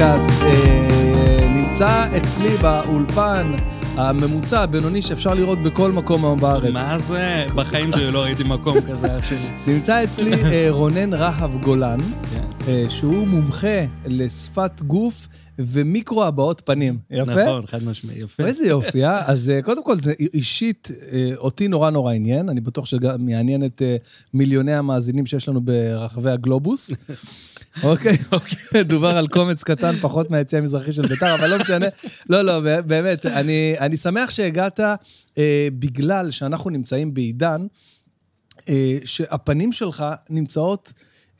הפודקאסט. אה, נמצא אצלי באולפן הממוצע, הבינוני, שאפשר לראות בכל מקום היום בארץ. מה זה? בחיים שלי לא ראיתי מקום כזה, אחי. נמצא אצלי אה, רונן רהב גולן, כן. אה, שהוא מומחה לשפת גוף ומיקרו הבעות פנים. יפה? נכון, חד משמעי, יפה. איזה יופי, אה? אז אה, קודם כל, זה אישית, אה, אותי נורא נורא עניין, אני בטוח שגם יעניין את אה, מיליוני המאזינים שיש לנו ברחבי הגלובוס. אוקיי, אוקיי, דובר על קומץ קטן, פחות מהיציע המזרחי של ביתר, אבל לא משנה. לא, לא, באמת, אני, אני שמח שהגעת אה, בגלל שאנחנו נמצאים בעידן אה, שהפנים שלך נמצאות,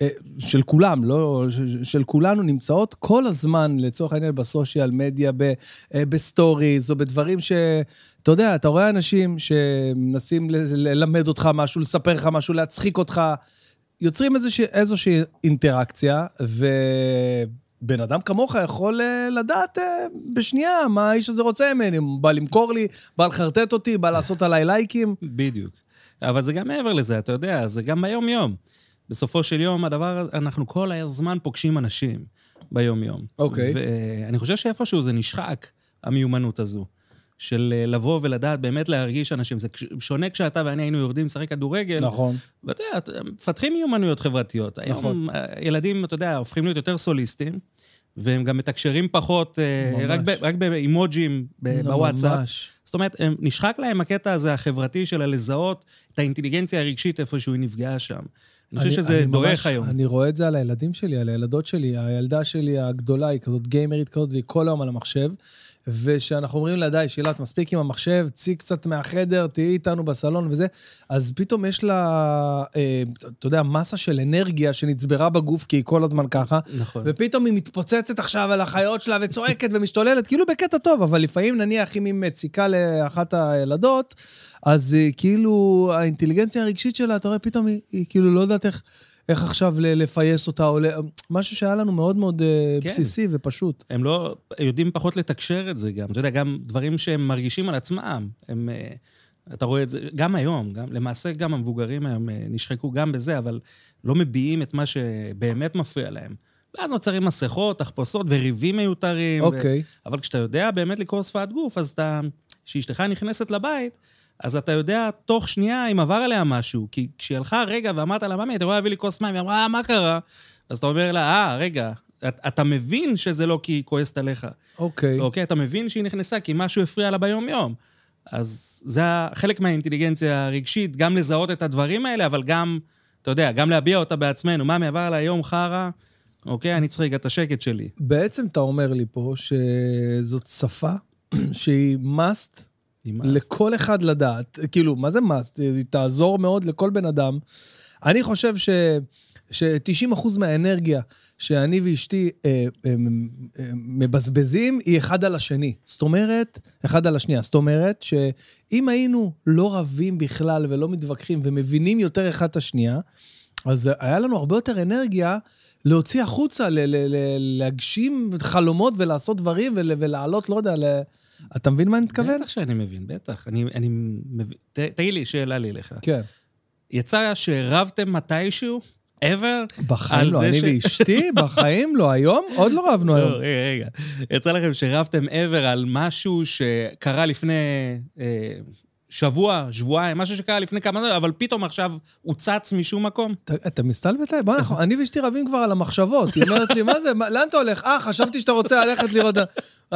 אה, של כולם, לא, של כולנו נמצאות כל הזמן, לצורך העניין, ב social media, ב- אה, ב stories, או בדברים ש... אתה יודע, אתה רואה אנשים שמנסים ללמד אותך משהו, לספר לך משהו, להצחיק אותך, יוצרים איזושהי, איזושהי אינטראקציה, ובן אדם כמוך יכול אה, לדעת אה, בשנייה מה האיש הזה רוצה ממני, בא למכור לי, בא לחרטט אותי, בא לעשות עליי לייקים. בדיוק. אבל זה גם מעבר לזה, אתה יודע, זה גם ביום-יום. בסופו של יום, הדבר, אנחנו כל הזמן פוגשים אנשים ביום-יום. אוקיי. ואני חושב שאיפשהו זה נשחק, המיומנות הזו. של אה, לבוא ולדעת באמת להרגיש אנשים. זה שונה כשאתה ואני היינו יורדים לשחק כדורגל. נכון. ואתה יודע, מפתחים מיומנויות חברתיות. נכון. היום ילדים, אתה יודע, הופכים להיות יותר סוליסטים, והם גם מתקשרים פחות, אה, ממש. רק, ב, רק באימוג'ים ב- בוואטסאפ. ממש. זאת אומרת, נשחק להם הקטע הזה החברתי של הלזהות את האינטליגנציה הרגשית איפשהו היא נפגעה שם. אני חושב שזה דועך היום. אני רואה את זה על הילדים שלי, על הילדות שלי. הילדה שלי הגדולה היא כזאת גיימרית כזאת, והיא כל היום על המחשב. ושאנחנו אומרים לה, די, שילת, מספיק עם המחשב, צאי קצת מהחדר, תהיי איתנו בסלון וזה, אז פתאום יש לה, אה, אתה יודע, מסה של אנרגיה שנצברה בגוף, כי היא כל הזמן ככה, נכון. ופתאום היא מתפוצצת עכשיו על החיות שלה וצועקת ומשתוללת, כאילו בקטע טוב, אבל לפעמים נניח אם היא מציקה לאחת הילדות, אז אה, כאילו האינטליגנציה הרגשית שלה, אתה רואה, פתאום היא, היא כאילו לא יודעת איך, איך עכשיו לפייס אותה, או. משהו שהיה לנו מאוד מאוד אה, כן. בסיסי ופשוט. הם לא יודעים פחות לתקשר את זה גם. אתה יודע, גם דברים שהם מרגישים על עצמם, הם... אה, אתה רואה את זה, גם היום, גם, למעשה גם המבוגרים היום אה, נשחקו גם בזה, אבל לא מביעים את מה שבאמת מפריע להם. ואז נוצרים מסכות, תחפושות וריבים מיותרים. אוקיי. ו... אבל כשאתה יודע באמת לקרוא שפת גוף, אז אתה... כשאשתך נכנסת לבית, אז אתה יודע תוך שנייה אם עבר עליה משהו. כי כשהיא הלכה רגע ואמרת לה, ממי, אתה רואה להביא לי כוס מים? היא אמרה, "אה, מה קרה? אז אתה אומר לה, אה, רגע, אתה, אתה מבין שזה לא כי היא כועסת עליך. אוקיי. אוקיי? אתה מבין שהיא נכנסה כי משהו הפריע לה ביום-יום. אז זה חלק מהאינטליגנציה הרגשית, גם לזהות את הדברים האלה, אבל גם, אתה יודע, גם להביע אותה בעצמנו. ממי, עבר עליי יום חרא, אוקיי? אני צריך רגע את השקט שלי. בעצם אתה אומר לי פה שזאת שפה שהיא must. לכל אחד לדעת, כאילו, מה זה must? היא תעזור מאוד לכל בן אדם. אני חושב ש... ש-90% מהאנרגיה שאני ואשתי אה, אה, אה, מבזבזים היא אחד על השני. זאת אומרת, אחד על השנייה. זאת אומרת שאם היינו לא רבים בכלל ולא מתווכחים ומבינים יותר אחד את השנייה, אז היה לנו הרבה יותר אנרגיה להוציא החוצה, ל- ל- ל- להגשים חלומות ולעשות דברים ול- ולעלות, לא יודע, ל... אתה מבין מה אני מתכוון? בטח שאני מבין, בטח. אני, אני מבין... תגיד לי, שאלה לי לך. כן. יצא שרבתם מתישהו? ever? בחיים לא, אני ש- ואשתי, בחיים לא, היום? עוד לא רבנו לא, היום. רגע, רגע. יצא לכם שרבתם ever על משהו שקרה לפני אה, שבוע, שבועיים, משהו שקרה לפני כמה זמן, אבל פתאום עכשיו הוא צץ משום מקום? אתה- מסתלבט? בוא, אנחנו- אני ואשתי רבים כבר על המחשבות. היא אומרת לי, מה זה, לאן אתה הולך? אה, חשבתי שאתה רוצה ללכת לראות...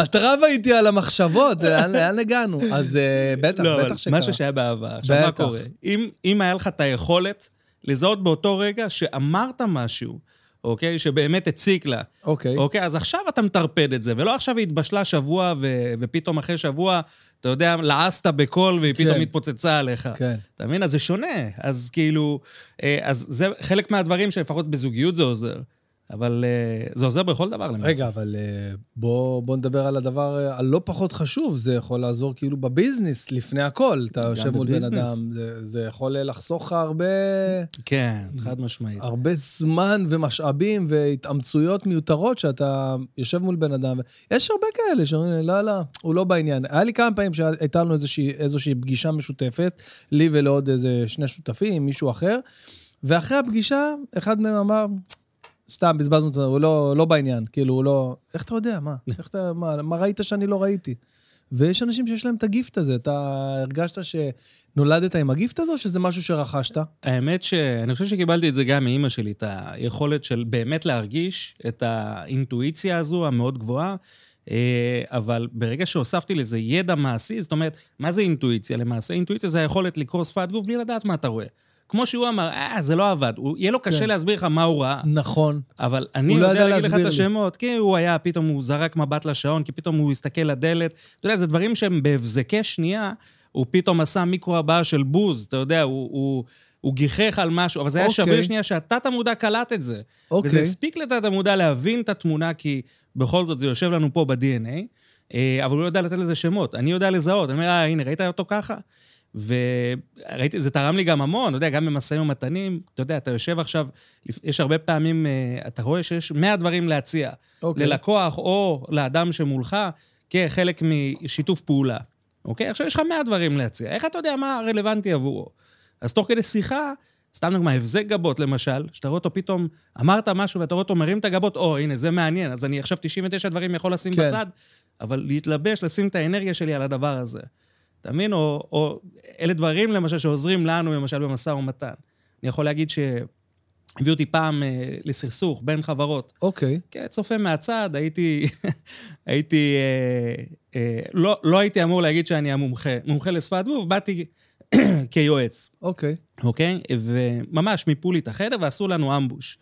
את רבה איתי על המחשבות, לאן הגענו? אז אה, בטח, לא, בטח שקרה. משהו שהיה בעבר. עכשיו, מה. קורה? אם, אם היה לך את היכולת לזהות באותו רגע שאמרת משהו, אוקיי? שבאמת הציק לה. אוקיי. אוקיי, אז עכשיו אתה מטרפד את זה, ולא עכשיו היא התבשלה שבוע, ופתאום אחרי שבוע, אתה יודע, לעסת בקול והיא כן. פתאום התפוצצה עליך. כן. אתה מבין? אז זה שונה. אז כאילו, אה, אז זה חלק מהדברים שלפחות בזוגיות זה עוזר. אבל אה, זה עוזר בכל דבר למעשה. רגע, אבל אה, בוא, בוא נדבר על הדבר אה, הלא פחות חשוב, זה יכול לעזור כאילו בביזנס לפני הכל. אתה יושב מול בן. אדם, זה, זה יכול לחסוך לך הרבה, כן, חד משמעית. הרבה זמן ומשאבים והתאמצויות מיותרות שאתה יושב מול בן אדם. יש הרבה כאלה שאומרים, לא, לא, הוא לא בעניין. היה לי כמה פעמים שהייתה לנו איזושהי, איזושהי פגישה משותפת, לי ולעוד איזה שני שותפים, מישהו אחר. ואחרי הפגישה, אחד מהם אמר, סתם, בזבזנו את זה, הוא לא, לא בעניין, כאילו, הוא לא... איך אתה יודע, מה? איך אתה, מה, מה ראית שאני לא ראיתי? ויש אנשים שיש להם את הגיפט הזה. אתה הרגשת שנולדת עם הגיפט הזה, או שזה משהו שרכשת? האמת שאני חושב שקיבלתי את זה גם מאימא שלי, את היכולת של באמת להרגיש את האינטואיציה הזו המאוד גבוהה. אה, אבל ברגע שהוספתי לזה ידע מעשי, זאת אומרת, מה זה אינטואיציה למעשה? אינטואיציה זה היכולת לקרוא שפת גוף בלי לדעת מה אתה רואה. כמו שהוא אמר, אה, זה לא עבד. הוא, יהיה לו קשה כן. להסביר לך מה הוא ראה. נכון. אבל אני לא יודע להגיד לך את השמות, כי הוא היה, פתאום הוא זרק מבט לשעון, כי פתאום הוא הסתכל לדלת. אתה יודע, זה דברים שהם בהבזקי שנייה, הוא פתאום עשה מיקרו הבאה של בוז, אתה יודע, הוא... הוא הוא גיחך על משהו, אבל זה היה אוקיי. שווה שנייה שהתת המודע קלט את זה. אוקיי. וזה הספיק לתת המודע להבין את התמונה, כי בכל זאת זה יושב לנו פה ב-DNA, אה, אבל הוא לא יודע לתת לזה שמות. אני יודע לזהות, אני אומר, אה, הנה, ראית אותו ככה? וראיתי, זה תרם לי גם המון, אתה יודע, גם במשאים ומתנים, אתה יודע, אתה יושב עכשיו, יש הרבה פעמים, אה, אתה רואה שיש 100 דברים להציע, אוקיי. ללקוח או לאדם שמולך, כחלק משיתוף פעולה, אוקיי? עכשיו יש לך 100 דברים להציע, איך אתה יודע מה רלוונטי עבורו? אז תוך כדי שיחה, סתם דוגמא, הבזק גבות למשל, שאתה רואה אותו פתאום, אמרת משהו ואתה רואה אותו מרים את הגבות, או, הנה, זה מעניין, אז אני עכשיו 99 דברים יכול לשים כן. בצד, אבל להתלבש, לשים את האנרגיה שלי על הדבר הזה. אתה מבין? או, או אלה דברים, למשל, שעוזרים לנו, למשל, במשא ומתן. אני יכול להגיד שהביאו אותי פעם אה, לסכסוך בין חברות. אוקיי. Okay. כן, צופה מהצד, הייתי... הייתי... אה, אה, לא, לא הייתי אמור להגיד שאני המומחה. מומחה לשפת גוף, באתי כיועץ. אוקיי. Okay. אוקיי? Okay? וממש מיפו לי את החדר ועשו לנו אמבוש.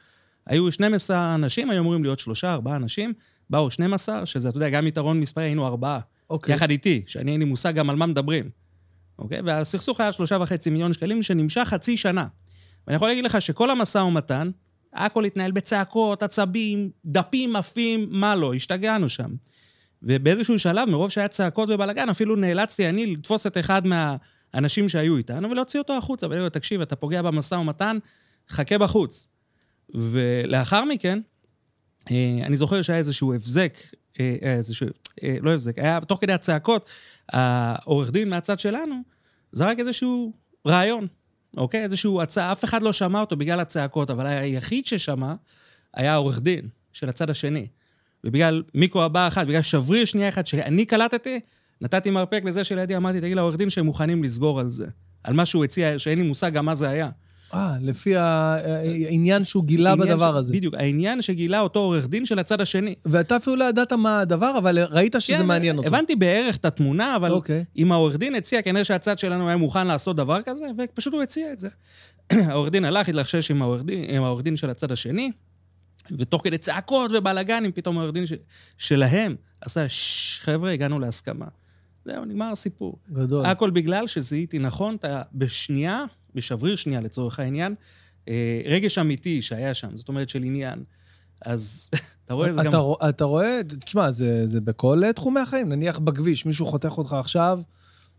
היו 12 אנשים, היו אמורים להיות שלושה, ארבעה אנשים. באו 12, שזה, אתה יודע, גם יתרון מספרי, היינו ארבעה. אוקיי. יחד איתי, שאני אין לי מושג גם על מה מדברים. אוקיי? והסכסוך היה שלושה וחצי מיליון שקלים, שנמשך חצי שנה. ואני יכול להגיד לך שכל המשא ומתן, הכל התנהל בצעקות, עצבים, דפים עפים, מה לא, השתגענו שם. ובאיזשהו שלב, מרוב שהיה צעקות ובלאגן, אפילו נאלצתי אני לתפוס את אחד מהאנשים שהיו איתנו ולהוציא אותו החוצה, ולהגיד לו, תקשיב, אתה פוגע במשא ומתן, חכה בחוץ. ולאחר מכן, אה, אני זוכר שהיה איזשהו הבזק איזשהו, אה, לא הבזק, היה תוך כדי הצעקות, העורך דין מהצד שלנו זרק איזשהו רעיון, אוקיי? איזשהו הצעה, אף אחד לא שמע אותו בגלל הצעקות, אבל היחיד ששמע היה העורך דין של הצד השני. ובגלל מיקרו הבא אחת, בגלל שבריר שנייה אחת שאני קלטתי, נתתי מרפק לזה שלידי, אמרתי, תגיד לעורך דין שהם מוכנים לסגור על זה. על מה שהוא הציע, שאין לי מושג גם מה זה היה. אה, לפי העניין שהוא גילה בדבר ש... הזה. בדיוק, העניין שגילה אותו עורך דין של הצד השני. ואתה אפילו לא ידעת מה הדבר, אבל ראית שזה כן, מעניין אותו. הבנתי בערך את התמונה, אבל אוקיי. אם העורך דין הציע, כנראה שהצד שלנו היה מוכן לעשות דבר כזה, ופשוט הוא הציע את זה. העורך דין הלך, התלחשש עם העורך דין, של הצד השני, ותוך כדי צעקות ובלאגנים, פתאום העורך דין ש... שלהם עשה, חבר'ה, הגענו להסכמה. זהו, נגמר הסיפור. גדול. הכל בגלל שזיהיתי נכון, אתה בשנייה בשבריר שנייה לצורך העניין, אה, רגש אמיתי שהיה שם, זאת אומרת של עניין. אז אתה רואה את זה גם... אתה רואה, תשמע, זה, זה בכל תחומי החיים. נניח בכביש, מישהו חותך אותך עכשיו,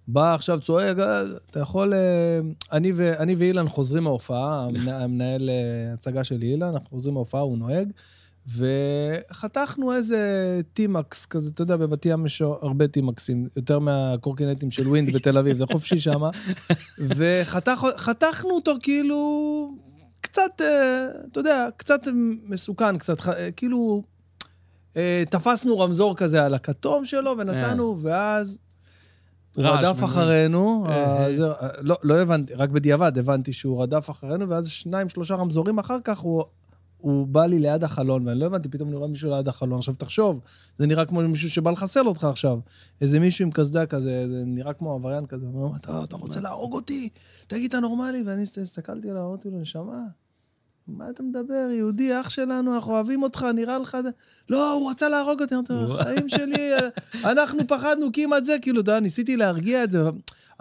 בא עכשיו צועק, אה, אתה יכול... אה, אני, ו, אני ואילן חוזרים מההופעה, המנהל הצגה של אילן, אנחנו חוזרים מההופעה, הוא נוהג. וחתכנו איזה טימקס כזה, אתה יודע, בבת ים יש הרבה טימקסים, יותר מהקורקינטים של ווינד בתל אביב, זה חופשי שם. וחתכנו אותו כאילו קצת, אה, אתה יודע, קצת מסוכן, קצת, כאילו, אה, תפסנו רמזור כזה על הכתום שלו ונסענו, אה. ואז... הוא רדף אחרינו, לא, לא הבנתי, רק בדיעבד הבנתי שהוא רדף אחרינו, ואז שניים, שלושה רמזורים אחר כך הוא הוא בא לי ליד החלון, ואני לא הבנתי, פתאום אני רואה מישהו ליד החלון. עכשיו תחשוב, זה נראה כמו מישהו שבא לחסל אותך עכשיו. איזה מישהו עם קסדה כזה, זה נראה כמו עבריין כזה. הוא אומר, אתה, אתה רוצה להרוג אותי? תגיד, אתה נורמלי? ואני הסתכלתי עליו, אמרתי לו, נשמה, מה אתה מדבר? יהודי, אח שלנו, אנחנו אוהבים אותך, נראה לך... לא, הוא רצה להרוג אותי. אמרתי לו, החיים שלי, אנחנו פחדנו כמעט זה, כאילו, אתה יודע, ניסיתי להרגיע את זה.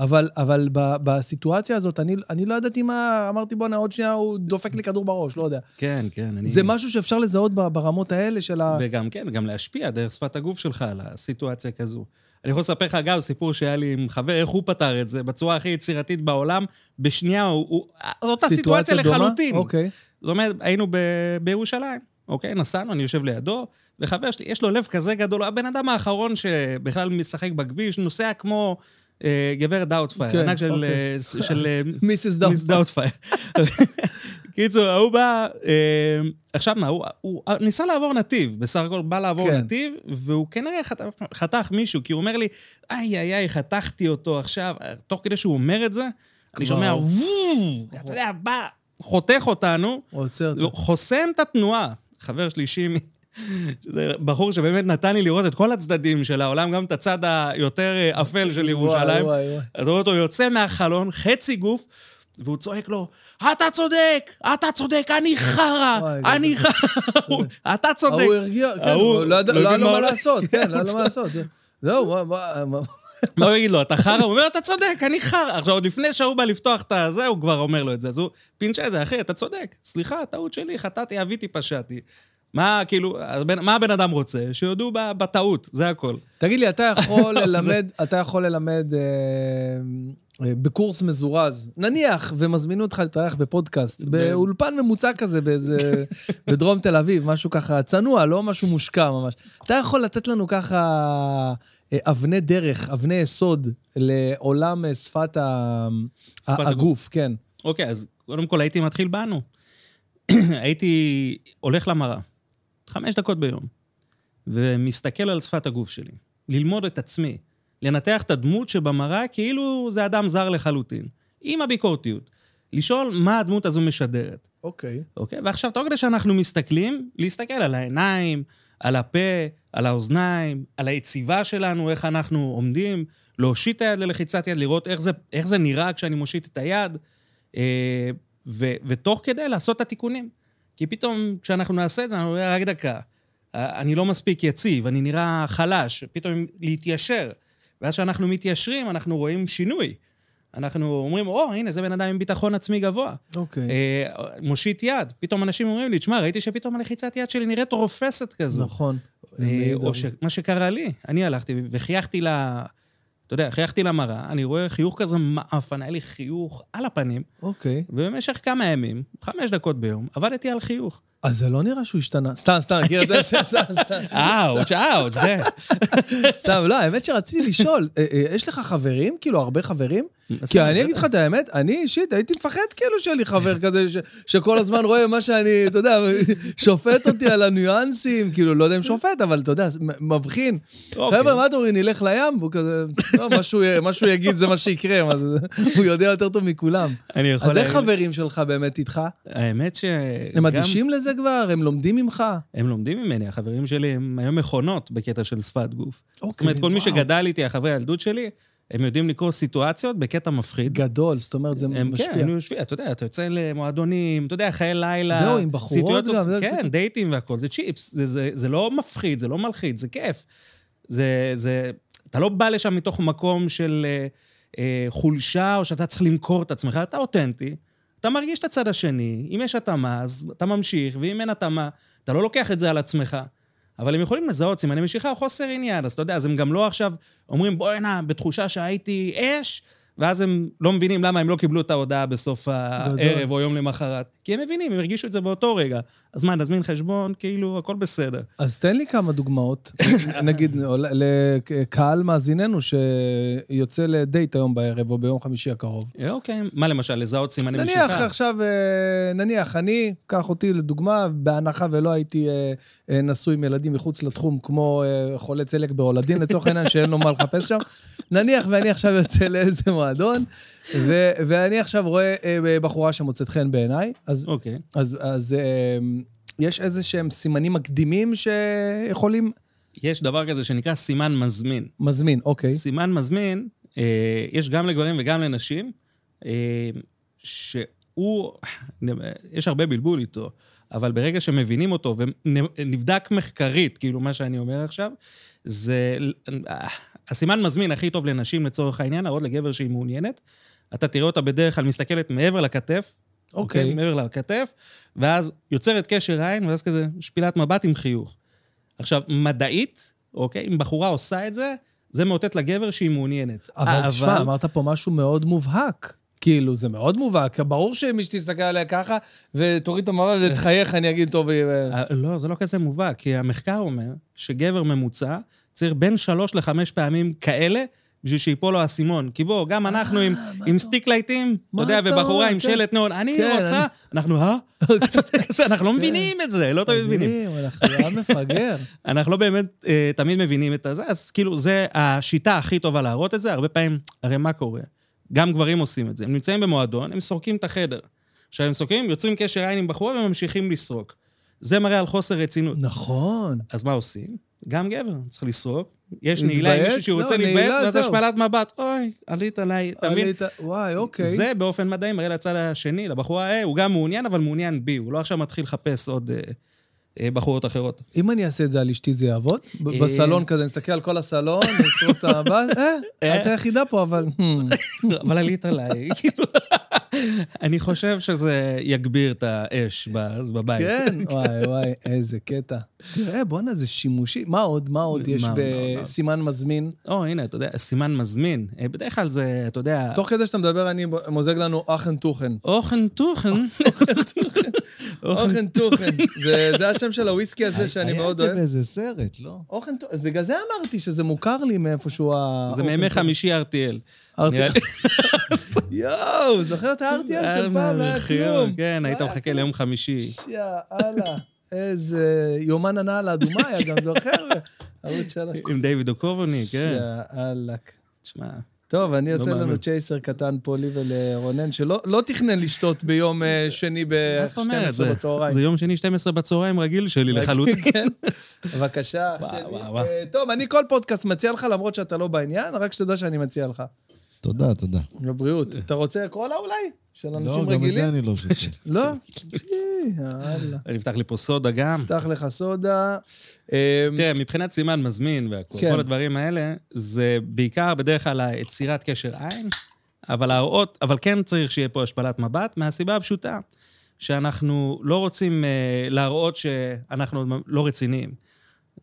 אבל, אבל ב, בסיטואציה הזאת, אני, אני לא ידעתי מה, אמרתי, בואנה, עוד שנייה הוא דופק לי כדור בראש, לא יודע. כן, כן. אני... זה משהו שאפשר לזהות ברמות האלה של ה... וגם, כן, גם להשפיע דרך שפת הגוף שלך על הסיטואציה כזו. אני יכול לספר לך, אגב, סיפור שהיה לי עם חבר, איך הוא פתר את זה בצורה הכי יצירתית בעולם. בשנייה, הוא... הוא זו אותה סיטואציה לחלוטין. אוקיי. זאת אומרת, היינו ב, בירושלים, אוקיי? נסענו, אני יושב לידו, וחבר שלי, יש לו לב כזה גדול, הבן אדם האחרון שבכלל משחק בכביש, נוסע כמו גברת דאוטפייר, כן, ענק של... אוקיי. אה, של Mrs. Doubtfire. קיצור, ההוא בא, אה, עכשיו מה, הוא, ניסה לעבור נתיב, בסך הכל בא לעבור כן. נתיב, והוא כנראה חתך, מישהו, כי הוא אומר לי, איי, איי, איי, חתכתי אותו עכשיו. תוך כדי שהוא אומר את זה, אני שומע, וואו, אתה יודע, בא, חותך אותנו, חוסם את התנועה. חבר שלישי, שזה בחור שבאמת נתן לי לראות את כל הצדדים של העולם, גם את הצד היותר אה, אפל של ירושלים. וואי, וואי, וואי. אז רואה אותו יוצא מהחלון, חצי גוף, והוא צועק לו, אתה צודק, אתה צודק, אני חרא, אני. חרא, הוא- אתה צודק. ההוא הרגיע, כן, הוא לא לא היה לו מה. לעשות, כן, לא היה לו מה לעשות. זהו, מה- מה... הוא יגיד לו, אתה חרא? הוא אומר, אתה צודק, אני חרא. עכשיו, עוד לפני שההוא בא לפתוח את הזה, הוא כבר אומר לו את זה. אז הוא פינצ'ה זה, אחי, אתה צודק. סליחה, טעות שלי, חטאתי, אביתי, פשעתי. מה, כאילו, הבן- מה הבן אדם רוצה? שיודו בטעות, זה הכל. תגיד לי, אתה יכול ללמד, אתה יכול ללמד אה, אה, בקורס מזורז, נניח, ומזמינו אותך להתארח בפודקאסט, באולפן ממוצע כזה, באיזה, בדרום תל אביב, משהו ככה צנוע, לא משהו מושקע ממש. אתה יכול לתת לנו ככה אה, אבני דרך, אבני יסוד לעולם אה, שפת ה- שפת. הגוף, כן. אוקיי, אז קודם כל הייתי מתחיל בנו. הייתי הולך למראה, חמש דקות ביום, ומסתכל על שפת הגוף שלי, ללמוד את עצמי, לנתח את הדמות שבמראה כאילו זה אדם זר לחלוטין, עם הביקורתיות. לשאול מה הדמות הזו משדרת, אוקיי. אוקיי? ועכשיו, תוך כדי שאנחנו מסתכלים, להסתכל על העיניים, על הפה, על האוזניים, על היציבה שלנו, איך אנחנו עומדים, להושיט את היד ללחיצת יד, לראות איך זה, איך זה נראה כשאני מושיט את היד, אה, ו, ותוך כדי לעשות את התיקונים. כי פתאום כשאנחנו נעשה את זה, אנחנו נראה, רק דקה, אה, אני לא מספיק יציב, אני נראה חלש, פתאום להתיישר. ואז כשאנחנו מתיישרים, אנחנו רואים שינוי. אנחנו אומרים, או, הנה, זה בן אדם עם ביטחון עצמי גבוה. אוקיי. אה, מושיט יד. פתאום אנשים אומרים לי, תשמע, ראיתי שפתאום הלחיצת יד שלי נראית רופסת כזו. נכון. אה, או שמה שקרה לי, אני הלכתי וחייכתי ל... אתה יודע, חייכתי למראה, אני רואה חיוך כזה מעפן, היה לי חיוך על הפנים, אוקיי. ובמשך כמה ימים, חמש דקות ביום, עבדתי על חיוך. אז זה לא נראה שהוא השתנה. סתם, סתם, את זה? סתם, סתם. אאוץ', אאוץ', זה. סתם, לא, האמת שרציתי לשאול, אה, אה, יש לך חברים? כאילו, הרבה חברים? כי אני אגיד לך את האמת, אני אישית הייתי מפחד כאילו שיהיה לי חבר כזה שכל הזמן רואה מה שאני, אתה יודע, שופט אותי על הניואנסים, כאילו, לא יודע אם שופט, אבל אתה יודע, מבחין. אוקיי. חבר'ה, מה אתה אומר, נלך לים? והוא כזה, לא, מה שהוא יגיד זה מה שיקרה, הוא יודע יותר טוב מכולם. אני יכול אז איך חברים שלך באמת איתך? האמת ש... הם אדישים לזה כבר? הם לומדים ממך? הם לומדים ממני, החברים שלי הם היום מכונות בקטע של שפת גוף. זאת אוקיי, אומרת, כל מי וואו. שגדל איתי, החברי הילדות שלי, הם יודעים לקרוא סיטואציות בקטע מפחיד. גדול, זאת אומרת, זה הם, כן, משפיע. היינו יושבים, אתה יודע, אתה יוצא למועדונים, אתה יודע, חיי לילה. זהו, עם בחורות סיטואציות- גם, זה- כן, דייטים והכל, זה צ'יפס. זה, זה, זה לא מפחיד, זה לא מלחיץ, זה כיף. זה, זה, אתה לא בא לשם מתוך מקום של אה, אה, חולשה, או שאתה צריך למכור את עצמך, אתה אותנטי, אתה מרגיש את הצד השני, אם יש התאמה, אז אתה ממשיך, ואם אין התאמה, אתה לא לוקח את זה על עצמך. אבל הם יכולים לזהות סימני משיכה או חוסר עניין, אז אתה יודע, אז הם גם לא עכשיו אומרים, בואי הנה, בתחושה שהייתי אש, ואז הם לא מבינים למה הם לא קיבלו את ההודעה בסוף הערב או יום למחרת. כי הם מבינים, הם הרגישו את זה באותו רגע. אז מה, נזמין חשבון, כאילו, הכל בסדר. אז תן לי כמה דוגמאות, נגיד, לקהל מאזיננו שיוצא לדייט היום בערב או ביום חמישי הקרוב. אה, אוקיי, מה למשל, לזהות סימני נניח משיכה? עכשיו, אה, נניח אני, קח אותי לדוגמה, בהנחה ולא הייתי אה, נשוי עם ילדים מחוץ לתחום, כמו חולה צלק בהולדין, לצורך העניין, שאין לו מה לחפש שם. נניח ואני עכשיו יוצא לאיזה מועדון, ו- ואני עכשיו רואה אה, בחורה שמוצאת חן בעיניי, אז אוקיי. אז, אז אה, יש איזה שהם סימנים מקדימים שיכולים... יש דבר כזה שנקרא סימן מזמין. מזמין, אוקיי. סימן מזמין, אה, יש גם לגברים וגם לנשים, אה, שהוא, יש הרבה בלבול איתו, אבל ברגע שמבינים אותו ונבדק מחקרית, כאילו מה שאני אומר עכשיו, זה... אה, הסימן מזמין הכי טוב לנשים לצורך העניין, להראות לגבר שהיא מעוניינת. אתה תראה אותה בדרך כלל מסתכלת מעבר לכתף, אוקיי. מעבר לכתף, ואז יוצרת קשר עין, ואז כזה שפילת מבט עם חיוך. עכשיו, מדעית, אוקיי, אם בחורה עושה את זה, זה מאותת לגבר שהיא מעוניינת. אבל תשמע, אמרת פה משהו מאוד מובהק. כאילו, זה מאוד מובהק. ברור שמי שתסתכל עליה ככה, ותוריד את המבט ותחייך, אני אגיד, טוב. אה, לא, זה לא כזה מובהק, כי המחקר אומר שגבר ממוצע צריך בין שלוש לחמש פעמים כאלה בשביל שיפול לו האסימון. כי בוא, גם אנחנו עם, עם סטיק לייטים, אתה יודע, ובחורה? עם כן. שלט נאון, אני כן, רוצה, אנחנו, אה? אנחנו לא מבינים את זה, לא תמיד מבינים. אנחנו מפגר. אנחנו לא באמת אה, תמיד מבינים את זה, אז כאילו, זה השיטה הכי טובה להראות את זה. הרבה פעמים, הרי מה קורה? גם גברים עושים את זה. הם נמצאים במועדון, הם סורקים את החדר. עכשיו, הם סורקים, יוצרים קשר עין עם בחורה וממשיכים לסרוק. זה מראה על חוסר רצינות. נכון. אז מה עושים? גם גבר צריך לסרוק. יש נעילה עם? מישהו שרוצה לא, להתביית, נעילה, ואז. השפלת מבט, אוי, עלית עליי, אתה מבין? וואי, אוקיי. זה באופן מדעי מראה לצד השני, לבחורה, אה, הוא גם מעוניין, אבל מעוניין בי, הוא לא עכשיו מתחיל לחפש עוד אה, אה, בחורות אחרות. אם אני אעשה את זה על אשתי, זה יעבוד? אה. בסלון כזה, נסתכל על כל הסלון, נסרוק את הבא, אה, את היחידה פה, אבל... hmm. אבל עלית עליי, כאילו. אני חושב שזה יגביר את האש בבית. כן, וואי, וואי, איזה קטע. תראה, בואנה, זה שימושי. מה עוד, מה עוד יש? בסימן מזמין? או, הנה, אתה יודע, סימן מזמין. אה, בדרך כלל זה, אתה יודע... תוך כדי שאתה מדבר, אני מוזג לנו אוכן טוחן. אוכן טוחן. אוכן טוחן. זה השם של הוויסקי הזה שאני מאוד היה את אוהב. זה באיזה סרט, לא? אוכן טוחן, אז בגלל זה אמרתי שזה מוכר לי מאיפשהו ה... זה מימי. חמישי RTL. יואו, זוכר את ה-RTL של פעם? לא היה כלום. כן, היית מחכה ליום חמישי. יאללה, איזה יומן הנעל האדומה היה גם, זוכר? ערוץ שלוש. עם דיוויד אוקובוני, כן. יאללה. תשמע, טוב, אני אעשה לנו. צ'ייסר קטן פה לי ולרונן, שלא לא תכנן לשתות ביום אה, שני מה זאת אומרת? ב-12 זה- בצהריים. זה יום שני 12 בצהריים רגיל שלי לחלוטין. כן. בבקשה, שלי. אה, טוב, אני כל פודקאסט מציע לך, למרות שאתה לא בעניין, רק שתדע שאני מציע לך. תודה, תודה. לבריאות. אתה רוצה קולה אולי? של לא, אנשים גם את רגילים? זה אני לא שותה. לא? יאללה. אני אפתח לי פה סודה גם. פתח לך סודה. אה, תראה, מבחינת סימן מזמין והכל, כן. כל הדברים האלה, זה בעיקר בדרך כלל היצירת קשר עין, אבל להראות, אבל כן צריך שיהיה פה השפלת מבט, מהסיבה הפשוטה, שאנחנו לא רוצים אה, להראות שאנחנו לא רציניים.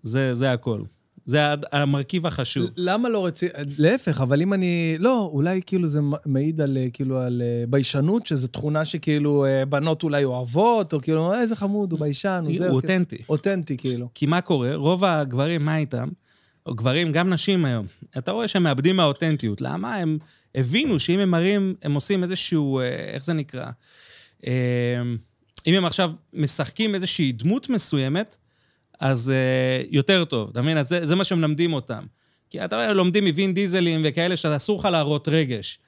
זה, זה הכל. זה המרכיב החשוב. למה לא רציני? להפך, אבל אם אני... לא, אולי כאילו זה מעיד על, אה, כאילו, על אה, ביישנות, שזו תכונה שכאילו אה, בנות אולי אוהבות, או כאילו, איזה חמוד, הוא ביישן, הוא הוא זה. כאילו. אותנטי. אותנטי, כאילו. כי מה קורה? רוב הגברים, מה איתם? או גברים, גם נשים היום. אתה רואה שהם מאבדים מהאותנטיות. למה? הם הבינו שאם הם מראים, הם עושים איזשהו, איך זה נקרא? אם הם עכשיו משחקים איזושהי דמות מסוימת, אז אה, יותר טוב, אתה מבין? אז זה, זה מה שמלמדים אותם. כי אתה רואה, לומדים מווין דיזלים וכאלה שאסור לך להראות רגש.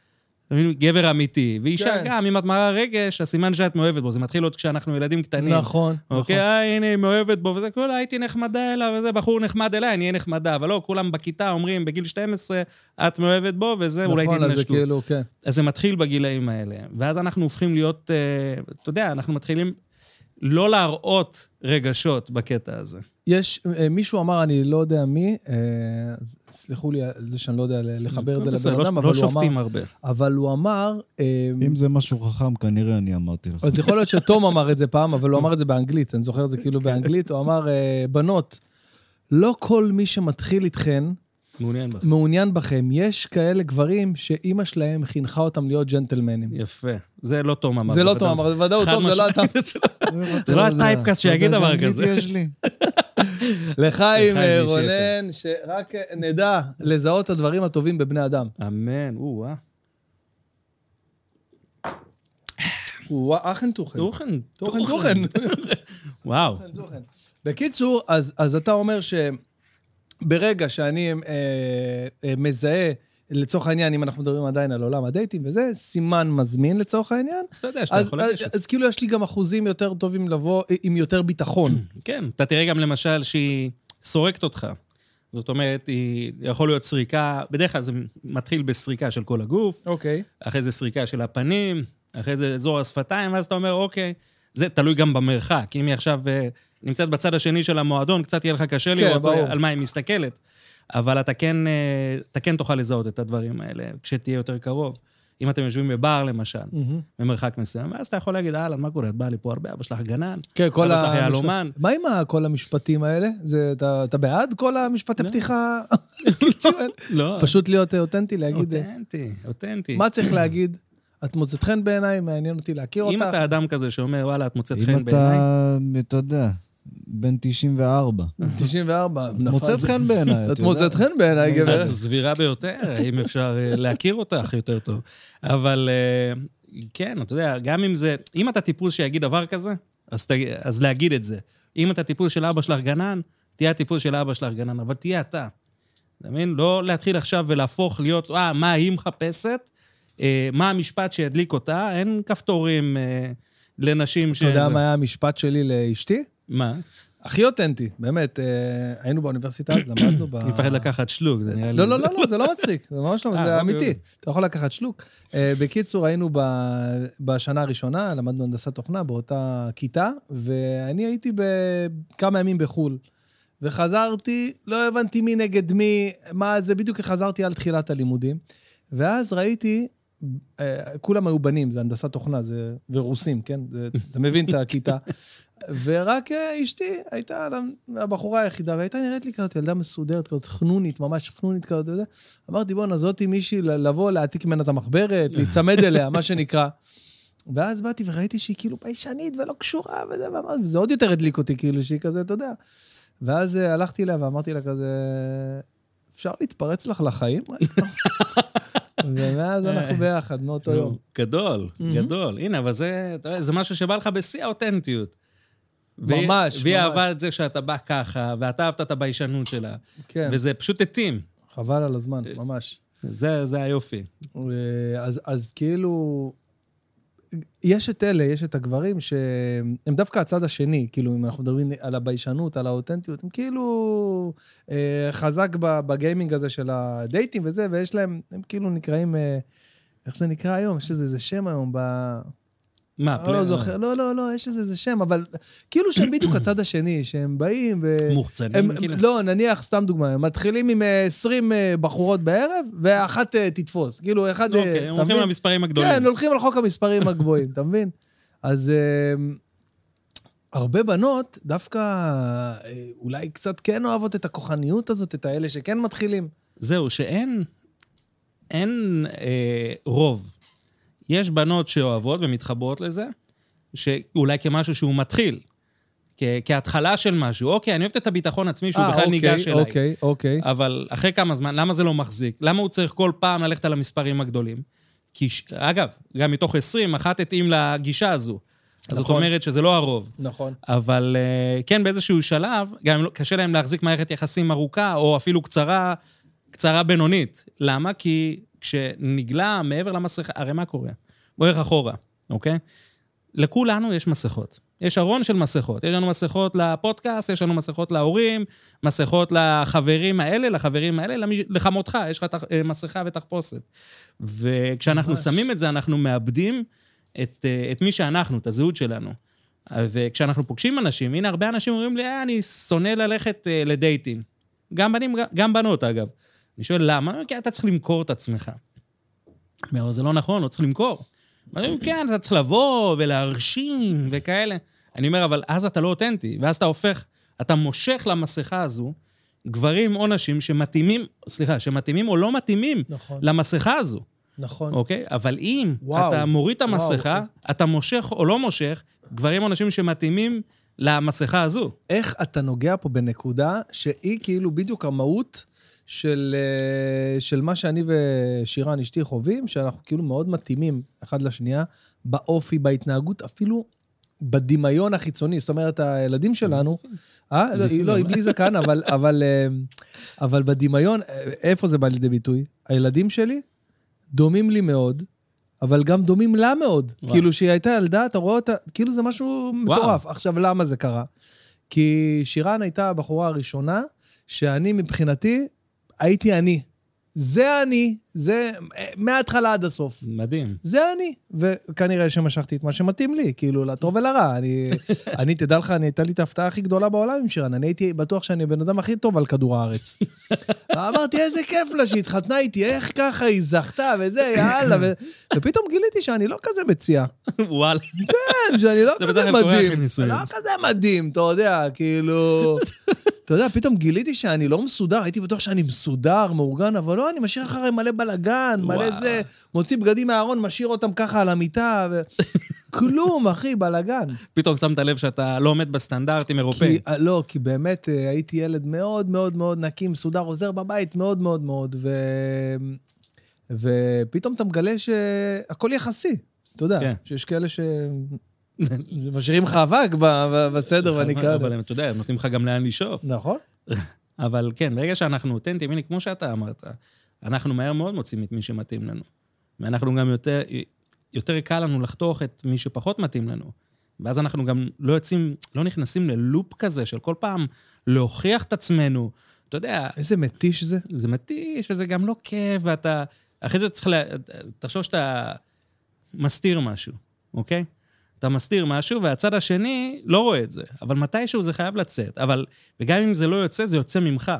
אתה מבין? גבר אמיתי. ואישה כן. גם, אם את מראה רגש, הסימן שאת מאוהבת בו. זה מתחיל עוד כשאנחנו ילדים קטנים. נכון, נכון. אוקיי, אה, הנה, היא מאוהבת בו, וזה, כולה, הייתי נחמדה אליו, וזה, בחור נחמד אליי, אני אהיה נחמדה. אבל לא, כולם בכיתה אומרים, בגיל 12, את מאוהבת בו, וזה, אולי נכון, אז זה תתנשקו. כאילו, כן. אז זה מתחיל בגילאים האלה. ואז אנחנו הופכים להיות, אה, אתה יודע, אנחנו מתחילים לא להראות רגשות בקטע הזה. יש, אה, מישהו אמר, אני לא יודע מי, אה, סלחו לי על זה שאני לא יודע לחבר את זה לבן לא- אדם, לא אבל הוא שופטים אמר, הרבה. אבל הוא אמר, אה, אם זה משהו חכם, כנראה אני אמרתי לך. אז יכול להיות שתום אמר את זה פעם, אבל הוא אמר את זה באנגלית, אני זוכר את זה כאילו באנגלית, הוא אמר, אה, בנות, לא כל מי שמתחיל איתכן מעוניין בך. מעוניין בכם. יש כאלה גברים שאימא שלהם חינכה אותם להיות ג'נטלמנים. יפה. זה לא תום אמר. זה לא. תום אמר, בוודאות, טוב, זה לא אתה. זה לא הטייפקאסט שיגיד דבר כזה. לחיים, רונן, שרק נדע לזהות את הדברים הטובים בבני אדם. אמן, או-אה. הוא אחן טוחן. טוחן. טוחן, טוחן. וואו. בקיצור, אז, אז אתה אומר שברגע שאני אה, אה, מזהה, לצורך העניין, אם אנחנו מדברים עדיין על עולם הדייטים וזה, סימן מזמין לצורך העניין, אז אתה יודע שאתה אז, יכול אז, לגשת. אז כאילו יש לי גם אחוזים יותר טובים לבוא אה, עם יותר ביטחון. כן, אתה תראה גם למשל שהיא סורקת אותך. זאת אומרת, היא יכול להיות סריקה, בדרך כלל זה מתחיל בסריקה של כל הגוף, אוקיי. אחרי זה סריקה של הפנים, אחרי זה אזור השפתיים, ואז אתה אומר, אוקיי, זה תלוי גם במרחק. אם היא עכשיו אה, נמצאת בצד השני של המועדון, קצת יהיה לך קשה כן, לראות ברור. אה, על מה היא מסתכלת. אבל אתה כן, אה, אתה כן תוכל לזהות את הדברים האלה כשתהיה יותר קרוב. אם אתם יושבים בבר, למשל, מהמם. במרחק מסוים, אז אתה יכול להגיד, אהלן, מה קורה? את באה לי פה הרבה, אבא שלך גנן, כן, כל אבא שלך ה... יהלומן. מה עם כל המשפטים האלה? זה, אתה, אתה בעד כל המשפטי לא. פתיחה? לא, פשוט להיות אה, אותנטי, להגיד... אותנטי, אותנטי. מה צריך להגיד? את מוצאת חן בעיניי, מעניין אותי להכיר אם אותך. אתה אדם כזה שאומר, וואלה, את מוצאת אם חן בעיניי, אתה, אתה יודע, בן 94. 94. מוצאת חן בעיניי, את את מוצאת. חן בעיניי, את גברת. סבירה ביותר, אם אפשר אה, להכיר אותך יותר טוב. אבל אה, כן, אתה יודע, גם אם זה... אם אתה טיפוס שיגיד דבר כזה, אז, ת, אז להגיד את זה. אם אתה טיפוס של אבא שלך גנן, תהיה הטיפוס של אבא שלך גנן, אבל תהיה אתה. אתה מבין? לא להתחיל עכשיו ולהפוך להיות, אה, מה היא מחפשת, אה, מה המשפט שידליק אותה, אין כפתורים אה, לנשים ש... אתה יודע מה היה המשפט שלי לאשתי? מה? הכי אותנטי, באמת. אה, היינו באוניברסיטה, אז למדנו ב... אני מפחד לקחת שלוק, זה נראה לי... לא, לא, לא, לא, זה לא מצחיק, זה ממש לא, אה, זה אמיתי. אתה יכול לקחת שלוק. אה, בקיצור, היינו בשנה הראשונה, למדנו הנדסת תוכנה באותה כיתה, ואני הייתי בכמה ימים בחו"ל. וחזרתי, לא הבנתי מי נגד מי, מה זה, בדיוק חזרתי על תחילת הלימודים. ואז ראיתי, כולם היו בנים, זה הנדסת תוכנה, זה, ורוסים, כן? זה, אתה מבין את הכיתה. ורק אה, אשתי הייתה הבחורה היחידה, והייתה נראית לי כזאת ילדה מסודרת, כזאת חנונית, ממש חנונית כזאת, יודע. אמרתי, בואנה, זאתי מישהי לבוא, להעתיק ממנה את המחברת, להיצמד אליה, מה שנקרא. ואז באתי וראיתי שהיא כאילו ביישנית ולא קשורה וזה, ואמרתי, וזה עוד יותר הדליק אותי, כאילו, שהיא כזה, אתה יודע. ואז אה, הלכתי אליה ואמרתי לה כזה, אפשר להתפרץ לך לחיים? ומאז אנחנו ביחד, מאותו יום. גדול. גדול. הנה, אבל זה משהו שבא לך בשיא האותנטיות. ממש, והיא. אהבה את זה שאתה בא ככה, ואתה אהבת את הביישנות שלה. כן, וזה פשוט התאים. חבל על הזמן, ממש. זה, זה היופי. אה, אז, אז כאילו, יש את אלה, יש את הגברים שהם דווקא הצד השני, כאילו, אם אנחנו מדברים על הביישנות, על האותנטיות, הם כאילו אה, חזק בגיימינג הזה של הדייטים וזה, ויש להם, הם כאילו נקראים, אה, איך זה נקרא היום? יש איזה איזה שם היום ב... מה, אני לא זוכר, לא, לא, לא, יש איזה שם, אבל כאילו שהם בדיוק הצד השני, שהם באים ו... מוחצנים, כאילו. לא, נניח, סתם דוגמה, הם מתחילים עם אה, 20 אה, בחורות בערב, ואחת אה, תתפוס. כאילו, אחד... אה, אוקיי, הם הולכים מבין? למספרים הגדולים. כן, הולכים על חוק המספרים הגבוהים, אתה מבין? אז אה, הרבה בנות דווקא אה, אולי קצת כן אוהבות את הכוחניות הזאת, את האלה שכן מתחילים. זהו, שאין אין, אה, רוב. יש בנות שאוהבות ומתחברות לזה, שאולי כמשהו שהוא מתחיל, כ- כהתחלה של משהו. אוקיי, אני אוהבת את הביטחון העצמי שהוא אה, בכלל אוקיי, ניגש אליי. אוקיי, אוקיי. אבל אחרי כמה זמן, למה זה לא מחזיק? למה הוא צריך כל פעם ללכת על המספרים הגדולים? כי, אגב, גם מתוך 20, אחת התאים לגישה הזו. אז זאת נכון. אומרת שזה לא הרוב. נכון. אבל אה, כן, באיזשהו שלב, גם אם לא- קשה להם להחזיק מערכת יחסים ארוכה, או אפילו קצרה, קצרה בינונית. למה? כי כשנגלה מעבר למסכה, הרי מה קורה? בוא נלך אחורה, אוקיי? לכולנו יש מסכות. יש ארון של מסכות. יש לנו מסכות לפודקאסט, יש לנו מסכות להורים, מסכות לחברים האלה, לחברים האלה, למי- לחמותך, יש לך תח- אה, מסכה ותחפושת. וכשאנחנו ממש. שמים את זה, אנחנו מאבדים את, אה, את מי שאנחנו, את הזהות שלנו. וכשאנחנו פוגשים אנשים, הנה, הרבה אנשים אומרים לי, אה, אני שונא ללכת אה, לדייטים. גם בנים, גם בנות, אגב. אני שואל, למה? כי אתה צריך למכור את עצמך. אני אומר, זה לא נכון, לא צריך למכור. אני אומר, כן, אתה צריך לבוא ולהרשים וכאלה. אני אומר, אבל אז אתה לא אותנטי, ואז אתה הופך, אתה מושך למסכה הזו גברים או נשים שמתאימים, סליחה, שמתאימים או לא מתאימים נכון, למסכה הזו, נכון. אוקיי? אבל אם וואו, אתה מוריד את וואו. המסכה, אתה מושך או לא מושך גברים או נשים שמתאימים למסכה הזו. איך אתה נוגע פה בנקודה שהיא כאילו בדיוק המהות של, אה, של מה שאני ושירן אשתי חווים, שאנחנו כאילו מאוד מתאימים אחד לשנייה, באופי, בהתנהגות, אפילו בדמיון החיצוני. זאת אומרת, הילדים שלנו... אה? לא, היא לא? בלי זקן, אבל, אבל, אה, אבל בדמיון, איפה זה בא לידי ביטוי? הילדים שלי דומים לי מאוד, אבל גם דומים לה מאוד. וואו. כאילו, שהיא הייתה ילדה, אתה רואה אותה, כאילו זה משהו מטורף. עכשיו, למה זה קרה? כי שירן הייתה הבחורה הראשונה, שאני מבחינתי, הייתי אני. זה אני, זה אה, מההתחלה עד הסוף. מדהים. זה אני. וכנראה שמשכתי את מה שמתאים לי, כאילו, לטוב ולרע. אני, אני, תדע לך, אני, הייתה לי את ההפתעה הכי גדולה בעולם עם שירן. אני הייתי בטוח שאני הבן אדם הכי טוב על כדור הארץ. אמרתי, איזה כיף לה שהיא התחתנה איתי, איך ככה היא זכתה וזה, יאללה. ו... ופתאום גיליתי שאני לא כזה מציע. וואלה. כן, שאני לא זה כזה מדהים. לא כזה מדהים, אתה יודע, כאילו... אתה יודע, פתאום גיליתי שאני לא מסודר, הייתי בטוח שאני מסודר, מאורגן, אבל לא, אני משאיר אחרי מלא בלאגן, מלא. זה, מוציא בגדים מהארון, משאיר אותם ככה על המיטה, ו... כלום, אחי, בלאגן. פתאום שמת לב שאתה לא עומד בסטנדרטים אירופאים. אה, לא, כי באמת אה, הייתי ילד מאוד מאוד מאוד נקי, מסודר, עוזר בבית מאוד מאוד מאוד, ו... ופתאום אתה מגלה שהכל יחסי. אתה יודע, כן. שיש כאלה ש... משאירים לך אבק בסדר, ואני כאלה. אבל הם, אתה יודע, נותנים לך גם לאן לשאוף. נכון? אבל כן, ברגע שאנחנו אותנטיים, הנה, כמו שאתה אמרת, אנחנו מהר מאוד מוצאים את מי שמתאים לנו. ואנחנו גם יותר, יותר קל לנו לחתוך את מי שפחות מתאים לנו. ואז אנחנו גם לא יוצאים, לא נכנסים ללופ כזה של כל פעם להוכיח את עצמנו. אתה יודע, איזה מתיש זה. זה מתיש וזה גם לא כיף, ואתה... אחרי זה צריך ל... תחשוב שאתה מסתיר משהו, אוקיי? אתה מסתיר משהו, והצד השני לא רואה את זה. אבל מתישהו זה חייב לצאת. אבל, וגם אם זה לא יוצא, זה יוצא ממך.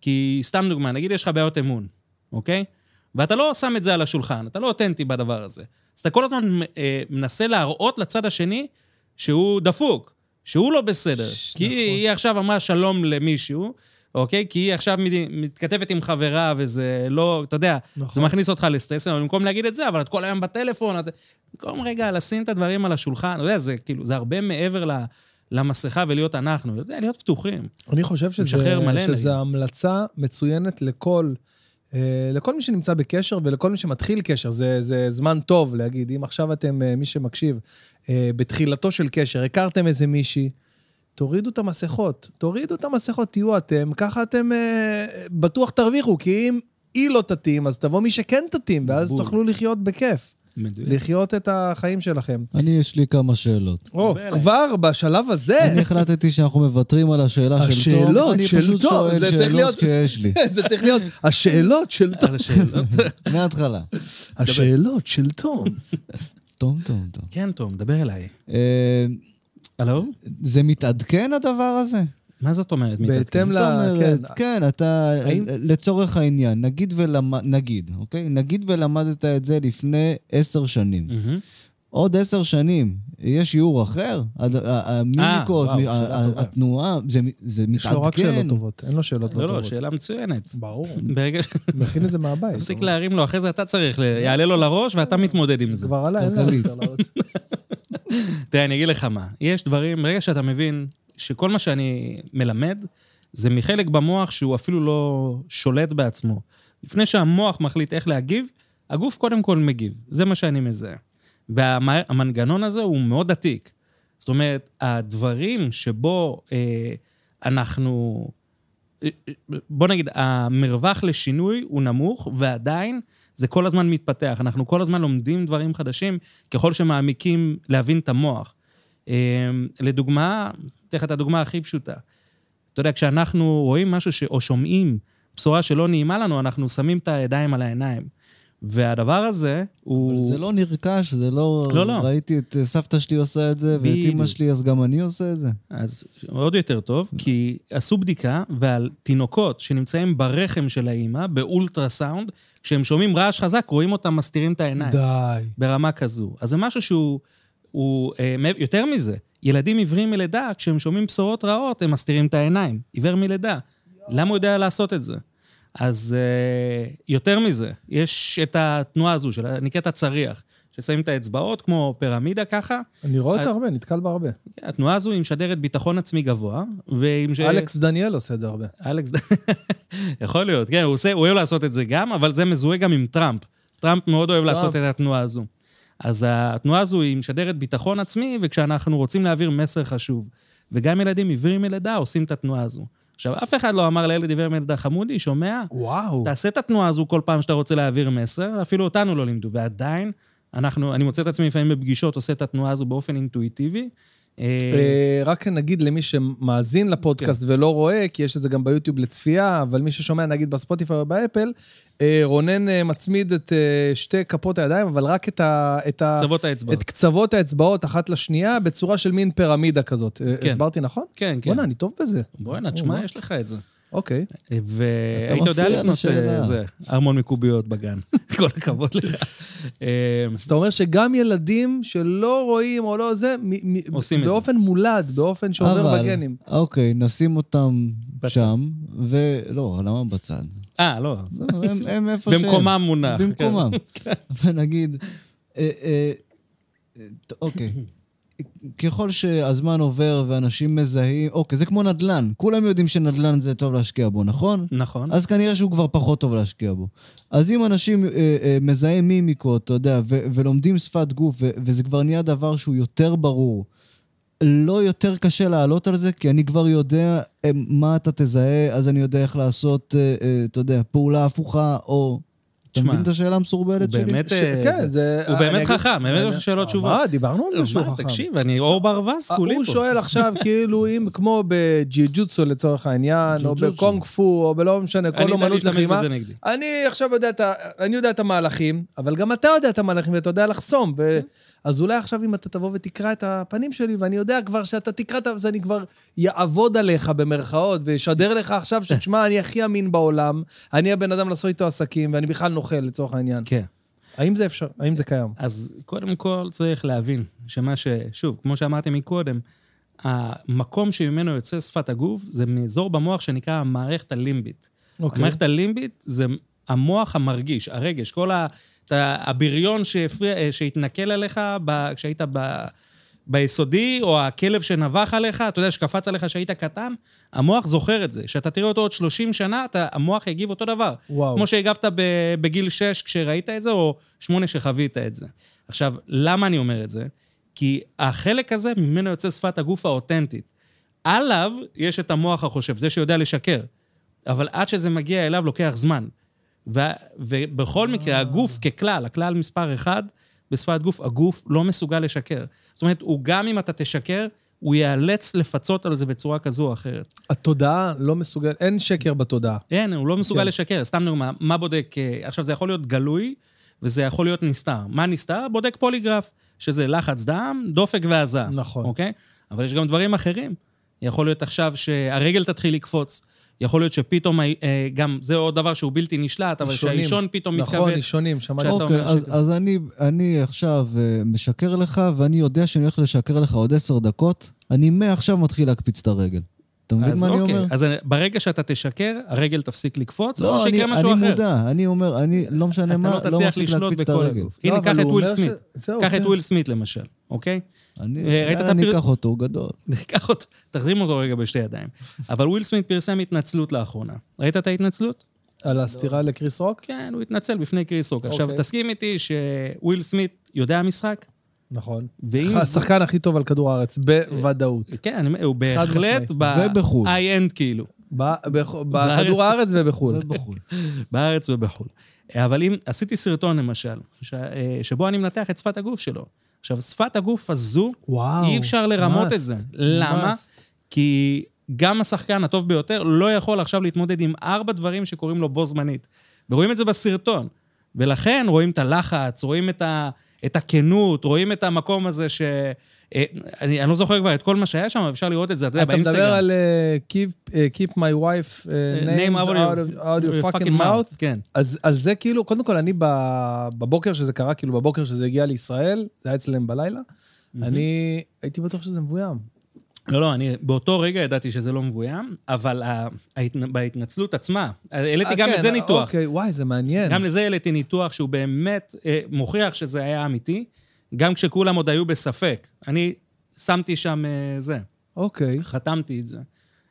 כי סתם דוגמה, נגיד יש לך בעיות אמון, אוקיי? ואתה לא שם את זה על השולחן, אתה לא אותנטי בדבר הזה. אז אתה כל הזמן אה, מנסה להראות לצד השני שהוא דפוק, שהוא לא בסדר. ש- כי נכון. היא עכשיו אמרה שלום למישהו, אוקיי? כי היא עכשיו מת- מתכתבת עם חברה וזה לא, אתה יודע, נכון. זה מכניס אותך לסטרס, אבל במקום להגיד את זה, אבל את כל היום בטלפון, את... במקום רגע לשים את הדברים על השולחן, אתה יודע, זה כאילו, זה הרבה מעבר ל... למסכה ולהיות אנחנו, יודע, להיות פתוחים. אני חושב שזה, מלא שזה. המלצה מצוינת לכל, אה, לכל מי שנמצא בקשר ולכל מי שמתחיל קשר. זה, זה זמן טוב להגיד, אם עכשיו אתם, אה, מי שמקשיב, אה, בתחילתו של קשר, הכרתם איזה מישהי, תורידו את המסכות, תורידו את המסכות, תהיו אתם, ככה אתם אה, בטוח תרוויחו, כי אם היא לא תתאים, אז תבוא מי שכן תתאים, ואז בול. תוכלו לחיות בכיף, מדויק. לחיות את החיים שלכם. אני, יש לי כמה שאלות. או. כבר בשלב הזה, אני החלטתי שאנחנו מוותרים על השאלה של תום. השאלות אני של פשוט תום, שואל זה צריך שאלות להיות- שיש לי, זה צריך להיות השאלות של תום. מההתחלה. השאלות של תום. תום, תום, תום. כן, תום, דבר אליי. אה, הלו? זה מתעדכן הדבר הזה? מה זאת אומרת? בהתאם מתעדכן? ל... זאת אומרת, כן. כן, אתה, האם- לצורך העניין, נגיד ולמד, נגיד, אוקיי? נגיד ולמדת את זה לפני עשר שנים. מהמם. עוד עשר שנים, יש שיעור אחר? המימיקות, וואו, מ- שאלה ה- טובה. התנועה, זה זה יש לו רק שאלות מתעדכן. טובות, אין לו שאלות לא לא, לא, טובות. שאלה מצוינת. ברור, ברגע ש... מכין את זה מהבית. תפסיק להרים לו, אחרי זה אתה צריך, ל- יעלה לו לראש ואתה מתמודד עם זה. כבר עלה, אין לה כלכלית. תראה, אני אגיד לך מה, יש דברים, ברגע שאתה מבין שכל מה שאני מלמד, זה מחלק במוח שהוא אפילו לא שולט בעצמו. לפני שהמוח מחליט איך להגיב, הגוף קודם כל מגיב. זה מה שאני מזהה. והמנגנון הזה הוא מאוד עתיק. זאת אומרת, הדברים שבו אה, אנחנו... אה, אה, בוא נגיד, המרווח לשינוי הוא נמוך, ועדיין זה כל הזמן מתפתח. אנחנו כל הזמן לומדים דברים חדשים ככל שמעמיקים להבין את המוח. אה, לדוגמה, אתן לך את הדוגמה הכי פשוטה. אתה יודע, כשאנחנו רואים משהו ש... או שומעים בשורה שלא נעימה לנו, אנחנו שמים את הידיים על העיניים. והדבר הזה אבל הוא... זה לא נרכש, זה לא... לא, לא. ראיתי את סבתא שלי עושה את זה, ואת. אמא שלי, אז גם אני עושה את זה. אז עוד יותר טוב, כי עשו בדיקה, ועל תינוקות שנמצאים ברחם של האימא, באולטרסאונד, כשהם שומעים רעש חזק, רואים אותם מסתירים את העיניים. די. ברמה כזו. אז זה משהו שהוא... הוא, אה, יותר מזה, ילדים עיוורים מלידה, כשהם שומעים בשורות רעות, הם מסתירים את העיניים. עיוור מלידה. למה הוא יודע לעשות את זה? אז אה, יותר מזה, יש את התנועה הזו, של, נקראת הצריח, ששמים את האצבעות כמו פירמידה ככה. אני רואה אותה הרבה, נתקל בה הרבה. התנועה הזו היא משדרת ביטחון עצמי גבוה, ועם ש... אלכס דניאל עושה את זה הרבה. אלכס, יכול להיות, כן, הוא, עושה, הוא אוהב לעשות את זה גם, אבל זה מזוהה גם עם טראמפ. טראמפ מאוד אוהב טראמפ. לעשות את התנועה הזו. אז התנועה הזו היא משדרת ביטחון עצמי, וכשאנחנו רוצים להעביר מסר חשוב. וגם ילדים עיוורים מלידה עושים את התנועה הזו. עכשיו, אף אחד לא אמר לילד עיוור מלידה, חמודי, שומע? וואו. תעשה את התנועה הזו כל פעם שאתה רוצה להעביר מסר, אפילו אותנו לא לימדו, ועדיין, אנחנו, אני מוצא את עצמי לפעמים בפגישות, עושה את התנועה הזו באופן אינטואיטיבי. אה, אה, רק נגיד למי שמאזין לפודקאסט כן. ולא רואה, כי יש את זה גם ביוטיוב לצפייה, אבל מי ששומע נגיד בספוטיפיי או באפל, אה, רונן מצמיד את שתי כפות הידיים, אבל רק את ה... את ה- קצוות האצבעות. את קצוות האצבעות אחת לשנייה בצורה של מין פירמידה כזאת. כן. הסברתי נכון? כן, כן. בוא'נה, אני טוב בזה. בוא'נה, תשמע? יש לך את זה. אוקיי. והיית יודע. אה, זה, ארמון מקוביות בגן. כל הכבוד לך. אה, אז אתה אומר שגם ילדים שלא רואים או לא זה, עושים את זה. באופן מולד, באופן שעובר בגנים. אוקיי, נשים אותם. שם, ולא, למה בצד? אה, לא. זה- הם- הם איפה שהם. במקומם מונח. כן. במקומם. ונגיד, אה, אה, אה, אוקיי. ככל שהזמן עובר ואנשים מזהים, אוקיי, זה כמו נדל"ן. כולם יודעים שנדל"ן זה טוב להשקיע בו, נכון? נכון. אז כנראה שהוא כבר פחות טוב להשקיע בו. אז אם אנשים אה, אה, מזהים מימיקות, אתה יודע, ו- ולומדים שפת גוף, ו- וזה כבר נהיה דבר שהוא יותר ברור, לא יותר קשה לעלות על זה, כי אני כבר יודע אה, מה אתה תזהה, אז אני יודע איך לעשות, אה, אה, אתה יודע, פעולה הפוכה, או... אתה מבין את השאלה המסורבלת שלי? באמת, ש- אה, כן, זה- זה... הוא באמת אגיד- חכם, באמת יש שאלות תשובות. מה, דיברנו על זה שהוא מה, חכם. תקשיב, אני אור ברווז, כולי פה. הוא שואל עכשיו, כאילו, אם כמו בג'י-ג'וצו לצורך העניין, או. בקונג פו, או בלא משנה, כל אומנות לחימה. אני עכשיו יודע את ה... אני יודע את המהלכים, אבל גם אתה יודע את המהלכים ואתה יודע לחסום. אז אולי עכשיו אם אתה תבוא ותקרא את הפנים שלי, ואני יודע כבר שאתה תקרא את ה... אז אני כבר יעבוד עליך במרכאות, וישדר לך עכשיו שתשמע, אני הכי אמין בעולם, אני הבן אדם לעשות איתו עסקים, ואני בכלל נוכל לצורך העניין. כן. האם זה אפשר? האם זה קיים? אז קודם כל צריך להבין שמה ש... שוב, כמו שאמרתי מקודם, המקום שממנו יוצא שפת הגוף זה מאזור במוח שנקרא המערכת הלימבית. אוקיי. המערכת הלימבית זה המוח המרגיש, הרגש, כל ה... אתה- הבריון שהפריע, אה, שהתנכל עליך ב, כשהיית ב, ביסודי, או הכלב שנבח עליך, אתה יודע, שקפץ עליך כשהיית קטן, המוח זוכר את זה. כשאתה תראה אותו עוד 30 שנה, אתה, המוח יגיב אותו דבר. וואו. כמו שהגבת בגיל 6 כשראית את זה, או 8 שחווית את זה. עכשיו, למה אני אומר את זה? כי החלק הזה, ממנו יוצא שפת הגוף האותנטית. עליו יש את המוח החושב, זה שיודע לשקר. אבל עד שזה מגיע אליו לוקח זמן. ו- ובכל מקרה, הגוף ככלל, הכלל מספר אחד, בשפת גוף, הגוף לא מסוגל לשקר. זאת אומרת, הוא גם אם אתה תשקר, הוא ייאלץ לפצות על זה בצורה כזו או אחרת. התודעה לא מסוגלת, אין שקר בתודעה. אין, הוא לא מסוגל כן. לשקר. סתם דוגמה, מה בודק... אה, עכשיו, זה יכול להיות גלוי, וזה יכול להיות נסתר. מה נסתר? בודק פוליגרף, שזה לחץ דם, דופק והזעה. נכון. אוקיי? אבל יש גם דברים אחרים. יכול להיות עכשיו שהרגל תתחיל לקפוץ. יכול להיות שפתאום, אה, גם, זה עוד דבר שהוא בלתי נשלט, אבל. שהאישון פתאום נכון, מתכווץ. אישונים, שמעתי. אוקיי, אז, אז אני, אני עכשיו אה, משקר לך, ואני יודע שאני הולך לשקר לך עוד עשר דקות, אני מעכשיו מתחיל להקפיץ את הרגל. אתה מבין מה אני אוקיי, אומר? אז ברגע שאתה תשקר, הרגל תפסיק לקפוץ, או לא, אני, שיקרה משהו אני אחר. מודע, אני אומר, אני, לא משנה אתה מה, לא לא תצליח מפסיק לשלוט להקפיץ את בכל הרגל. הגוף. לא, הנה, אבל קח את וויל סמית. קח כן. את וויל סמית למשל, אוקיי? אני, אה, אקח אותו, הוא גדול. קח אותו, תחזיק אותו רגע בשתי ידיים. אבל וויל סמית פרסם התנצלות לאחרונה. ראית את ההתנצלות? על הסטירה לקריס רוק? כן, הוא התנצל בפני קריס רוק. עכשיו, אוקיי. תסכים איתי שוויל סמית יודע משחק, נכון. השחקן הכי טוב על כדור הארץ, בוודאות. כן, אני אומר, הוא בהחלט. ובחו"ל. ב-high-end כאילו, בכדור הארץ ובחו"ל. ובחו"ל. בארץ ובחו"ל. אבל אם, עשיתי סרטון למשל, ש- אה, שבו אני מנתח את שפת הגוף שלו. עכשיו, שפת הגוף הזו, וואו. אי אפשר לרמות must, את זה. למה? must. כי גם השחקן הטוב ביותר לא יכול עכשיו להתמודד עם ארבע דברים שקורים לו בו זמנית. ורואים את זה בסרטון. ולכן רואים את הלחץ, רואים את, ה, את הכנות, רואים את המקום הזה ש... אה, אני, אני לא זוכר כבר את כל מה שהיה שם, אפשר לראות את זה, אתה יודע, אתה באינסטגרם. מדבר על אה, keep- אה, Keep my wife uh, name out out out your fucking mouth. כן. אז אז זה כאילו, קודם כל, אני בבוקר שזה קרה, כאילו בבוקר שזה הגיע לישראל, זה היה אצלם בלילה, אני הייתי בטוח שזה מבוים. לא, לא, אני באותו רגע ידעתי שזה לא מבוים, אבל. בהתנצלות עצמה, העליתי גם כן, את זה ניתוח. אוקיי, וואי, זה מעניין. גם לזה העליתי ניתוח שהוא באמת אה, מוכיח שזה היה אמיתי, גם כשכולם עוד היו בספק. אני שמתי שם אה, זה, אוקיי. חתמתי את זה.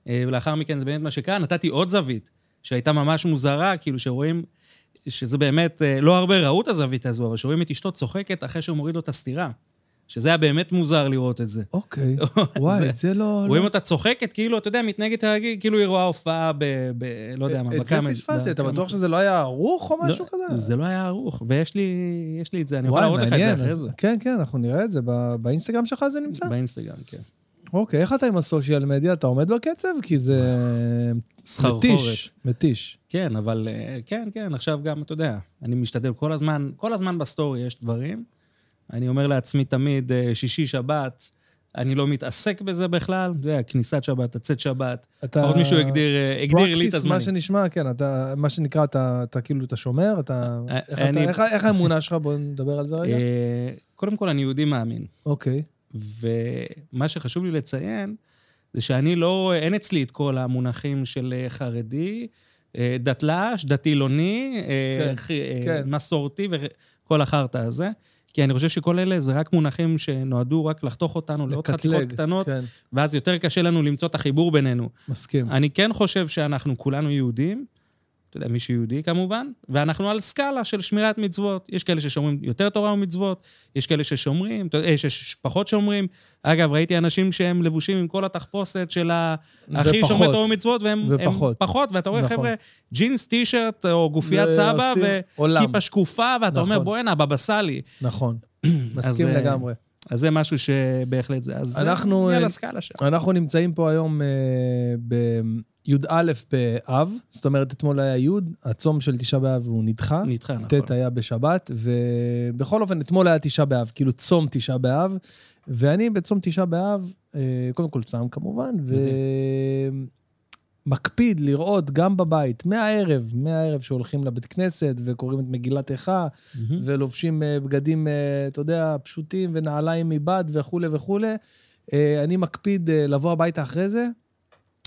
אה, ולאחר מכן זה באמת מה שקרה, נתתי עוד זווית, שהייתה ממש מוזרה, כאילו שרואים, שזה באמת, אה, לא הרבה ראו את הזווית הזו, אבל שרואים את אשתו צוחקת אחרי שהוא מוריד לו את הסטירה. שזה היה באמת מוזר לראות את זה. אוקיי. וואי, זה- את זה לא... רואים אותה צוחקת, כאילו, אתה יודע, מתנהגת הרגיל, כאילו היא רואה הופעה ב... לא יודע מה, את זה בקאמל- פספסתי, אתה בקאמל- בטוח שזה לא היה ערוך או משהו לא, כזה? זה לא היה ערוך, ויש לי, את זה, אני יכול להראות לך את זה. אחרי זה. כן, כן, אנחנו נראה את זה. באינסטגרם שלך זה נמצא? באינסטגרם, כן. אוקיי, איך אתה עם הסושיאל מדיה? אתה עומד בקצב? כי זה... סחרחורת. מתיש, מתיש. כן, אבל אה, כן, כן, עכשיו גם, אתה יודע, אני משתדל כל הזמן, כל הזמן בסטורי יש דברים. אני אומר לעצמי תמיד, אה, שישי, שבת, אני לא מתעסק בזה בכלל, אתה יודע, כניסת שבת, הצאת שבת. אתה... לפחות מישהו הגדיר, אה, הגדיר לי את הזמנים. מה שנשמע, כן, אתה, מה שנקרא, אתה, אתה כאילו, אתה שומר, אתה... אה, איך, אני- אתה איך, איך האמונה שלך? בוא נדבר על זה רגע. קודם כל, אני יהודי מאמין. אוקיי. ומה שחשוב לי לציין, זה שאני לא, אין אצלי את כל המונחים של חרדי, דתל"ש, דתי-לוני, כן, כן. מסורתי וכל החרטא הזה. כי אני חושב שכל אלה זה רק מונחים שנועדו רק לחתוך אותנו לעוד חתיכות קטנות, כן, ואז יותר קשה לנו למצוא את החיבור בינינו. מסכים. אני כן חושב שאנחנו כולנו יהודים, אתה יודע, מי שיהודי כמובן, ואנחנו על סקאלה של שמירת מצוות. יש כאלה ששומרים יותר תורה ומצוות, יש כאלה ששומרים, יודע, אה, שפחות שומרים. אגב, ראיתי אנשים שהם לבושים עם כל התחפושת של הכי. שומרי תורה ומצוות, והם הם ופחות. פחות, ואתה רואה, נכון. חבר'ה, ג'ינס, טישרט או גופיית סבא. וכיפה שקופה, ואתה אומר, נכון. בוא'נה, בבא סאלי. נכון, מסכים אה, לגמרי. אז זה משהו שבהחלט זה. אז אנחנו, זה על אה, הסקאלה שם. אנחנו נמצאים פה היום אה, בי"א באב, זאת אומרת, אתמול היה י', הצום של תשעה באב הוא נדחה. נדחה, נכון. ט' היה בשבת, ובכל אופן, אתמול היה תשעה באב, כאילו צום תשעה באב, ואני בצום תשעה באב, אה, קודם כל צם כמובן, ומקפיד לראות גם בבית, מהערב, מהערב שהולכים לבית כנסת וקוראים את מגילת איכה, מהמם. ולובשים אה, בגדים, אה, אתה יודע, פשוטים ונעליים מבד וכולי וכולי. אני מקפיד לבוא הביתה אחרי זה,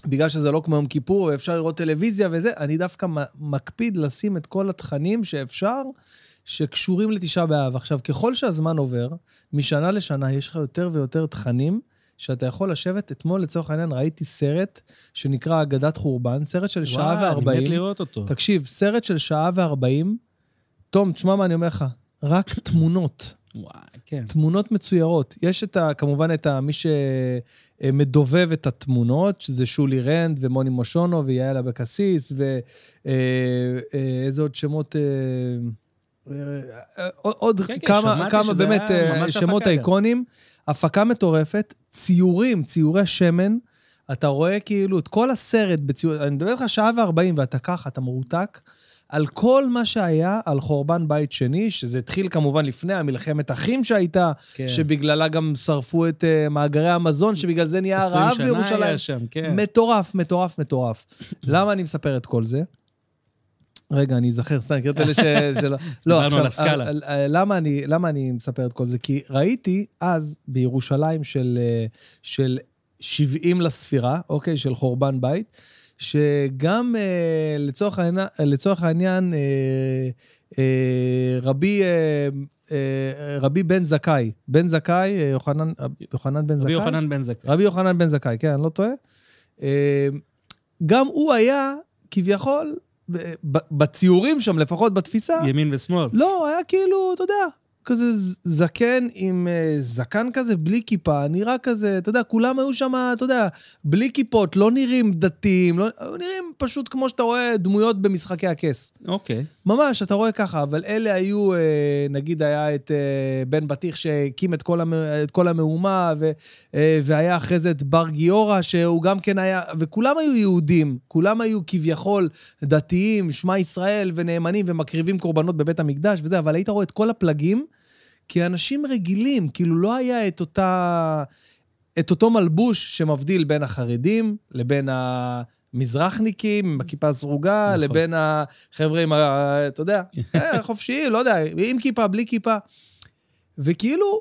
בגלל שזה לא כמו יום כיפור, ואפשר לראות טלוויזיה וזה, אני דווקא מקפיד לשים את כל התכנים שאפשר, שקשורים לתשעה באב. עכשיו, ככל שהזמן עובר, משנה לשנה יש לך יותר ויותר תכנים שאתה יכול לשבת. אתמול, לצורך העניין, ראיתי סרט שנקרא אגדת חורבן, סרט של שעה וואי, אני וארבעים. מת לראות אותו. תקשיב, סרט של שעה וארבעים, תום, תשמע מה אני אומר לך, רק תמונות, וואי, כן. תמונות מצוירות. יש את ה... כמובן את ה... מי שמדובב את התמונות, שזה שולי רנד ומוני מושונו ויעל אבקסיס, ואיזה עוד שמות... אה, אה, עוד- עוד כן, כן, כמה, כמה באמת אה, שמות. אייקונים, הפקה מטורפת, ציורים, ציורי שמן. אתה רואה כאילו את כל הסרט בציור, אני מדבר איתך שעה וארבעים, ואתה ככה, אתה מרותק, על כל מה שהיה על חורבן בית שני, שזה התחיל כמובן לפני המלחמת אחים שהייתה, כן. שבגללה גם שרפו את uh, מאגרי המזון, שבגלל זה נהיה 20 רעב שנה בירושלים. היה שם, כן. מטורף, מטורף, מטורף. למה אני מספר את כל זה? רגע, אני אזכר, סתם, מכיר את אלה. שלא... לא, הסקאלה. אה, אה, למה אני, למה אני מספר את כל זה? כי ראיתי אז בירושלים של, של 70 לספירה, אוקיי, של חורבן בית, שגם אה, לצורך העניין, לצורך העניין אה, אה, רבי, אה, אה, רבי בן זכאי, בן זכאי, אה, יוחנן, יוחנן בן רבי זכאי, יוחנן בן זכאי. רבי יוחנן בן זכאי, כן, אני לא טועה. אה, גם הוא היה, כביכול, בציורים שם, לפחות בתפיסה, ימין ושמאל. לא, היה כאילו, אתה יודע, כזה זקן עם אה, זקן כזה בלי כיפה, נראה כזה, אתה יודע, כולם היו שם, אתה יודע, בלי כיפות, לא נראים דתיים, לא, נראים פשוט כמו שאתה רואה דמויות במשחקי הכס. אוקיי. ממש, אתה רואה ככה, אבל אלה היו, אה, נגיד היה את אה, בן בטיח שהקים את כל, המ, את כל המהומה, ו, והיה אחרי זה את בר גיורא, שהוא גם כן היה, וכולם היו יהודים, כולם היו כביכול דתיים, שמע ישראל ונאמנים ומקריבים קורבנות בבית המקדש וזה, אבל היית רואה את כל הפלגים כאנשים רגילים, כאילו לא היה את אותה... את אותו מלבוש שמבדיל בין החרדים לבין המזרחניקים עם הכיפה הסרוגה, נכון. לבין החבר'ה עם ה... אתה יודע, אה, חופשיים, לא יודע, עם כיפה, בלי כיפה. וכאילו,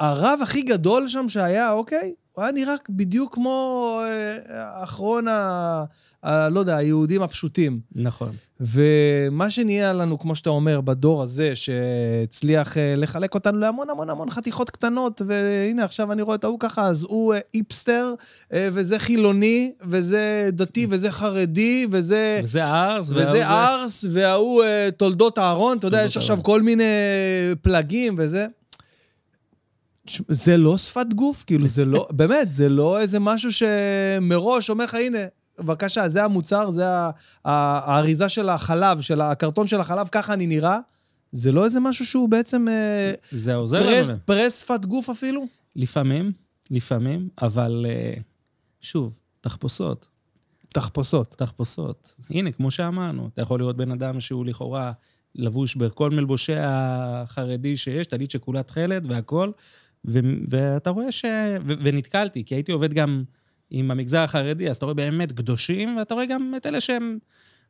הרב הכי גדול שם שהיה, אוקיי, הוא היה נראה בדיוק כמו אה, אחרון ה... לא יודע, היהודים הפשוטים. נכון. ומה שנהיה לנו, כמו שאתה אומר, בדור הזה, שהצליח אה, לחלק אותנו להמון המון המון חתיכות קטנות, והנה, עכשיו אני רואה את ההוא ככה, אז הוא אה, איפסטר, אה, וזה חילוני, וזה דתי, וזה חרדי, וזה... וזה ארס, וזה ארס, וההוא אה, תולדות אהרון, אתה יודע, יש עכשיו. כל מיני פלגים וזה. זה לא שפת גוף, כאילו, זה לא, באמת, זה לא איזה משהו שמראש אומר לך, הנה, בבקשה, זה המוצר, זה האריזה של החלב, של הקרטון של החלב, ככה אני נראה. זה לא איזה משהו שהוא בעצם אה, זה עוזר פרס, לנו. פרס שפת גוף אפילו? לפעמים, לפעמים, אבל אה, שוב, תחפושות, תחפושות. תחפושות. הנה, כמו שאמרנו, אתה יכול לראות בן אדם שהוא לכאורה לבוש בכל מלבושי החרדי שיש, טלית שכולה תכלת והכול, ו- ואתה רואה ש... ו- ונתקלתי, כי הייתי עובד גם עם המגזר החרדי, אז אתה רואה באמת קדושים, ואתה רואה גם את אלה שהם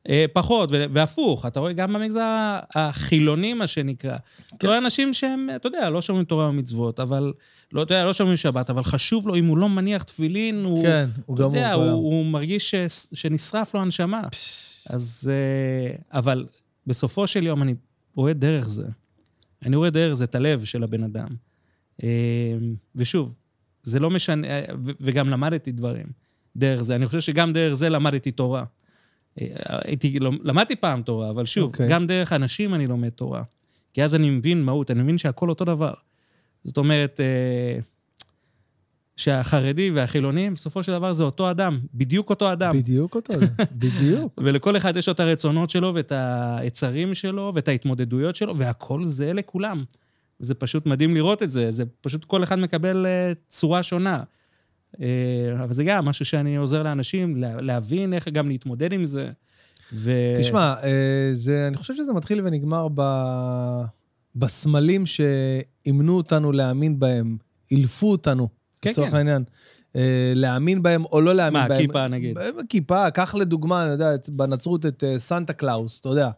אה, פחות, והפוך, אתה רואה גם במגזר החילוני, מה שנקרא. אתה רואה אנשים שהם, אתה יודע, לא שומעים תורה ומצוות, אבל, לא, אתה יודע, לא שומעים שבת, אבל חשוב לו, אם הוא לא מניח תפילין, הוא, כן, הוא אתה גמור. יודע, הוא, היום. הוא מרגיש ש, שנשרף לו הנשמה. אז, אה, אבל בסופו של יום אני רואה דרך זה. אני רואה דרך זה את הלב של הבן אדם. אה, ושוב, זה לא משנה, אה, וגם למדתי דברים דרך זה. אני חושב שגם דרך זה למדתי תורה. אה, הייתי, לא- למדתי פעם תורה, אבל שוב, אוקיי. okay. גם דרך אנשים אני לומד תורה. כי אז אני מבין מהות, אני מבין שהכל אותו דבר. זאת אומרת, אה, שהחרדי והחילוני, בסופו של דבר זה אותו אדם, בדיוק אותו אדם. בדיוק אותו, זה, בדיוק. ולכל אחד יש את הרצונות שלו ואת היצרים שלו ואת ההתמודדויות שלו, והכל זהה לכולם. זה פשוט מדהים לראות את זה, זה פשוט כל אחד מקבל אה, צורה שונה. אה, אבל זה גם משהו שאני עוזר לאנשים לה- להבין איך גם להתמודד עם זה. ו... תשמע, אה, זה, אני חושב שזה מתחיל ונגמר ב, בסמלים שאימנו אותנו להאמין בהם, אילפו אותנו, כן, לצורך כן. העניין. להאמין בהם או לא להאמין מה, בהם. כיפה, נגיד? כיפה, קח לדוגמה, אני יודע, בנצרות את סנטה קלאוס, אתה יודע.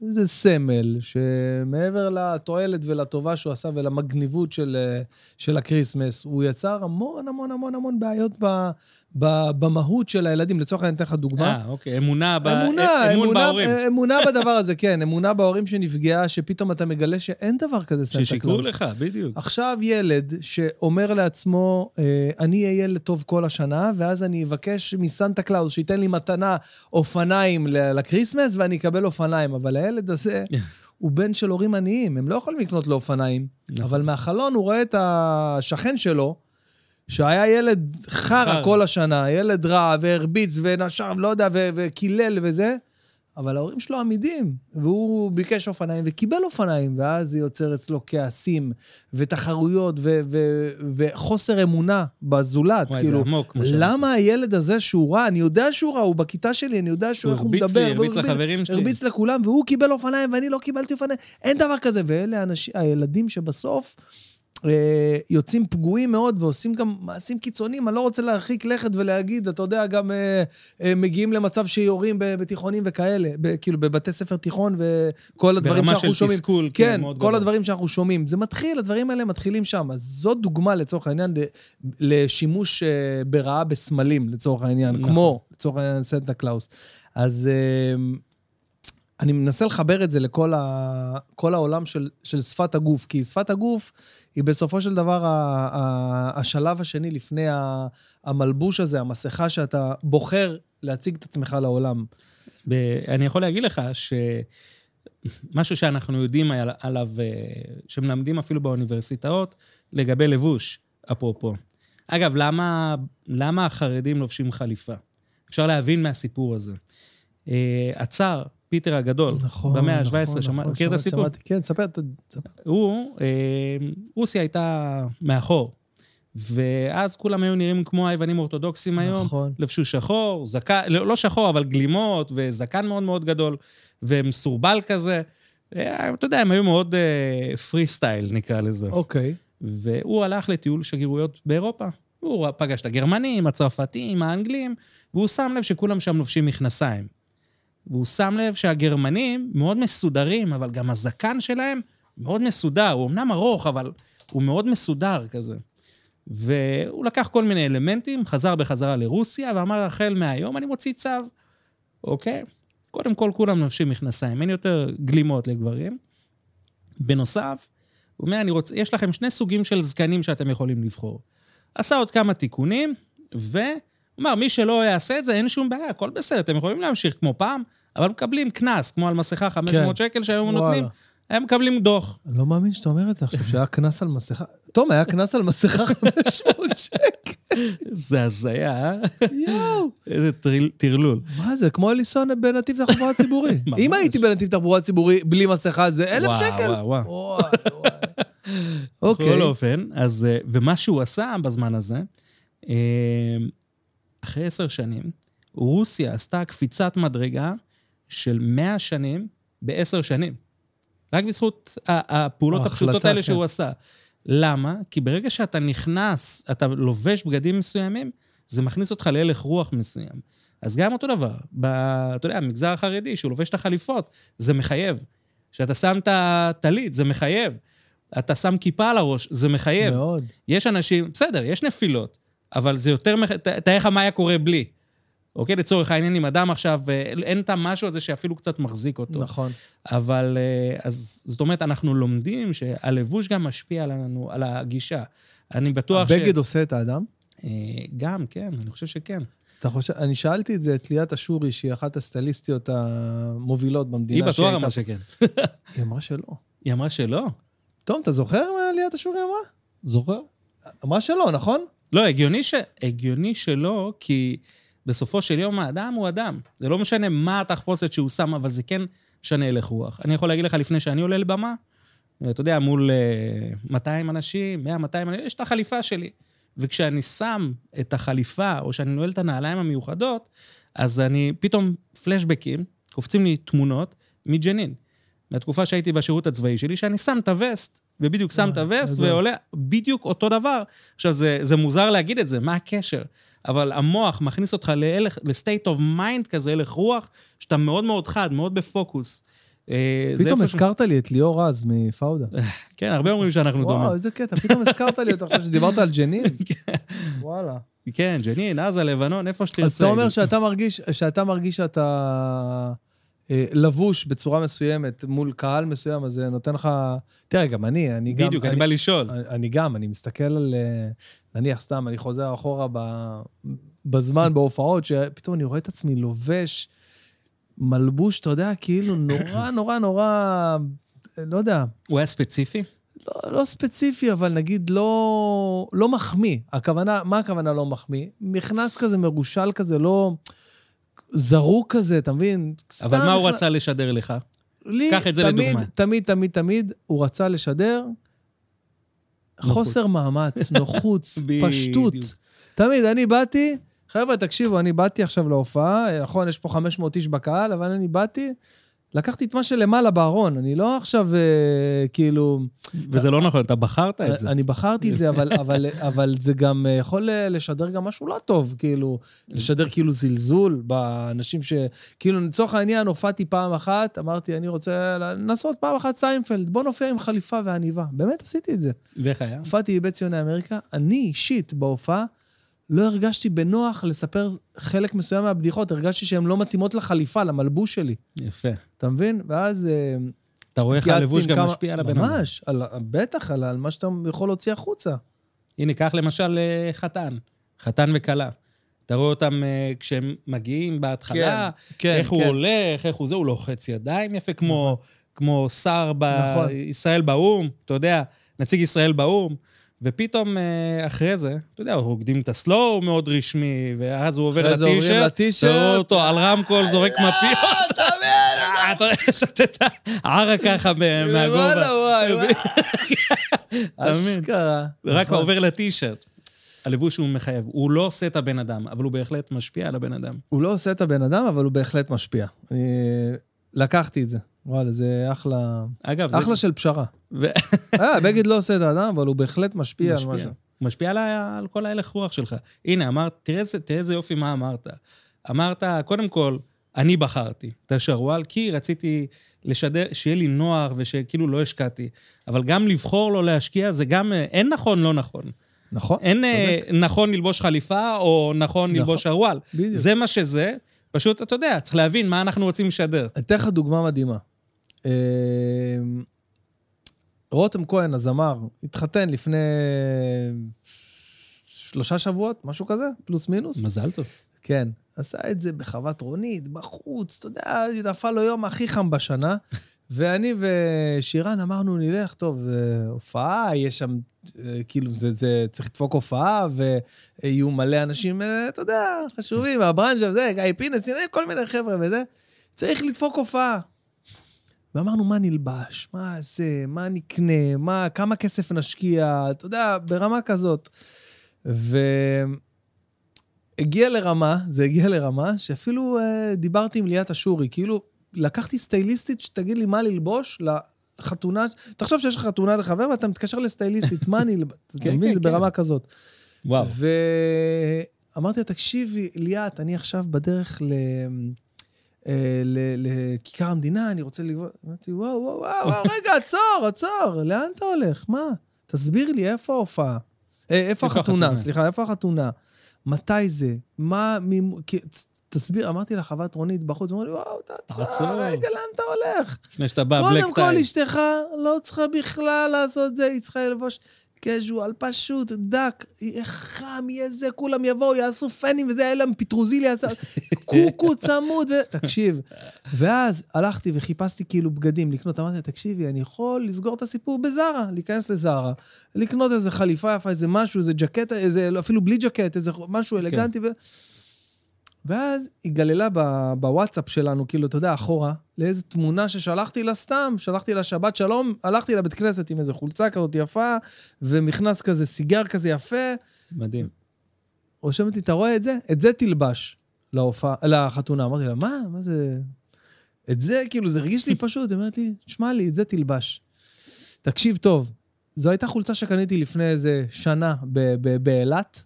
זה סמל שמעבר לתועלת ולטובה שהוא עשה ולמגניבות של, אה, של הקריסמס, הוא יצר המון המון המון המון בעיות ב, ב, במהות של הילדים. לצורך העניין, אני אתן לך דוגמה. אה, אוקיי, אמונה, ב... אמונה, אמון אמונה, בהורים. אמונה בדבר הזה, כן. אמונה בהורים שנפגעה, שפתאום אתה מגלה שאין דבר כזה סנטה ששיקרו קלאוס. לך, בדיוק. עכשיו ילד שאומר לעצמו, אה, אני אהיה ילד טוב כל השנה, ואז אני אבקש מסנטה קלאוס שייתן לי מתנה אופניים לקריסמס, ואני אקבל אופניים. אבל הילד הזה הוא בן של הורים עניים, הם לא יכולים לקנות לו אופניים. נכון. אבל מהחלון הוא רואה את השכן שלו, שהיה ילד חרא. כל השנה, ילד רע, והרביץ, ונשך, לא יודע, וקילל וזה, אבל ההורים שלו עמידים, והוא ביקש אופניים וקיבל אופניים, ואז זה יוצר אצלו כעסים, ותחרויות, ו- ו- וחוסר אמונה בזולת. וואי, זה כאילו, עמוק, מה שאתה למה הילד הזה שהוא רע, אני יודע שהוא רע, הוא בכיתה שלי, אני יודע שהוא, הוא איך הוא הרביץ מדבר. לי, הרביץ לחברים שלי. הרביץ לכולם, והוא קיבל אופניים ואני לא קיבלתי אופניים. אין דבר כזה. ואלה האנשים, הילדים שבסוף אה, יוצאים פגועים מאוד ועושים גם מעשים קיצוניים. אני לא רוצה להרחיק לכת ולהגיד, אתה יודע, גם אה, אה, מגיעים למצב שיורים בתיכונים וכאלה, ב- כאילו בבתי ספר תיכון וכל הדברים ברמה שאנחנו של שומעים. תסכול, כאילו, כן, מאוד כל גדול. הדברים שאנחנו שומעים. זה מתחיל, הדברים האלה מתחילים שם. אז זו דוגמה, לצורך העניין, לשימוש אה, ברעה בסמלים, לצורך העניין, נכון. כמו, לצורך העניין, סנטה קלאוס. אז אה, אני מנסה לחבר את זה לכל ה, כל העולם של, של שפת הגוף, כי שפת הגוף היא בסופו של דבר ה, ה, השלב השני לפני ה, המלבוש הזה, המסכה שאתה בוחר להציג את עצמך לעולם. ב- אני יכול להגיד לך שמשהו שאנחנו יודעים על- עליו, אה, שמלמדים אפילו באוניברסיטאות, לגבי לבוש, אפרופו. אגב, למה, למה החרדים לובשים חליפה? אפשר להבין מהסיפור הזה. אה, הצאר, פיטר הגדול, במאה ה-17, שמע- מכיר את הסיפור? שמעתי, כן, ספר, ספר. הוא, אה, רוסיה הייתה מאחור, ואז כולם היו נראים כמו היוונים האורתודוקסים היום. נכון. לבשו שחור, זקן, לא לא שחור, אבל גלימות, וזקן מאוד מאוד גדול, ומסורבל כזה. אה, אתה יודע, הם היו מאוד פרי סטייל, נקרא לזה. אוקיי. והוא הלך לטיול שגרירויות באירופה. הוא פגש את הגרמנים, הצרפתים, האנגלים, והוא שם לב שכולם שם לובשים מכנסיים. והוא שם לב שהגרמנים מאוד מסודרים, אבל גם הזקן שלהם מאוד מסודר. הוא אמנם ארוך, אבל הוא מאוד מסודר כזה. והוא לקח כל מיני אלמנטים, חזר בחזרה לרוסיה, ואמר, החל מהיום אני מוציא צו, אוקיי? קודם כל, כולם לובשים מכנסיים, אין יותר גלימות לגברים. בנוסף, הוא אומר, אני רוצה, יש לכם שני סוגים של זקנים שאתם יכולים לבחור. עשה עוד כמה תיקונים, והוא אמר, מי שלא יעשה את זה, אין שום בעיה, הכל בסדר, אתם יכולים להמשיך כמו פעם, אבל מקבלים קנס, כמו על מסכה 500 שקל שהיום וואלה. נותנים, הם מקבלים דוח. אני לא מאמין שאתה אומר את זה עכשיו, שהיה קנס על מסכה. תום, היה קנס על מסכה 500 שקל. זה הזיה, אה? יואו. איזה טרלול. מה זה, כמו לנסוע בנתיב תחבורה ציבורי. אם הייתי בנתיב תחבורה ציבורי בלי מסכה, זה אלף וואו, שקל. וואו, וואו. וואי. אוקיי. בכל אופן, אז, אה, ומה שהוא עשה בזמן הזה, אה, אחרי עשר שנים, רוסיה עשתה קפיצת מדרגה של 100 שנים בעשר שנים. רק בזכות הפעולות הפשוטות האלה כן. שהוא עשה. למה? כי ברגע שאתה נכנס, אתה לובש בגדים מסוימים, זה מכניס אותך להלך רוח מסוים. אז גם אותו דבר, ב, אתה יודע, המגזר החרדי, שהוא לובש את החליפות, זה מחייב. כשאתה שם את הטלית, זה מחייב. אתה שם כיפה על הראש, זה מחייב. מאוד. יש אנשים, בסדר, יש נפילות, אבל זה יותר, תאר לך מה היה קורה בלי. אוקיי? לצורך העניין, אם אדם עכשיו, אה, אין את המשהו הזה שאפילו קצת מחזיק אותו. נכון. אבל, אה, אז זאת אומרת, אנחנו לומדים שהלבוש גם משפיע לנו, על הגישה. אני בטוח ש... הבגד עושה את האדם? אה, גם, כן, אני חושב שכן. אתה חושב, אני שאלתי את זה את ליאת אשורי, שהיא אחת הסטייליסטיות המובילות במדינה. היא בטוח אמרה. שכן. היא אמרה שלא. היא אמרה שלא. תום, אתה זוכר מה ליאת אשורי אמרה? זוכר? אמרה שלא, נכון? לא, הגיוני, ש... הגיוני שלא, כי בסופו של יום האדם הוא אדם. זה לא משנה מה התחפושת שהוא שם, אבל זה כן משנה הלך רוח. אני יכול להגיד לך, לפני שאני עולה לבמה, אתה יודע, מול אה, 200 אנשים, 100, 200 אנשים, יש את החליפה שלי. וכשאני שם את החליפה, או שאני נועל את הנעליים המיוחדות, אז אני, פתאום פלשבקים, קופצים לי תמונות מג'נין. מהתקופה שהייתי בשירות הצבאי שלי, שאני שם את הווסט, ובדיוק שם את אה, הווסט, ועולה בדיוק אותו דבר. עכשיו, זה, זה מוזר להגיד את זה, מה הקשר? אבל המוח מכניס אותך להלך, ל-state of mind כזה, הלך רוח, שאתה מאוד מאוד חד, מאוד בפוקוס. אה, פתאום הזכרת לי את ליאור רז מפאודה. כן, הרבה אומרים שאנחנו וואו, דומים. איזה קטע, פתאום הזכרת לי אותו עכשיו שדיברת על ג'נין. וואלה. כן, ג'נין, עזה, לבנון, איפה שתרצה. אז אתה אומר שאתה מרגיש, שאתה אה, לבוש בצורה מסוימת מול קהל מסוים, אז זה נותן לך... תראה, גם אני, אני גם... בדיוק, אני בא לשאול. אני, גם, אני מסתכל על... אה, נניח, סתם, אני חוזר אחורה בזמן, בהופעות, שפתאום אני רואה את עצמי לובש מלבוש, אתה יודע, כאילו נורא, נורא, נורא... אה, לא יודע, הוא היה ספציפי? לא, לא ספציפי, אבל נגיד לא, לא מחמיא. הכוונה, מה הכוונה לא מחמיא? מכנס כזה מרושל כזה, לא זרוק כזה, אתה מבין? אבל מה הוא רצה לשדר לך? לי, קח את זה תמיד, לדוגמה. תמיד, תמיד, תמיד, הוא רצה לשדר חוסר מאמץ, נוחות. פשטות. תמיד, אני באתי, חבר'ה, תקשיבו, אני באתי עכשיו להופעה, נכון, יש פה 500 איש בקהל, אבל אני באתי, לקחתי את מה שלמעלה בארון, אני לא עכשיו אה, כאילו... וזה לא נכון, אתה בחרת את זה. אני בחרתי את זה, אבל, אבל, אבל זה גם אה, יכול אה, לשדר גם משהו לא טוב, כאילו, לשדר כאילו זלזול באנשים ש... כאילו, לצורך העניין, הופעתי פעם אחת, אמרתי, אני רוצה לנסות פעם אחת סיינפלד, בוא נופיע עם חליפה ועניבה. באמת עשיתי את זה. ואיך היה? הופעתי בבית ציוני אמריקה, אני אישית בהופעה, לא הרגשתי בנוח לספר חלק מסוים מהבדיחות, הרגשתי שהן לא מתאימות לחליפה, למלבוש שלי. יפה. אתה מבין? ואז... אה, אתה רואה איך הלבוש גם כמה- משפיע על הבן אדם. ממש, על, בטח, על, על מה שאתה יכול להוציא החוצה. הנה, קח למשל אה, חתן, חתן וכלה. אתה רואה אותם אה, כשהם מגיעים בהתחלה, כן, איך הוא כן. הולך, איך הוא זה, הוא לוחץ ידיים יפה, כמו, כמו שר נכון. בישראל באו"ם, אתה יודע, נציג ישראל באו"ם, ופתאום אה, אחרי זה, אתה יודע, רוקדים את הסלואו מאוד רשמי, ואז הוא עובר לטישרט, לטישרט. אתה רואה אותו על רמקול זורק מפיות. אה, אתה רואה, שותה את הערה ככה מה- מהגובה. וואלה, וואי. אתה? אשכרה. רק נכון. עובר לטישרט. הלבוש הוא מחייב. הוא לא עושה את הבן אדם, אבל הוא בהחלט משפיע על הבן אדם. הוא לא עושה את הבן אדם, אבל הוא בהחלט משפיע. לקחתי את זה. וואלה, זה אחלה... אגב, זה... אחלה של פשרה. ו... אה, בגד לא עושה את האדם, אבל הוא בהחלט משפיע על משפיע. משהו. הוא משפיע על, על כל ההלך רוח שלך. הנה, אמרת, תראה תראה איזה יופי מה אמרת. אמרת, קודם כל, אני בחרתי את השרוואל, כי רציתי לשדר, שיהיה לי נוער ושכאילו לא השקעתי. אבל גם לבחור לא להשקיע, זה גם, אה, אין נכון, לא נכון. נכון? אין אה, צודק. נכון ללבוש חליפה או נכון נכון. ללבוש שרוואל. בדיוק. זה מה שזה. פשוט, אתה יודע, צריך להבין מה אנחנו רוצים לשדר. אתן לך דוגמה מדהימה. אה, רותם כהן, הזמר, התחתן לפני שלושה שבועות, משהו כזה, פלוס מינוס. מזל טוב. כן. עשה את זה בחוות רונית, בחוץ, אתה יודע, נפל לו יום הכי חם בשנה. ואני ושירן אמרנו, נלך, טוב, אה, הופעה, יש שם, אה, כאילו, זה, זה צריך לדפוק הופעה, ויהיו מלא אנשים, אה, אתה יודע, חשובים, מהברנז'ה וזה, גיא פינס, כל מיני חבר'ה וזה. צריך לדפוק הופעה. ואמרנו, מה נלבש? מה זה? מה נקנה? מה, כמה כסף נשקיע? אתה יודע, ברמה כזאת. והגיע לרמה, זה הגיע לרמה, שאפילו אה, דיברתי עם ליאת אשורי, כאילו, לקחתי סטייליסטית שתגיד לי מה ללבוש לחתונה, תחשוב שיש לך חתונה לחבר ואתה מתקשר לסטייליסטית, מה אני אלבש? אתה כן, מבין? כן, זה כן. ברמה כזאת. וואו. אמרתי לה, תקשיבי, ליאת, אני עכשיו בדרך ל... אה, לכיכר המדינה, אני רוצה לגבות... אמרתי, וואו, וואו, וואו, רגע, עצור, עצור, לאן אתה הולך? מה? תסביר לי, איפה ההופעה? אה, איפה החתונה? סליחה, איפה החתונה? מתי זה? מה... תסביר, אמרתי לחוות רונית בחוץ, אמרו לי, וואו, תעצור, עצור. רגע, לאן אתה הולך? לפני שאתה בא, בלק קודם כל, טיים. אשתך לא צריכה בכלל לעשות זה, היא צריכה ללבוש קז'ואל פשוט, דק, יהיה חם, יהיה זה, כולם יבואו, יעשו פנים וזה, יהיה להם פטרוזיליה, יעשה- קוקו צמוד, ו... תקשיב. ואז הלכתי וחיפשתי כאילו בגדים לקנות, אמרתי, תקשיבי, אני יכול לסגור את הסיפור בזארה, להיכנס לזארה, לקנות איזה חליפה יפה, איזה משהו, איזה ג'קט, איזה, אפילו בלי ג'קט, איזה משהו אלגנטי, ו... ואז היא גללה ב- בוואטסאפ שלנו, כאילו, אתה יודע, אחורה, לאיזו תמונה ששלחתי לה סתם, שלחתי לה שבת שלום, הלכתי לבית כנסת עם איזו חולצה כזאת יפה, ומכנס כזה, סיגר כזה יפה, מדהים. רושמת לי, אתה רואה את זה? את זה תלבש להופעה, לחתונה. אמרתי לה, מה? מה זה? את זה, כאילו, זה הרגיש לי פשוט. היא אומרת לי, שמע לי, את זה תלבש. תקשיב טוב, זו הייתה חולצה שקניתי לפני איזה שנה ב- ב- באילת.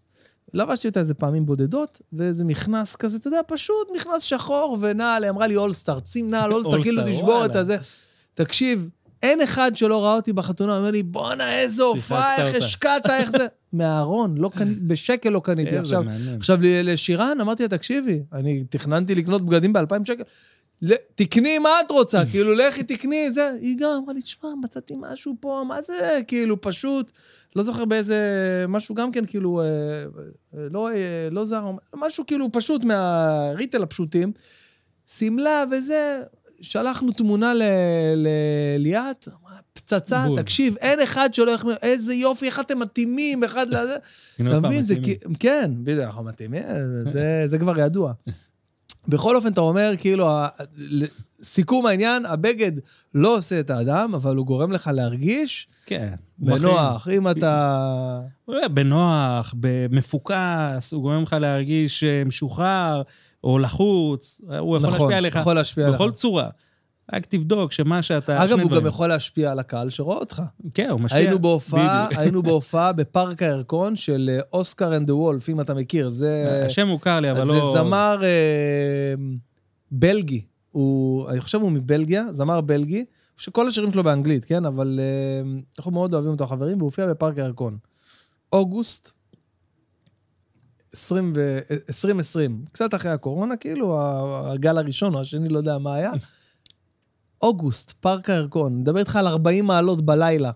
לבשתי אותה איזה פעמים בודדות, ואיזה מכנס כזה, אתה יודע, פשוט מכנס שחור ונעל, היא אמרה לי אולסטאר, שים נעל אולסטאר, כאילו תשבור את. הזה. תקשיב, אין אחד שלא ראה אותי בחתונה, אומר לי, בואנה, איזה הופעה, איך אותה." השקעת, איך זה... מהארון, לא קניתי, בשקל לא קניתי. איזה עכשיו, מעניין. עכשיו, לשירן, אמרתי לה, תקשיבי, אני תכננתי לקנות בגדים ב-2,000 שקל. תקני מה את רוצה, כאילו, לכי תקני זה. היא גם אמרה לי, תשמע, מצאתי משהו פה, מה זה, כאילו, פשוט, לא זוכר באיזה, משהו גם כן, כאילו, אה, אה, לא, אה, לא זר, משהו כאילו פשוט מהריטל הפשוטים. שמלה וזה, שלחנו תמונה לליאת, פצצה, בול. תקשיב, אין אחד שלא יחמיא, איזה יופי, איך אתם מתאימים, אחד לזה. אתה מבין, זה כן, בדיוק, אנחנו מתאימים, זה- זה כבר ידוע. בכל אופן, אתה אומר, כאילו, סיכום העניין, הבגד לא עושה את האדם, אבל הוא גורם לך להרגיש כן. בנוח. אם אתה... יודע, בנוח, במפוקס, הוא גורם לך להרגיש אה, משוחרר או לחוץ, הוא יכול נכון, להשפיע עליך יכול להשפיע עליך. בכל צורה. רק תבדוק שמה שאתה... אגב, הוא גם דברים. יכול להשפיע על הקהל שרואה אותך. כן, הוא משפיע. היינו בהופעה. היינו בהופעה בפארק הירקון של אה, Oscar and the Wolf, אם אתה מכיר. זה... השם מוכר לי, אבל לא... זה זמר אה, בלגי. הוא, אני חושב הוא מבלגיה, זמר בלגי, שכל השירים שלו באנגלית, כן? אבל אה, אנחנו מאוד אוהבים אותו, החברים, והוא הופיע בפארק הירקון. אוגוסט 20 ו- 2020, קצת אחרי הקורונה, כאילו, הגל הראשון או השני, לא יודע מה היה. אוגוסט, פארק הירקון, מדבר איתך על 40 מעלות בלילה.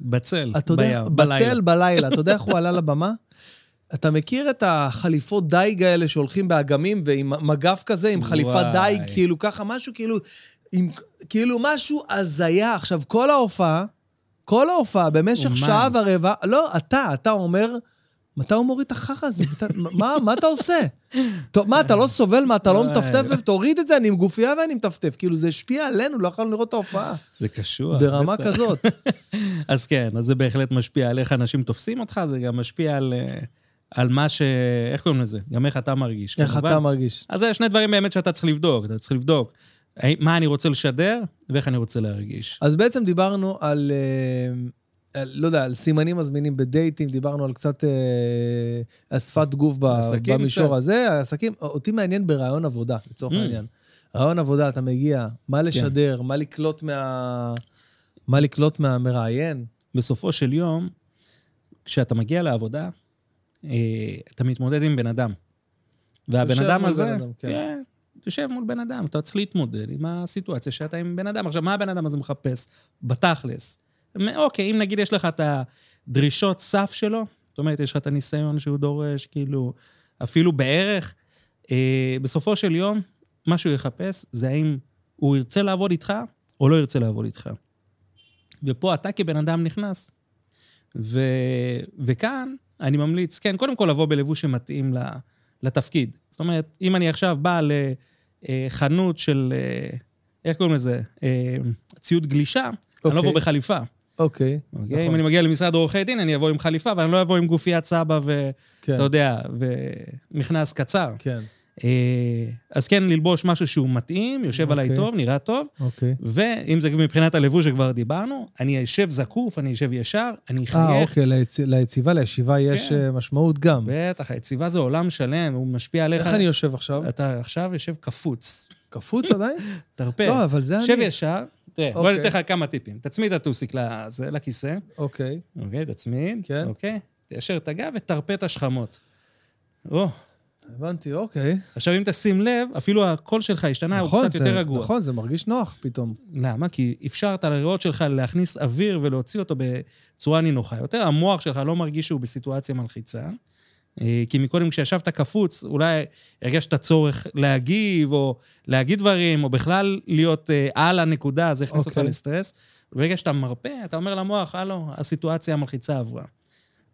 בצל, יודע, בים, בלילה. בצל בלילה. אתה יודע איך הוא עלה לבמה? אתה מכיר את החליפות דייג האלה שהולכים באגמים ועם מגף כזה, עם חליפת. דייג, כאילו ככה, משהו כאילו, עם, כאילו משהו הזיה. עכשיו, כל ההופעה, כל ההופעה, במשך אומן. שעה ורבע, לא, אתה, אתה אומר, מתי הוא מוריד את החרא הזה? מה, מה אתה עושה? טוב, מה, אתה לא סובל? מה, אתה לא וואי. מטפטף? תוריד את זה, אני עם גופייה ואני מטפטף. כאילו, זה השפיע עלינו, לא יכולנו לראות את ההופעה. זה קשוח. ברמה. כזאת. אז כן, אז זה בהחלט משפיע על איך אנשים תופסים אותך, זה גם משפיע על, אה, על מה ש... איך קוראים לזה? גם איך אתה מרגיש. איך כמובן. אתה מרגיש? אז זה שני דברים באמת שאתה צריך לבדוק. אתה צריך לבדוק האם- מה אני רוצה לשדר ואיך אני רוצה להרגיש. אז בעצם דיברנו על, אה, על, לא יודע, על סימנים מזמינים בדייטים, דיברנו על קצת אה, שפת גוף ב- עסקים במישור קצת. הזה, העסקים, אותי מעניין ברעיון עבודה, לצורך Mm. העניין. רעיון עבודה, אתה מגיע, מה לשדר, מה לקלוט מה... מה לקלוט מהמראיין. בסופו של יום, כשאתה מגיע לעבודה, אה, אתה מתמודד עם בן אדם. והבן אדם הזה, בן אדם, כן. כן, יושב מול בן אדם, אתה צריך להתמודד עם הסיטואציה שאתה עם בן אדם. עכשיו, מה הבן אדם הזה מחפש? בתכלס. אוקיי, אם נגיד יש לך את הדרישות סף שלו, זאת אומרת, יש לך את הניסיון שהוא דורש, כאילו, אפילו בערך, אה, בסופו של יום, מה שהוא יחפש זה האם הוא ירצה לעבוד איתך או לא ירצה לעבוד איתך. ופה אתה כבן אדם נכנס. ו... וכאן אני ממליץ, כן, קודם כל לבוא בלבוש שמתאים. לתפקיד. זאת אומרת, אם אני עכשיו בא לחנות של, אה, איך קוראים לזה? אה, ציוד גלישה, אני לא אוקיי. אבוא בחליפה. אוקיי. אוקיי? נכון. אם אני מגיע למשרד עורכי דין, אני אבוא עם חליפה, ואני לא אבוא עם גופיית סבא ואתה כן, יודע, ומכנס קצר. כן. אה, אז כן, ללבוש משהו שהוא מתאים, יושב עליי אוקיי. טוב, נראה טוב, אוקיי. ואם זה מבחינת הלבוש שכבר דיברנו, אני אשב זקוף, אני אשב ישר, אני אה, אחייך. אוקיי, ליצ- ליציבה, לישיבה יש כן. אה, משמעות גם. בטח, היציבה זה עולם שלם, הוא משפיע עליך. איך אני יושב עכשיו? אתה עכשיו יושב קפוץ, קפוץ עדיין? תרפה. לא, אבל זה אני. שב ישר, תראה, בוא אוקיי. אני אתן לך כמה טיפים. תצמיד את הטוסיק לכיסא, אוקיי. אוקיי, תצמיד, כן. אוקיי, תיישר את הגב ותרפה את השכמות. או, הבנתי, אוקיי. עכשיו אם תשים לב, אפילו הקול שלך השתנה, הוא נכון, קצת זה- יותר רגוע. נכון, זה מרגיש נוח פתאום. למה? כי אפשרת לריאות שלך להכניס אוויר ולהוציא אותו בצורה נינוחה יותר. המוח שלך לא מרגיש שהוא בסיטואציה מלחיצה. אה, כי מקודם כשישבת קפוץ, אולי הרגשת צורך להגיב, או להגיד דברים, או בכלל להיות אה, על הנקודה, זה הכניס אותך אוקיי. לסטרס. ברגע שאתה מרפא, אתה אומר למוח, הלו, הסיטואציה המלחיצה עברה.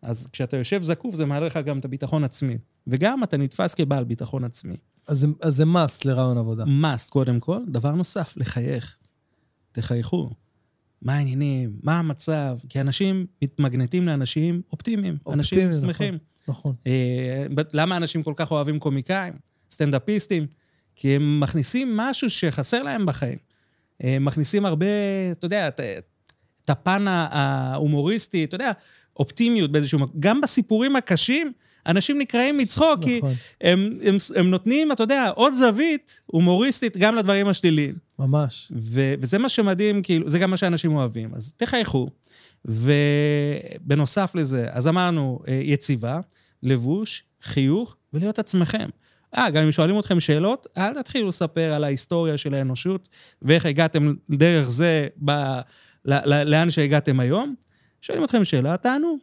אז כשאתה יושב זקוף, זה מעלה לך גם את הביטחון עצמי. וגם אתה נתפס כבעל ביטחון עצמי. אז אז זה must לרעיון עבודה. must, קודם כל. דבר נוסף, לחייך. תחייכו. מה העניינים? מה המצב? כי אנשים מתמגנטים לאנשים אופטימיים. אנשים אופטימיים, שמחים. נכון. אה, ב- למה אנשים כל כך אוהבים קומיקאים? סטנדאפיסטים? כי הם מכניסים משהו שחסר להם בחיים. הם מכניסים הרבה, אתה יודע, את, הפן ההומוריסטי, אתה יודע, אופטימיות באיזשהו מקום. גם בסיפורים הקשים, אנשים נקרעים מצחוק, כי נכון. הם, הם, הם נותנים, אתה יודע, עוד זווית הומוריסטית גם לדברים השליליים. ממש. ו- וזה מה שמדהים, כאילו, זה גם מה שאנשים אוהבים. אז תחייכו. ובנוסף לזה, אז אמרנו, אה, יציבה, לבוש, חיוך, ולהיות עצמכם. אה, גם אם שואלים אתכם שאלות, אל תתחילו לספר על ההיסטוריה של האנושות, ואיך הגעתם דרך זה ב- ל- ל- לאן שהגעתם היום. שואלים אתכם שאלה, תענו,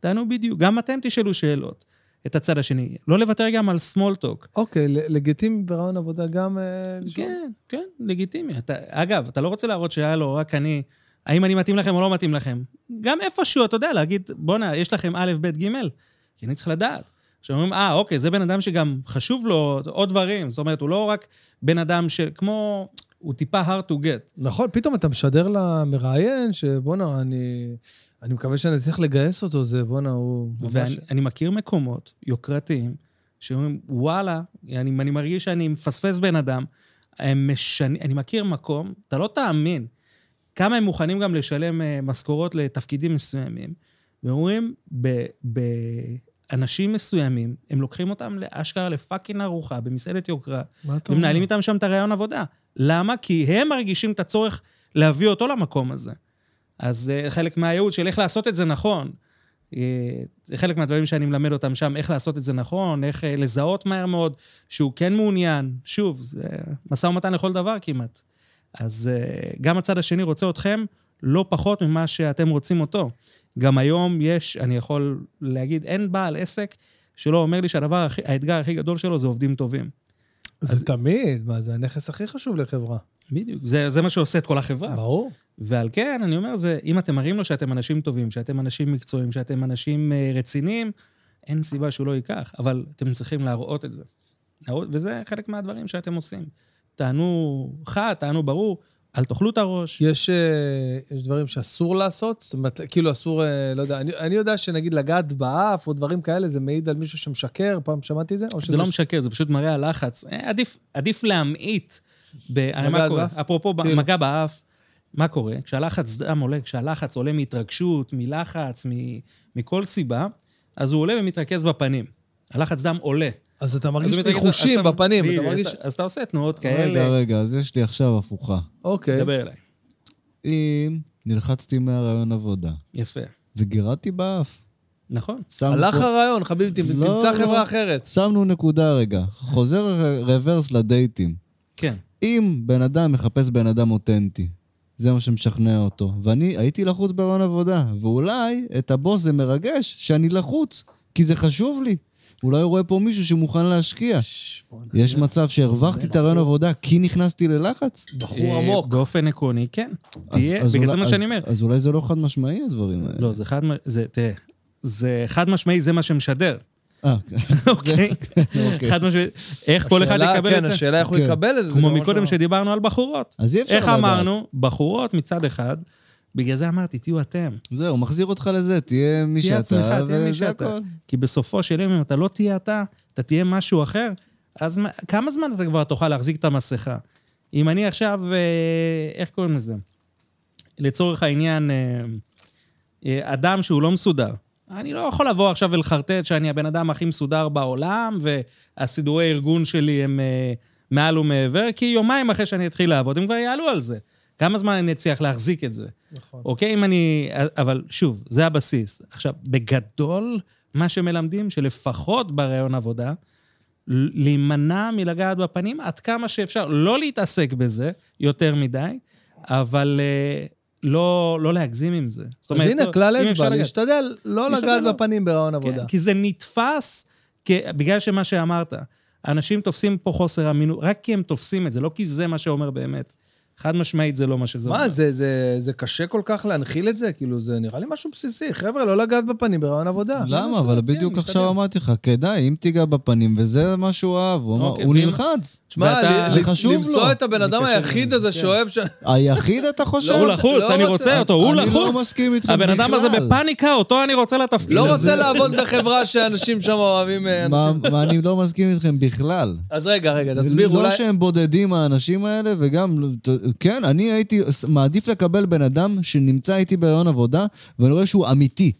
תענו בדיוק. גם אתם תשאלו שאלות את הצד השני. לא לוותר גם על small talk. אוקיי, ל- לגיטימי ברעיון עבודה גם אה, לשאול? כן, כן, לגיטימי. אתה, אגב, אתה לא רוצה להראות שהיה לו רק אני, האם אני מתאים לכם או לא מתאים לכם. גם איפשהו, אתה יודע, להגיד, בואנה, יש לכם א', ב', ג', כי אני צריך לדעת. שאומרים, אה, אוקיי, זה בן אדם שגם חשוב לו עוד דברים. זאת אומרת, הוא לא רק בן אדם שכמו, הוא טיפה hard to get. נכון, פתאום אתה משדר למראיין שבואנה, אני, אני מקווה שאני אצליח לגייס אותו, זה בואנה, הוא. ואני אני מכיר מקומות יוקרתיים, שאומרים, וואלה, אני, אני מרגיש שאני מפספס בן אדם, הם משנים, אני מכיר מקום, אתה לא תאמין, כמה הם מוכנים גם לשלם אה, משכורות לתפקידים מסוימים, ואומרים, באנשים מסוימים, הם לוקחים אותם לאשכרה לפאקינג ארוחה במסעדת יוקרה? ומנהלים איתם שם את הרעיון עבודה. למה? כי הם מרגישים את הצורך להביא אותו למקום הזה. אז זה חלק מהייעוד של איך לעשות את זה נכון. אה, זה חלק מהדברים שאני מלמד אותם שם, איך לעשות את זה נכון, איך אה, לזהות מהר מאוד שהוא כן מעוניין. שוב, זה משא ומתן לכל דבר כמעט. אז אה, גם הצד השני רוצה אתכם לא פחות ממה שאתם רוצים אותו. גם היום יש, אני יכול להגיד, אין בעל עסק שלא אומר לי שהדבר, הכי, האתגר הכי גדול שלו זה עובדים טובים. זה תמיד, מה, זה הנכס הכי חשוב לחברה. בדיוק. זה, זה מה שעושה את כל החברה. ברור. ועל כן, אני אומר, זה, אם אתם מראים לו שאתם אנשים טובים, שאתם אנשים מקצועיים, שאתם אנשים אה, רציניים, אין סיבה שהוא לא ייקח, אבל אתם צריכים להראות את זה. וזה חלק מהדברים שאתם עושים. תענו חד, תענו ברור, אל תאכלו את הראש. יש, אה, יש דברים שאסור לעשות, זאת אומרת, כאילו אסור, אה, לא יודע, אני, אני יודע שנגיד לגעת באף או דברים כאלה, זה מעיד על מישהו שמשקר, פעם שמעתי את זה? זה לא משקר, זה פשוט מראה על לחץ. אה, עדיף, עדיף להמעיט. ב... מה קורה? אפרופו כאילו. מגע באף, מה קורה? כשהלחץ דם עולה, כשהלחץ עולה מהתרגשות, מלחץ, מ... מכל סיבה, אז הוא עולה ומתרכז בפנים. הלחץ דם עולה. אז אתה אז מרגיש אתה- בפנים, אתה מרגיש... אז- אז אתה עושה תנועות רגע, כאלה. רגע, אז יש לי עכשיו הפוכה. אוקיי. דבר אליי. אם נלחצתי מהרעיון עבודה יפה. וגירדתי באף, נכון. הלך פה- הרעיון, חביבי, לא, תמצא לא. חברה אחרת. שמנו נקודה רגע. חוזר ר- רוורס לדייטים. כן. אם בן אדם מחפש בן אדם אותנטי, זה מה שמשכנע אותו. ואני הייתי לחוץ ברעיון עבודה, ואולי את הבוס זה מרגש שאני לחוץ, כי זה חשוב לי. אולי הוא רואה פה מישהו שמוכן להשקיע. יש מצב שהרווחתי את הרעיון עבודה כי נכנסתי ללחץ? בחור אה, עמוק. באופן עקרוני, כן. תהיה, בגלל זה מה שאני אומר. אז אולי זה לא חד משמעי הדברים האלה. לא, זה חד, מ- זה, תראה, זה חד משמעי, זה מה שמשדר, אה, אוקיי? אוקיי. חד משמעי, איך כל אחד יקבל כן, את זה? השאלה איך הוא כן. יקבל את זה. כמו מקודם שדיברנו על בחורות. אז אי אפשר איך לדעת. אמרנו? בחורות מצד אחד, בגלל זה אמרתי, תהיו אתם. זהו, מחזיר אותך לזה, תהיה מי תהיה עצמך, שאתה, תהיה מי וזה שאתה. הכל. כי בסופו של יום, אם אתה לא תהיה אתה, אתה תהיה משהו אחר, אז מה- כמה זמן אתה כבר תוכל להחזיק את המסכה? אם אני עכשיו, אה, איך קוראים לזה? לצורך העניין, אה, אה, אדם שהוא לא מסודר. אני לא יכול לבוא עכשיו ולחרטט שאני הבן אדם הכי מסודר בעולם, והסידורי ארגון שלי הם אה, מעל ומעבר, כי יומיים אחרי שאני אתחיל לעבוד, הם כבר יעלו על זה. כמה זמן אני אצליח להחזיק את זה? נכון. אוקיי, אם אני... אבל שוב, זה הבסיס. עכשיו, בגדול, מה שמלמדים, שלפחות בראיון עבודה, להימנע מלגעת בפנים עד כמה שאפשר. לא להתעסק בזה יותר מדי, אבל אה, לא, לא להגזים עם זה. זאת אז הנה, כלל אצבע, להשתדל לא לגעת לא. בפנים ברעיון עבודה. כן, כי זה נתפס, כ... בגלל שמה שאמרת, אנשים תופסים פה חוסר אמינות, רק כי הם תופסים את זה, לא כי זה מה שאומר באמת. חד משמעית זה לא מה שזה אומר. מה, זה, זה, זה קשה כל כך להנחיל את זה? כאילו, זה נראה לי משהו בסיסי. חבר'ה, לא לגעת בפנים ברעיון עבודה. למה? בסדר, אבל כן, בדיוק משתדל. עכשיו אמרתי לך, כדאי, אם תיגע בפנים, וזה מה שהוא אהב, הוא אוקיי, הוא ואם- נלחץ. תשמע, ואתה- זה חשוב למצוא לו. את הבן אדם היחיד הזה כן. שאוהב ש... היחיד אתה חושב? הוא לחוץ, לא אני רוצה- אותו, הוא אני לא לחוץ. מסכים איתכם הבן אדם הזה בכלל. בפאניקה, אותו אני רוצה לתפקיד. לא. רוצה לעבוד בחברה שאנשים שם אוהבים אה, אנשים. אני לא מסכים איתכם בכלל. אז רגע, רגע, תסביר לא אולי... שהם בודדים האנשים האלה, וגם, לא- כן, אני הייתי מעדיף לקבל בן אדם שנמצא איתי בהריון עבודה, ואני רואה שהוא אמיתי.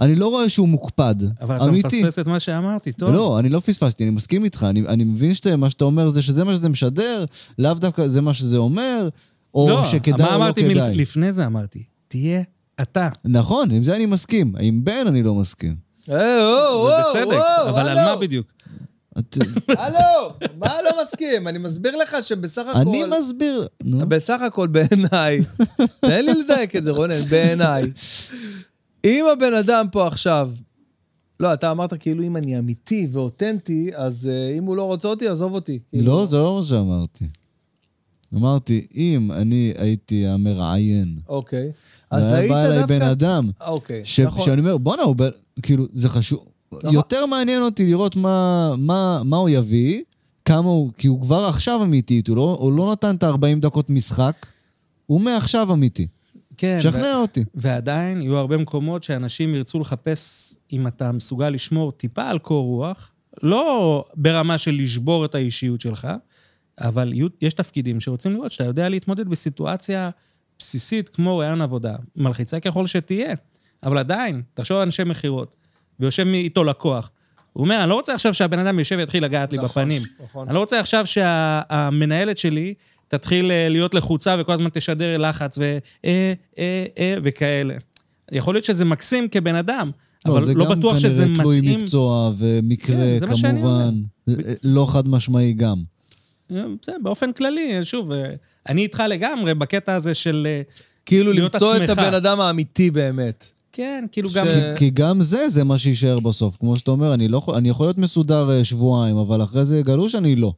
אני לא רואה שהוא מוקפד. אבל אתה אמיתי. מפספס את מה שאמרתי, טוב. לא, אני לא פספסתי, אני מסכים איתך. אני, אני מבין שמה שאתה אומר זה שזה מה שזה משדר, לאו דווקא זה מה שזה אומר, או לא, שכדאי מה או לא אמרתי כדאי. מלפ- לפני זה אמרתי, תהיה אתה. נכון, עם זה אני מסכים. עם בן אני לא מסכים. אה, וואו, וואו, ובצדק, וואו, אבל על הלו. מה בדיוק? הלו, מה לא מסכים? אני מסביר לך שבסך הכל... אני מסביר. בסך הכל בעיניי, תן לי לדייק את זה, רונן, בעיניי. אם הבן אדם פה עכשיו, לא, אתה אמרת כאילו אם אני אמיתי ואותנטי, אז uh, אם הוא לא רוצה אותי, עזוב אותי. לא, זה לא מה שאמרתי. אמרתי, אם אני הייתי המראיין, אוקיי. אז והיה היית בא אליי בן דווקא... אדם, אוקיי, נכון. שאני אומר, בואנה, הוא. כאילו, זה חשוב. נכון. יותר מעניין אותי לראות מה, מה, מה הוא יביא, כמה הוא... כי הוא כבר עכשיו אמיתי, הוא לא, הוא לא נתן את ה-40 דקות משחק, הוא מעכשיו אמיתי. כן. שכנע אותי. ועדיין יהיו הרבה מקומות שאנשים ירצו לחפש אם אתה מסוגל לשמור טיפה על קור רוח, לא ברמה של לשבור את האישיות שלך, אבל יהיו- יש תפקידים שרוצים לראות שאתה יודע להתמודד בסיטואציה בסיסית כמו רעיון עבודה, מלחיצה ככל שתהיה, אבל עדיין, תחשוב על אנשי מכירות, ויושב איתו לקוח. הוא אומר, אני לא רוצה עכשיו שהבן אדם יושב ויתחיל לגעת לי נכון, בפנים. נכון. אני לא רוצה עכשיו שהמנהלת שלי תתחיל אה, להיות לחוצה וכל הזמן תשדר לחץ ו... אה, אה, אה, וכאלה. יכול להיות שזה מקסים כבן אדם, אבל זה לא גם בטוח שזה כנראה תלוי מתאים. מקצוע ומקרה, כן, זה כמובן. זה לא חד משמעי גם. אה, זה באופן כללי, שוב, אה, אני איתך לגמרי בקטע הזה של... אה, כאילו להיות למצוא את עצמך. הבן אדם האמיתי באמת. כן, כאילו ש- גם... אה, כי גם זה, זה מה שיישאר בסוף. כמו שאתה אומר, אני, לא, יכול- אני יכול להיות מסודר אה, שבועיים, אבל אחרי זה יגלו שאני לא.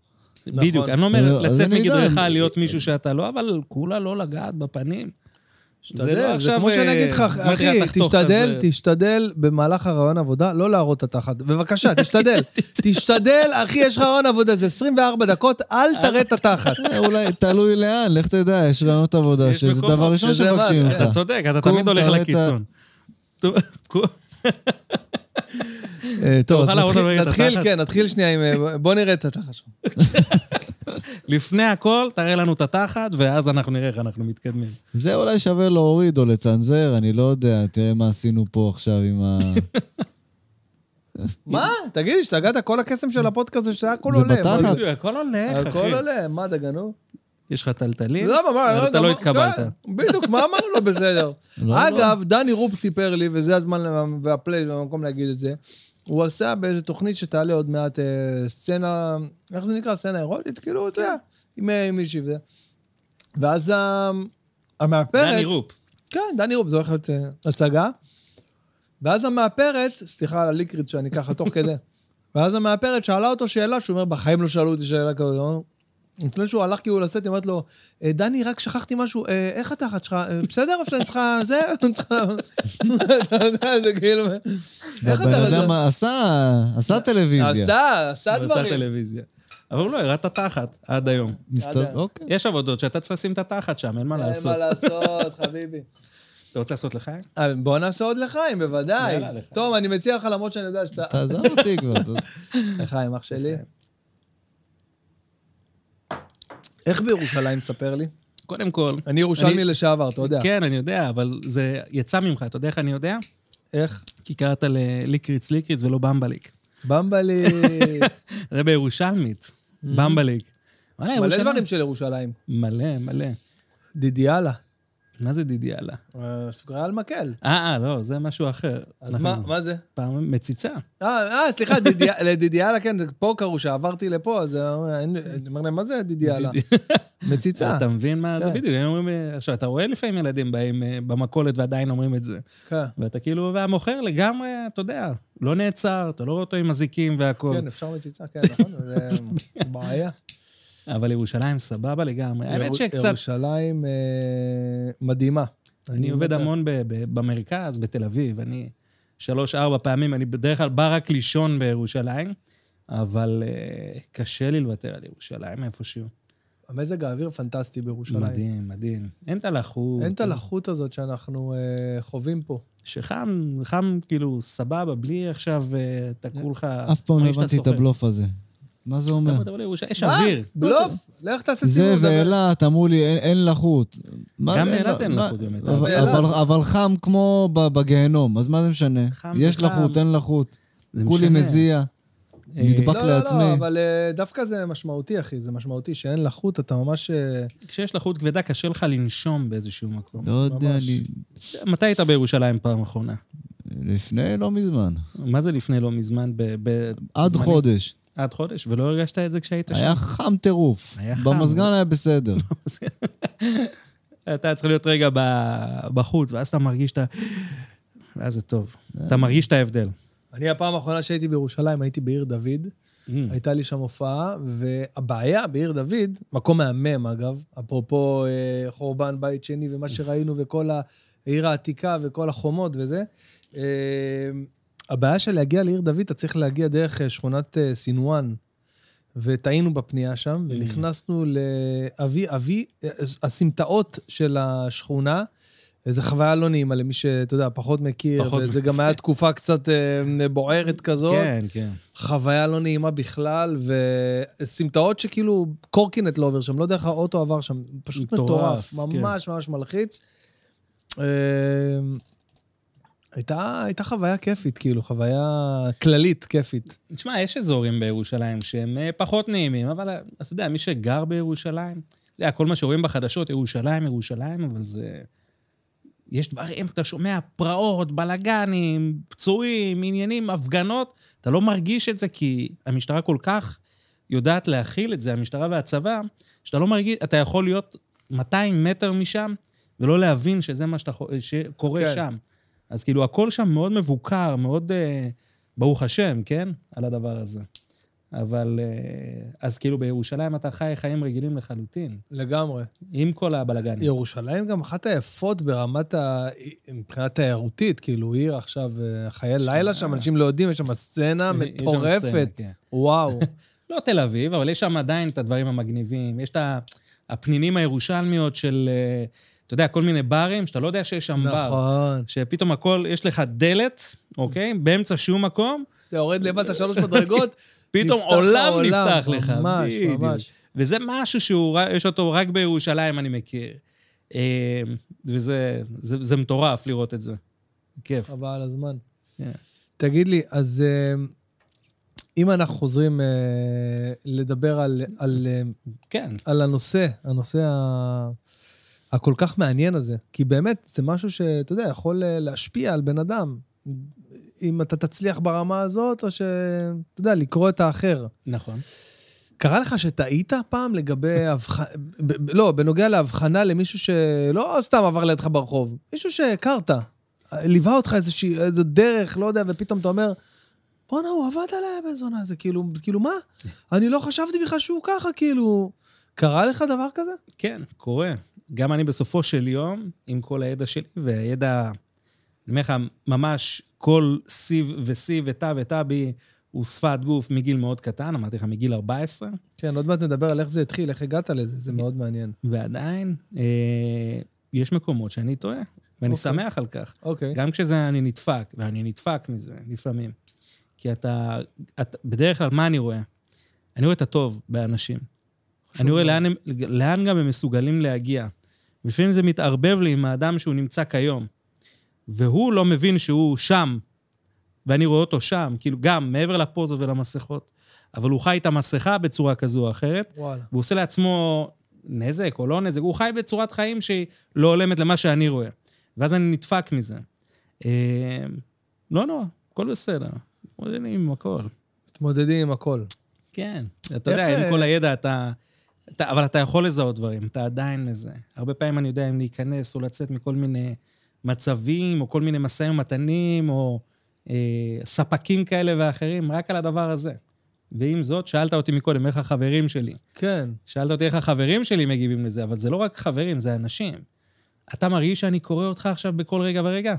בדיוק, אני לא אומר לצאת מגדרך, אני- להיות מישהו שאתה לא, אבל כולה לא לגעת בפנים. תשתדל, זה עכשיו, כמו שאני אגיד לך, אה, אחי, תשתדל, כזה. תשתדל במהלך הרעיון עבודה לא להראות את התחת. בבקשה, תשתדל. תשתדל, אחי, יש לך רעיון עבודה, זה 24 דקות, אל תראה את התחת. אה, אולי, תלוי לאן, לך תדע, יש רעיונות עבודה, יש שזה דבר ראשון שמבקשים זה- אתה. צודק, אתה תמיד הולך לקיצון. טוב. אה, אז להראות נתחיל-? כן, נתחיל שנייה עם... אה, בוא נראה את התחת שלך. לפני הכל, תראה לנו את התחת, ואז אנחנו נראה איך אנחנו מתקדמים. זה אולי שווה להוריד או לצנזר, אני לא יודע, תראה מה עשינו פה עכשיו עם ה... מה? תגיד, השתגעת? כל הקסם של הפודקאסט זה שהכל זה עולה. בתחת. מה, בדיוק, הכל הולך, אחי. הכל עולה, מה דגנו? יש לך טלטלים? מה? אבל אתה רגע, לא מה- התקבלת. כן, בדיוק, מה אמרנו לו בסדר? לא, לא. אגב, דני רופ סיפר לי, וזה הזמן והפליי במקום להגיד את זה, הוא עשה באיזה תוכנית שתעלה עוד מעט אה, סצנה, איך זה נקרא? סצנה אירוטית? כאילו, אתה יודע, עם אה, מישהי וזה. ואז ה- המאפרת... דני רופ. כן, דני רופ, זה הולך להיות אה, הצגה. ואז המאפרת, סליחה על הליקריט שאני ככה תוך כדי, ואז המאפרת שאלה אותו שאלה, שהוא אומר, בחיים לא שאלו אותי שאלה כזאת. לא?" לפני שהוא הלך כאילו לסט, היא אומרת לו, "אה, דני, רק שכחתי משהו, אה, איך התחת שלך? אה, בסדר, או שאני צריכה... זה? אני צריכה... אתה יודע, זה כאילו... איך הבן אתה... אדם עשה, עשה טלוויזיה. עשה, עשה הוא עשה דברים. טלוויזיה. אבל הוא לא הראה את התחת עד היום. אוקיי. יש עבודות שאתה צריך לשים את התחת שם, אין מה אין לעשות. מה לעשות, חביבי. אתה רוצה לעשות? אה, בוא נעשה עוד לחיים, בוודאי. לחיים. טוב, אני מציע לך, למרות שאני יודע שאתה... תעזוב אותי כבר. לחיים, אח שלי. איך בירושלים, ספר לי? קודם כל... אני ירושלמי לשעבר, אתה יודע. כן, אני יודע, אבל זה יצא ממך. אתה יודע איך אני יודע? איך? כי קראת לליקריץ ליקריץ ולא במבליק. במבלי. זה בירושלמית, במבליק. מלא דברים של ירושלים. מלא, מלא. דידיאלה. מה זה דידיאלה? אה, סוכריה על מקל. אה, אה, לא, זה משהו אחר. אז מה מה זה? פעם מציצה. אה, אה, סליחה, דידיה- לדידיאלה, כן, פה קראו, שעברתי לפה, אז אה, אני אומר להם, מה זה דידיאלה? מציצה. אתה מבין מה זה כן. בדיוק? הם אומרים, עכשיו, אתה רואה לפעמים ילדים באים במכולת ועדיין אומרים את זה. כן. ואתה כאילו, והמוכר לגמרי, אתה יודע, לא נעצר, אתה לא רואה אותו עם אזיקים והכול. כן, אפשר מציצה, כן, נכון? זה בעיה. אבל ירושלים סבבה לגמרי. האמת ירו- שקצת, ירושלים אה, מדהימה. אני עובד המון ב- ב- במרכז, בתל אביב. אני שלוש-ארבע פעמים, אני בדרך כלל בא רק לישון בירושלים, אבל אה, קשה לי לוותר על ירושלים איפשהו. המזג האוויר פנטסטי בירושלים. מדהים, מדהים. אין את הלחות. אין את הלחות הזאת שאנחנו אה, חווים פה. שחם, חם כאילו סבבה, בלי עכשיו אה, תקעו לך... אף פעם לא הבנתי את. הבלוף הזה. מה זה אומר? יש? אוויר. בלוף? לך תעשה זה סיבוב. דבר. ואילת, אמרו לי, אין- לחות. גם זה באילת אין לחות באמת. אבל- חם כמו בגיהנום, אז מה זה משנה? יש זה לחות. אין לחות. זה כולי. מזיע. אה, נדבק לא, לא, לעצמי. לא, אבל אה, דווקא זה משמעותי, אחי, זה משמעותי, שאין לחות, אתה ממש... אה, כשיש לחות כבדה, קשה לך לנשום באיזשהו מקום. לא יודע. אני... מתי היית בירושלים פעם אחרונה? לפני לא מזמן. מה זה לפני לא מזמן? ב- ב- עד זמנים? חודש. עד חודש? ולא הרגשת את זה כשהיית שם? היה חם טירוף. היה חם. במזגן היה בסדר. אתה צריך להיות רגע בחוץ, ואז אתה מרגיש את ה... ואז זה טוב. אתה מרגיש את ההבדל. אני, הפעם האחרונה שהייתי בירושלים, הייתי בעיר דוד. Mm. הייתה לי שם הופעה, והבעיה בעיר דוד, מקום מהמם אגב, אפרופו אה, חורבן בית שני ומה שראינו וכל העיר העתיקה וכל החומות וזה, אה, הבעיה של להגיע לעיר דוד, אתה צריך להגיע דרך אה, שכונת אה, סינואן, וטעינו בפנייה שם, ונכנסנו לאבי, אבי, אה, הסמטאות של השכונה, וזו חוויה לא נעימה למי שאתה יודע, פחות מכיר, פחות וזה גם היה תקופה קצת בוערת כזאת. כן, כן. חוויה לא נעימה בכלל, וסמטאות שכאילו קורקינט לא עובר שם, לא יודע איך האוטו עבר שם, פשוט מטורף, מטורף, כן. ממש ממש מלחיץ. הייתה, הייתה חוויה כיפית, כאילו, חוויה כללית כיפית. תשמע, יש אזורים בירושלים שהם אה, פחות נעימים, אבל אה, אתה יודע, מי שגר בירושלים, יודע, כל מה שרואים בחדשות, ירושלים, ירושלים, אבל זה... יש דברים, אתה שומע פרעות, בלאגנים, פצועים, עניינים, הפגנות, אתה לא מרגיש את זה כי המשטרה כל כך יודעת להכיל את זה, המשטרה והצבא, שאתה לא מרגיש, אתה יכול להיות 200 מטר משם ולא להבין שזה מה שאתה, שקורה כן. שם. אז כאילו, הכל שם מאוד מבוקר, מאוד, אה, ברוך השם, כן? על הדבר הזה. אבל, אה, אז כאילו בירושלים אתה חי חיים רגילים לחלוטין, לגמרי. עם כל הבלאגנים. ירושלים גם אחת היפות ברמת ה... מבחינה תיירותית, כאילו, עיר עכשיו, אה, חיי לילה שם, אנשים לא יודעים, יש שם סצנה יש שם סצנה, מטורפת. כן. וואו. לא תל אביב, אבל יש שם עדיין את הדברים המגניבים. יש את הפנינים הירושלמיות של, אה, אתה יודע, כל מיני ברים, שאתה לא יודע שיש שם בר. נכון. שפתאום הכל, יש לך דלת, אוקיי? באמצע שום מקום, אתה יורד למטה שלוש מדרגות, פתאום נפתח עולם נפתח לך. ממש, בדיוק. ממש. וזה משהו שהוא, ר- יש אותו רק בירושלים, אני מכיר. אה, וזה זה, זה מטורף לראות את זה. כיף. חבל על הזמן. כן. תגיד לי, אז אה, אם אנחנו חוזרים אה, לדבר על, על, כן, על הנושא, הנושא ה- הכל כך מעניין הזה, כי באמת זה משהו שאתה יודע, יכול אה, להשפיע על בן אדם, אם אתה תצליח ברמה הזאת, או שאתה יודע, לקרוא את האחר. נכון. קרה לך שטעית פעם לגבי הבחנה, לא, בנוגע להבחנה למישהו שלא סתם עבר לידך ברחוב, מישהו שהכרת, ליווה אותך איזושהי, איזו דרך, לא יודע, ופתאום אתה אומר, בואנה, הוא עבד עליי בן זונה, זה כאילו, כאילו מה? אני לא חשבתי בכלל שהוא ככה, כאילו... קרה לך דבר כזה? כן, קורה. גם אני בסופו של יום, עם כל הידע שלי, והידע, אני אומר לך, ממש כל סיב וסיב ותא ותא בי הוא שפת גוף מגיל מאוד קטן, אמרתי לך, מגיל 14, כן, עוד מעט נדבר על איך זה התחיל, איך הגעת לזה, זה מאוד מעניין. ועדיין אה, יש מקומות שאני טועה, ואני אוקיי. שמח על כך. אוקיי. גם כשזה אני נדפק, ואני נדפק מזה לפעמים. כי אתה, אתה, בדרך כלל, מה אני רואה? אני רואה את הטוב באנשים. אני רואה לאן, הם, לאן גם הם מסוגלים להגיע. לפעמים זה מתערבב לי עם האדם שהוא נמצא כיום. והוא לא מבין שהוא שם, ואני רואה אותו שם, כאילו גם מעבר לפוזות ולמסכות, אבל הוא חי את המסכה בצורה כזו או אחרת, וואלה. והוא עושה לעצמו נזק או לא נזק, הוא חי בצורת חיים שהיא לא הולמת למה שאני רואה. ואז אני נדפק מזה. אה, לא נורא, הכל בסדר. מתמודדים עם הכל. מתמודדים עם הכל. כן. אתה יודע, עם אה, כל הידע אתה... אתה, אבל אתה יכול לזהות דברים, אתה עדיין לזה. הרבה פעמים אני יודע אם להיכנס או לצאת מכל מיני מצבים, או כל מיני משאים ומתנים, או אה, ספקים כאלה ואחרים, רק על הדבר הזה. ועם זאת, שאלת אותי מקודם, איך החברים שלי? כן. שאלת אותי איך החברים שלי מגיבים לזה, אבל זה לא רק חברים, זה אנשים. אתה מרגיש שאני קורא אותך עכשיו בכל רגע ורגע?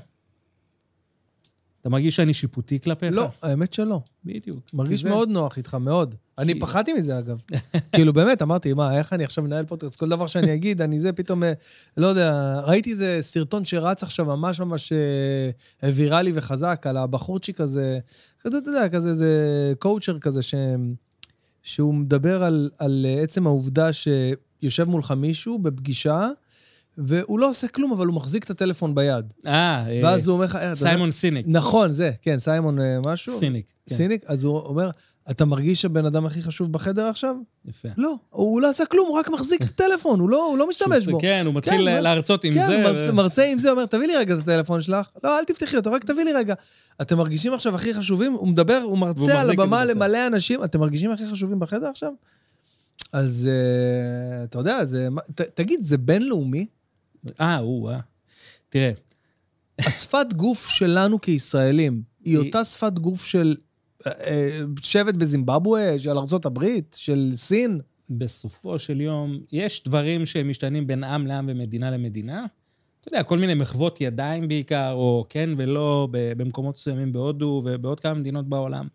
אתה מרגיש שאני שיפוטי כלפיך? לא, האמת שלא. בדיוק. מרגיש מאוד נוח איתך, מאוד. אני פחדתי מזה, אגב. כאילו, באמת, אמרתי, מה, איך אני עכשיו מנהל פודקאסט? כל דבר שאני אגיד, אני זה פתאום, אה, לא יודע, ראיתי איזה סרטון שרץ עכשיו ממש ממש אה, ויראלי וחזק, על הבחורצ'יק הזה, כזה, אתה יודע, כזה איזה coacher כזה, ש... שהוא מדבר על, על אה, עצם העובדה שיושב מולך מישהו בפגישה, והוא לא עושה כלום, אבל הוא מחזיק את הטלפון ביד. אה, ואז הוא אומר לך, אה, סיימון סיניק. נכון, זה, כן, סיימון אה, משהו. סיניק. כן, סיניק? אז הוא אומר, אתה מרגיש שהבן אדם הכי חשוב בחדר עכשיו? יפה. לא, הוא לא עשה כלום, הוא רק מחזיק את הטלפון, הוא לא, הוא לא משתמש בו. כן, הוא מתחיל כן, להרצות עם כן, זה. ו- מרצה עם זה, אומר, תביא לי רגע את הטלפון שלך. לא, אל תפתחי אותו, רק תביא לי רגע. אתם מרגישים עכשיו הכי חשובים? הוא מדבר, הוא מרצה על הבמה. למלא אנשים, אתם מרגישים הכי חשובים בחדר עכשיו? אז אה, אתה יודע, זה, מה- ת, תגיד, זה בינלאומי? אה, הוא, אה. תראה, השפת גוף שלנו כישראלים, היא אותה שפת גוף של אה, אה, שבט בזימבבואה, של ארה"ב, של סין? בסופו של יום, יש דברים שהם משתנים בין עם לעם ומדינה למדינה. אתה יודע, כל מיני מחוות ידיים בעיקר, או כן ולא, במקומות מסוימים בהודו ובעוד כמה מדינות בעולם.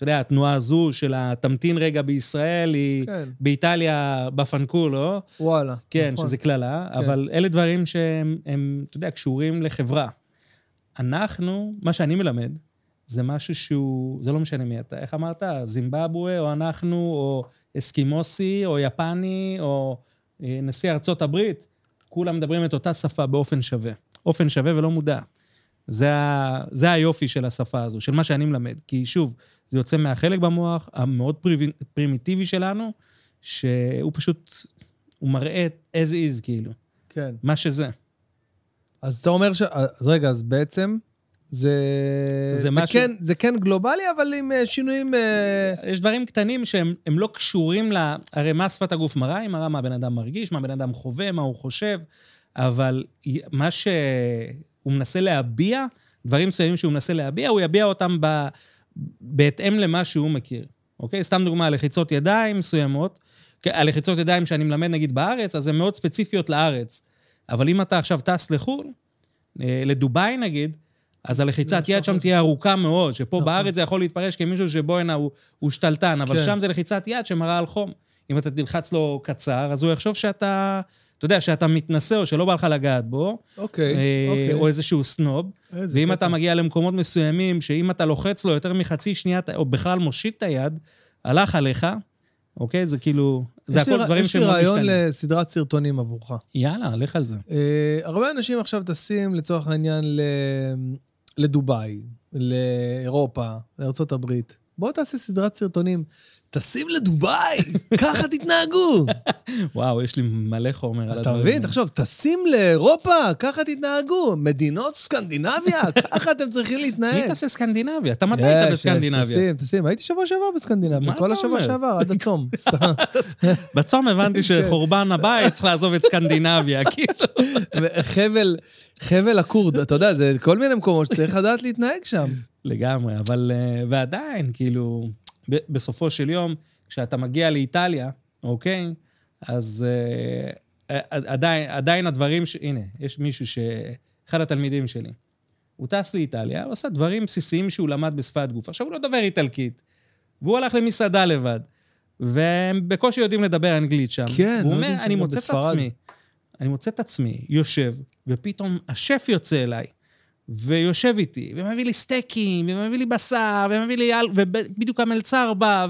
אתה יודע, התנועה הזו של התמתין רגע בישראל, היא כן. באיטליה בפנקול, לא? וואלה. כן, נכון. שזה קללה, כן. אבל אלה דברים שהם, הם, אתה יודע, קשורים לחברה. אנחנו, מה שאני מלמד, זה משהו שהוא, זה לא משנה מי אתה. איך אמרת? זימבבואה, או אנחנו, או אסקימוסי, או יפני, או אה, נשיא ארצות הברית, כולם מדברים את אותה שפה באופן שווה. אופן שווה ולא מודע. זה, ה, זה היופי של השפה הזו, של מה שאני מלמד. כי שוב, זה יוצא מהחלק במוח המאוד פרימ- פרימיטיבי שלנו, שהוא פשוט, הוא מראה as is, כאילו, כן. מה שזה. אז אתה אומר ש... אז רגע, אז בעצם זה... זה זה משהו- כן, זה כן גלובלי, אבל עם אה, שינויים... אה, יש דברים קטנים שהם הם לא קשורים ל... הרי מה שפת הגוף מראה? היא מראה מה הבן אדם מרגיש, מה הבן אדם חווה, מה הוא חושב, אבל מה שהוא מנסה להביע, דברים מסוימים שהוא מנסה להביע, הוא יביע אותם ב... בהתאם למה שהוא מכיר. אוקיי? סתם דוגמה, לחיצות ידיים מסוימות. כן, הלחיצות ידיים שאני מלמד נגיד בארץ, אז הן מאוד ספציפיות לארץ. אבל אם אתה עכשיו טס לחו"ל, אה, לדובאי נגיד, אז הלחיצת זה יד שם נכון. תהיה ארוכה מאוד, שפה נכון. בארץ זה יכול להתפרש כמישהו שבו הנה הוא, הוא שתלטן, אבל כן. שם זה לחיצת יד שמראה על חום. אם אתה תלחץ לו קצר, אז הוא יחשוב שאתה, אתה יודע, שאתה מתנשא או שלא בא לך לגעת בו, אוקיי, אה, אוקיי. או איזשהו סנוב. איזה ואם קטע. אתה מגיע למקומות מסוימים, שאם אתה לוחץ לו יותר מחצי שנייה, או בכלל מושיט את היד, הלך עליך, אוקיי? זה כאילו, זה יש לי הכל ר- דברים יש לי רעיון משתנים. לסדרת סרטונים עבורך. יאללה, לך על זה. אה, הרבה אנשים עכשיו טסים, לצורך העניין, ל... לדובאי, לאירופה, לארה"ב. בוא תעשה סדרת סרטונים. טסים לדובאי, ככה תתנהגו. וואו, יש לי מלא חומר על אתה הדברים. מבין? האלה. תחשוב, טסים לאירופה, ככה תתנהגו. מדינות סקנדינביה, ככה אתם צריכים מי להתנהג. טסה סקנדינביה? אתה מתי יש, היית בסקנדינביה? טסים, טסים. הייתי שבוע שעבר בסקנדינביה, מה כל אתה השבוע? שעבר, עד הצום. בצום הבנתי שחורבן הבית צריך לעזוב את סקנדינביה, כאילו. חבל, חבל הכורד, אתה יודע, זה כל מיני מקומות שצריך לדעת להתנהג שם. לגמרי, אבל... אה, ועדיין, כאילו, בסופו של יום, כשאתה מגיע לאיטליה, אוקיי? אז אה, אה, עדיין, עדיין הדברים ש... הנה, יש מישהו ש... אחד התלמידים שלי, הוא טס לאיטליה, הוא עשה דברים בסיסיים שהוא למד בשפת גוף. עכשיו, הוא לא דובר איטלקית, והוא הלך למסעדה לבד, והם בקושי יודעים לדבר אנגלית שם. כן, הוא לא אומר, אני שם מוצא את בספרד." עצמי, אני מוצא את עצמי יושב, ופתאום השף יוצא אליי, ויושב איתי, ומביא לי סטייקים, ומביא לי בשר, ומביא לי... אל- ובדיוק המלצר בא,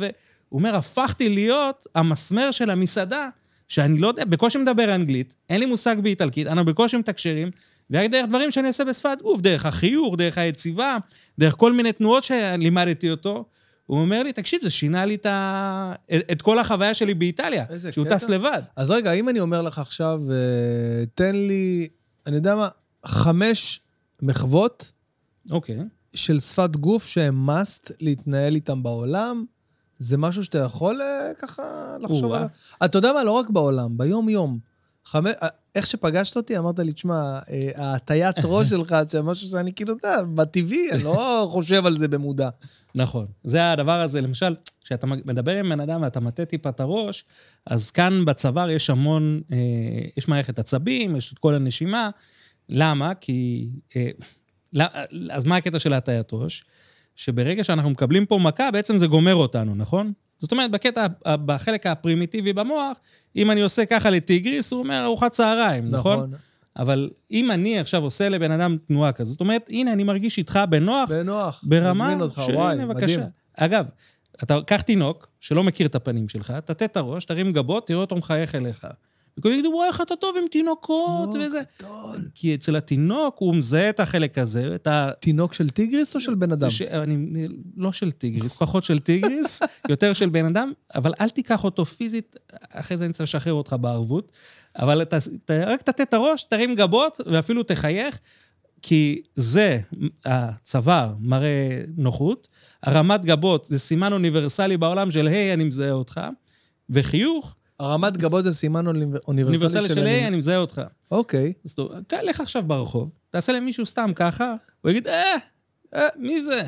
הוא אומר, הפכתי להיות המסמר של המסעדה, שאני לא יודע, בקושי מדבר אנגלית, אין לי מושג באיטלקית, אנחנו בקושי מתקשרים, ורק דרך דברים שאני עושה בשפת גוף, דרך החיוך, דרך היציבה, דרך כל מיני תנועות שלימדתי אותו. הוא אומר לי, תקשיב, זה שינה לי את, ה... את כל החוויה שלי באיטליה, שהוא קטע. טס לבד. אז רגע, אם אני אומר לך עכשיו, אה, תן לי, אני יודע מה, חמש מחוות אוקיי. של שפת גוף שהם must להתנהל איתם בעולם, זה משהו שאתה יכול אה, ככה לחשוב. עליו? אתה יודע מה? לא רק בעולם, ביום-יום. חמ... אה, איך שפגשת אותי, אמרת לי, תשמע, אה, ההטיית ראש שלך, זה משהו שאני כאילו, אתה יודע, בטבעי, אני לא חושב על זה במודע. נכון. זה הדבר הזה, למשל, כשאתה מדבר עם בן אדם ואתה מטה טיפה את הראש, אז כאן בצוואר יש המון, אה, יש מערכת עצבים, יש את כל הנשימה. למה? כי... אה, אז מה הקטע של הטיית ראש? שברגע שאנחנו מקבלים פה מכה, בעצם זה גומר אותנו, נכון? זאת אומרת, בקטע, בחלק הפרימיטיבי במוח, אם אני עושה ככה לטיגריס, הוא אומר ארוחת צהריים, נכון? נכון. אבל אם אני עכשיו עושה לבן אדם תנועה כזאת, זאת אומרת, הנה, אני מרגיש איתך בנוח, בנוח. ברמה מזמין אותך, שהנה, וואי, בבקשה. מדהים. אגב, אתה קח תינוק שלא מכיר את הפנים שלך, תטה את הראש, תרים גבות, תראה אותו מחייך אליך. וכולם יגידו, וואי, איך אתה טוב עם תינוקות נו, וזה. גדול. כי אצל התינוק, הוא מזהה את החלק הזה, את ה... תינוק של טיגריס או של בן אדם? ש... אני, לא של טיגריס, פחות של טיגריס, יותר של בן אדם, אבל אל תיקח אותו פיזית, אחרי זה אני צריך לשחרר אותך בערבות. אבל אתה, אתה רק תטה את הראש, תרים גבות, ואפילו תחייך, כי זה, הצוואר מראה נוחות, הרמת גבות זה סימן אוניברסלי בעולם של, היי, אני מזהה אותך, וחיוך, הרמת גבות זה סימן אוניברסלי של, היי, אני... מזהה אותך. אוקיי. אז אתה לך עכשיו ברחוב, תעשה למישהו סתם ככה, הוא יגיד, אה, אה, מי זה?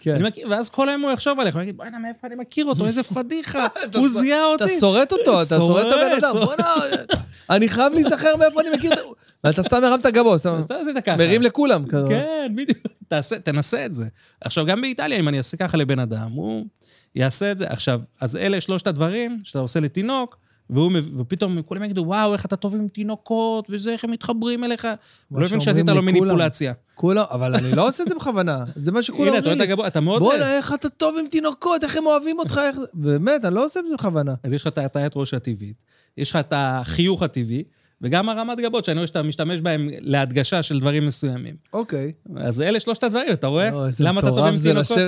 כן. ואז כל היום הוא יחשוב עליך, הוא יגיד, בוא'נה, מאיפה אני מכיר אותו, איזה פדיחה, אתה הוא זיהה אותי. אתה שורט אותו, אתה שורט את הבן אדם. בוא'נה, אני חייב להיזכר מאיפה אני מכיר את... ואתה סתם הרמת גבות, אתה. מרים לכולם. כן, בדיוק. תנסה את זה. עכשיו, גם באיטליה, אם אני אעשה ככה לבן אדם, הוא יעשה את זה. עכשיו, אז אלה שלושת הדברים שאתה עושה לתינוק, והוא, ופתאום כולם יגידו, וואו, איך אתה טוב עם תינוקות, וזה, איך הם מתחברים אליך. הוא לא הבין שעשית לו. מניפולציה. כולם, אבל אני לא עושה את זה בכוונה. זה מה שכולם הנה, אתה רואה אומרים לי. אתה מאוד... בואנה, איך אתה טוב עם תינוקות, איך הם אוהבים אותך, איך... באמת, אני לא עושה את זה בכוונה. אז יש לך את הטיית ראש הטבעית, יש לך את החיוך הטבעי, וגם הרמת גבות, שאני רואה שאתה משתמש בהם להדגשה של דברים מסוימים. אוקיי. אז אלה שלושת הדברים, אתה רואה? לא, למה אתה טוב עם תינוקות?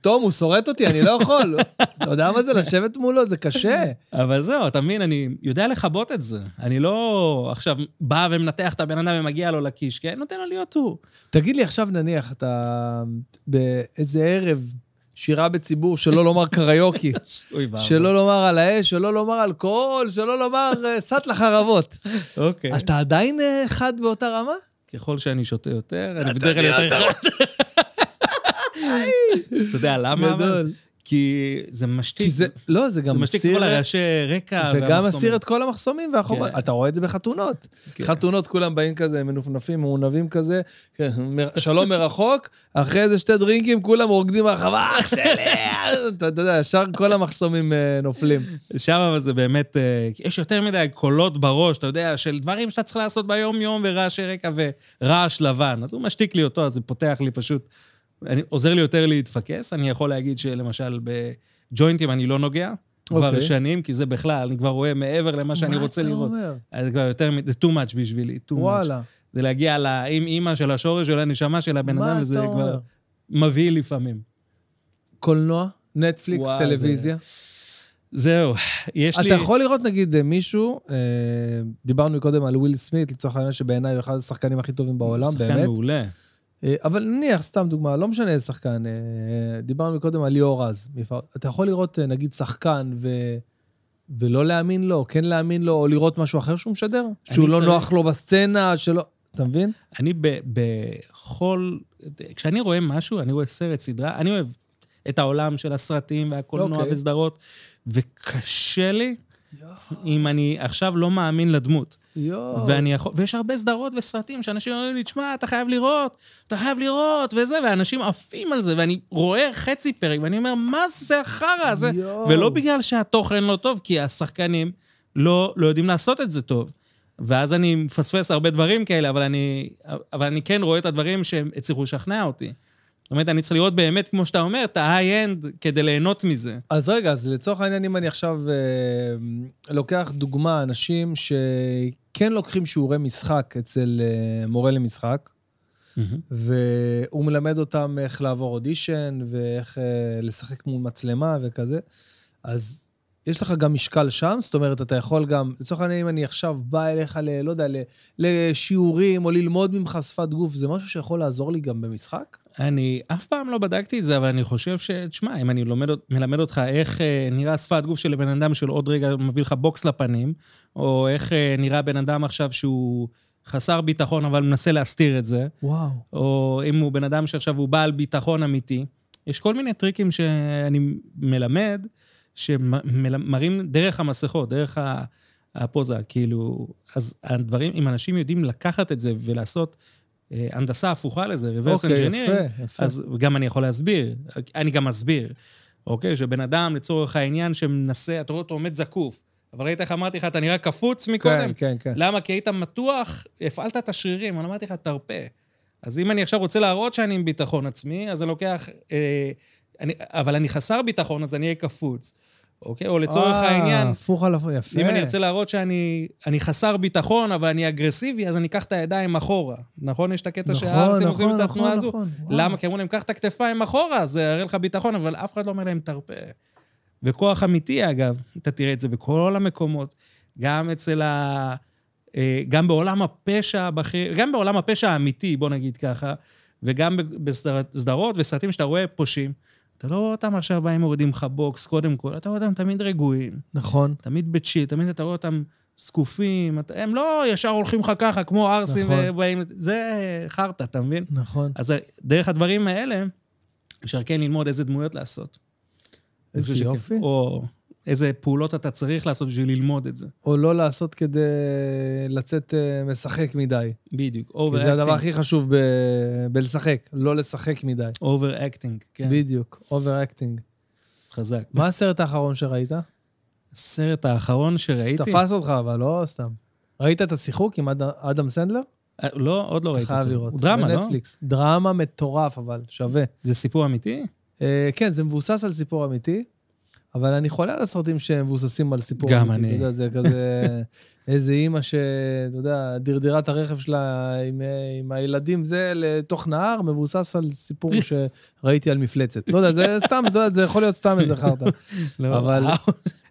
תום, הוא שורט אותי, אני לא יכול. אתה יודע מה זה לשבת מולו? זה קשה. אבל זהו, אתה מבין, אני יודע לכבות את זה. אני לא עכשיו בא ומנתח את הבן אדם ומגיע לו לקיש, כן? נותן לו להיות הוא. תגיד לי עכשיו, נניח, אתה באיזה ערב שירה בציבור, שלא לומר קריוקי. שלא לומר על האש, שלא לומר אלכוהול, שלא לומר אה, סט לחרבות. אוקיי. אתה עדיין אה, חד באותה רמה? ככל שאני שותה יותר, אני בדרך כלל יותר חד. אתה יודע למה? גדול. כי זה משתיק. כי זה, לא, זה זה גם משתיק מסיר... כל הרעשי רקע והמחסומים. מסיר את כל המחסומים והחומות. כן. אתה רואה את זה בחתונות. כן. חתונות כולם באים כזה, מנופנפים, מעונבים כזה, כן, שלום מרחוק, אחרי איזה שתי דרינקים, כולם רוקדים ברחבה, אח שלי! אתה יודע, ישר כל המחסומים אה, נופלים. שם אבל זה באמת, אה, יש יותר מדי קולות בראש, אתה יודע, של דברים שאתה צריך לעשות ביום-יום, ורעשי רקע ורעש לבן. אז הוא משתיק לי אותו, אז זה פותח לי פשוט, אני, עוזר לי יותר להתפקס. אני יכול להגיד שלמשל בג'וינטים אני לא נוגע, כבר אוקיי. שנים, כי זה בכלל, אני כבר רואה מעבר למה שאני רוצה לראות. מה אתה אומר? אז זה כבר יותר, זה too much בשבילי, too much. וואלה. זה להגיע לאם אימא של השורש של הנשמה של הבן אדם, אתה וזה כבר אומר? מבהיל לפעמים. קולנוע, נטפליקס, וואו, טלוויזיה. זהו, יש לי... אתה יכול לראות נגיד אה, מישהו, אה, דיברנו קודם על וויל סמית, לצורך העניין שבעיניי הוא אחד השחקנים הכי טובים בעולם, שחקן באמת. מעולה. אה, אבל נניח, סתם דוגמה, לא משנה איזה שחקן, אה, דיברנו קודם על ליאור רז. אתה יכול לראות אה, נגיד שחקן ו... ולא להאמין לו, כן להאמין לו, או לראות משהו אחר שהוא משדר? שהוא לא צריך- נוח לו בסצנה, שלא... אתה מבין? אני בכל... כשאני רואה משהו, אני רואה סרט, סדרה, אני אוהב את העולם של הסרטים והקולנוע אוקיי. וסדרות, וקשה לי אם אני עכשיו לא מאמין לדמות. יואו. ואני יכול... ויש הרבה סדרות וסרטים שאנשים אומרים לי, תשמע, אתה חייב לראות, אתה חייב לראות, וזה, ואנשים עפים על זה, ואני רואה חצי פרק, ואני אומר, מה זה החרא הזה? ולא בגלל שהתוכן לא טוב, כי השחקנים לא, לא יודעים לעשות את זה טוב. ואז אני מפספס הרבה דברים כאלה, אבל אני, אבל אני כן רואה את הדברים שהם הצליחו לשכנע אותי. זאת אומרת, אני צריך לראות באמת, כמו שאתה אומר, את ה-high-end כדי ליהנות מזה. אז רגע, אז לצורך העניין, אם אני עכשיו אה, לוקח דוגמה, אנשים שכן לוקחים שיעורי משחק אצל אה, מורה למשחק, והוא מלמד אותם איך לעבור אודישן ואיך אה, לשחק מול מצלמה וכזה, אז יש לך גם משקל שם? זאת אומרת, אתה יכול גם, לצורך העניין, אם אני עכשיו בא אליך, ל, לא יודע, ל, לשיעורים או ללמוד ממך שפת גוף, זה משהו שיכול לעזור לי גם במשחק? אני אף פעם לא בדקתי את זה, אבל אני חושב ש... תשמע, אם אני לומד, מלמד אותך איך אה, נראה שפת גוף של בן אדם של עוד רגע מביא לך בוקס לפנים, או איך אה, נראה בן אדם עכשיו שהוא חסר ביטחון, אבל מנסה להסתיר את זה, וואו. או אם הוא בן אדם שעכשיו הוא בעל ביטחון אמיתי, יש כל מיני טריקים שאני מלמד, שמראים דרך המסכות, דרך הפוזה, כאילו, אז הדברים, אם אנשים יודעים לקחת את זה ולעשות אה, הנדסה הפוכה לזה, reverse אוקיי, engineering, יפה, יפה. אז גם אני יכול להסביר, אני גם מסביר, אוקיי? שבן אדם, לצורך העניין, שמנסה, אתה רואה אותו עומד זקוף, אבל ראית איך אמרתי לך, אתה נראה קפוץ מקודם? כן, כן, כן. למה? כי היית מתוח, הפעלת את השרירים, אני אמרתי לך, תרפה. אז אם אני עכשיו רוצה להראות שאני עם ביטחון עצמי, אז אני לוקח... אה, אני, אבל אני חסר ביטחון, אז אני אהיה קפוץ. אוקיי? או לצורך אה, העניין, הפוך על הפוך, יפה. אם אני ארצה להראות שאני אני חסר ביטחון, אבל אני אגרסיבי, אז אני אקח את הידיים אחורה. נכון? יש את הקטע נכון, שהארסים עושים נכון, את התנועה נכון, הזו? נכון. וואו. למה? כי אמרו להם, קח את הכתפיים אחורה, זה יראה לך ביטחון, אבל אף אחד לא אומר להם, תרפה. וכוח אמיתי, אגב, אתה תראה את זה בכל המקומות, גם אצל ה... אה, גם בעולם הפשע הבכיר, גם בעולם הפשע האמיתי, בוא נגיד ככה, וגם בסדרות וסרטים שאתה רואה פושעים, אתה לא רואה אותם עכשיו באים מורידים לך בוקס, קודם כל, אתה רואה אותם תמיד רגועים, נכון. תמיד בצ'יל, תמיד אתה רואה אותם זקופים, אתה- הם לא ישר הולכים לך ככה, כמו ערסים, נכון. ובאים, זה חרטא, אתה מבין? נכון. אז דרך הדברים האלה, אפשר כן ללמוד איזה דמויות לעשות. איזה יופי. שכן. או איזה פעולות אתה צריך לעשות בשביל ללמוד את זה. או לא לעשות כדי לצאת אה, משחק מדי. בדיוק. כי זה הדבר הכי חשוב ב- בלשחק, לא לשחק מדי. overacting, כן, בדיוק, overacting. חזק. מה הסרט האחרון שראית? הסרט האחרון שראיתי... תפס אותך, אבל לא סתם. ראית את השיחוק עם אד- אדם סנדלר? אה, לא, עוד לא ראיתי חייב אותו. לראות. הוא דרמה, לא? בנטפליקס. דרמה מטורף, אבל שווה. זה סיפור אמיתי? אה, כן, זה מבוסס על סיפור אמיתי, אבל אני חולה על הסרטים שמבוססים על סיפור גם אמיתי. אני. אתה יודע, זה כזה... איזה אימא שאתה יודע, דרדרה את הרכב שלה עם, עם הילדים, זה לתוך נהר, מבוסס על סיפור שראיתי על מפלצת. לא יודע, זה סתם, אתה יודע, זה יכול להיות סתם איזה חרטא. לא. אבל-.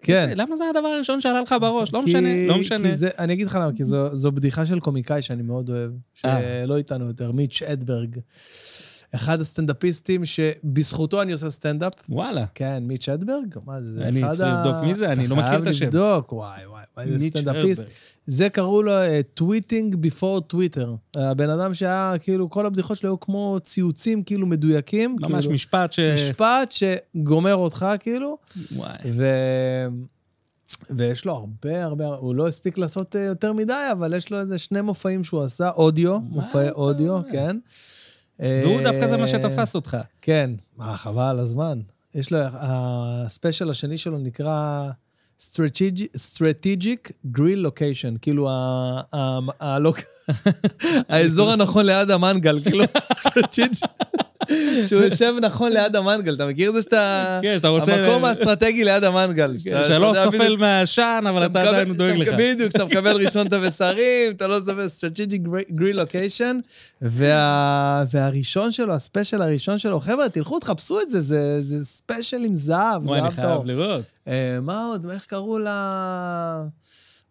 כן. למה זה הדבר הראשון שעלה לך בראש? לא משנה, לא משנה. אני אגיד לך למה, כי זו, זו בדיחה של קומיקאי שאני מאוד אוהב, אה. שלא איתנו יותר, מיץ' אדברג. אחד הסטנדאפיסטים שבזכותו אני עושה סטנדאפ. וואלה. כן, מיץ' הדברג? מה זה? אני צריך ה- לבדוק מי זה, אני לא מכיר את השם. אתה חייב לבדוק, וואי, וואי, וואי, זה סטנדאפיסט. הדברג. זה קראו לו tweeting before Twitter. הבן אדם שהיה, כאילו, כל הבדיחות שלו היו כמו ציוצים, כאילו, מדויקים. ממש כאילו, משפט ש... משפט שגומר אותך, כאילו. וואי. ו... ויש לו הרבה, הרבה, הוא לא הספיק לעשות אה, יותר מדי, אבל יש לו איזה שני מופעים שהוא עשה, אודיו, מופעי אודיו, אומר? כן. והוא אה, דווקא זה מה שתפס אותך. כן, מה, חבל על הזמן. יש לו, הספיישל השני שלו נקרא Strategic, Strategic Grill Location, כאילו ה- ה- הלוק- האזור הנכון ליד המנגל, כאילו, Strategic, שהוא יושב נכון ליד המנגל, אתה מכיר את זה שאתה... כן, אתה רוצה... המקום האסטרטגי ליד המנגל. שאתה- שלא שאתה סופל מהעשן, אבל שאתה אתה עדיין דואג שאתה- לך. בדיוק, כשאתה מקבל ראשון את הבשרים, אתה לא זוכר strategic וה- והראשון שלו, הספיישל הראשון שלו, חבר'ה, תלכו, תחפשו את זה, זה- ספיישל עם זהב, וואי, אני זהב חייב טוב. לראות. אה, מה עוד? איך קראו לה...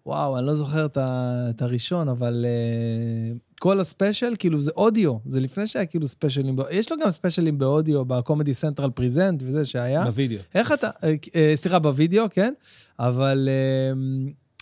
וואו, אני לא זוכר את הראשון, אבל אה, כל הספיישל, כאילו זה אודיו, זה לפני שהיה כאילו ספיישלים, יש לו גם ספיישלים באודיו, ב Comedy Central Presents וזה שהיה. בווידאו. איך אתה, אה, אה, סליחה, בווידאו, כן? אבל אה,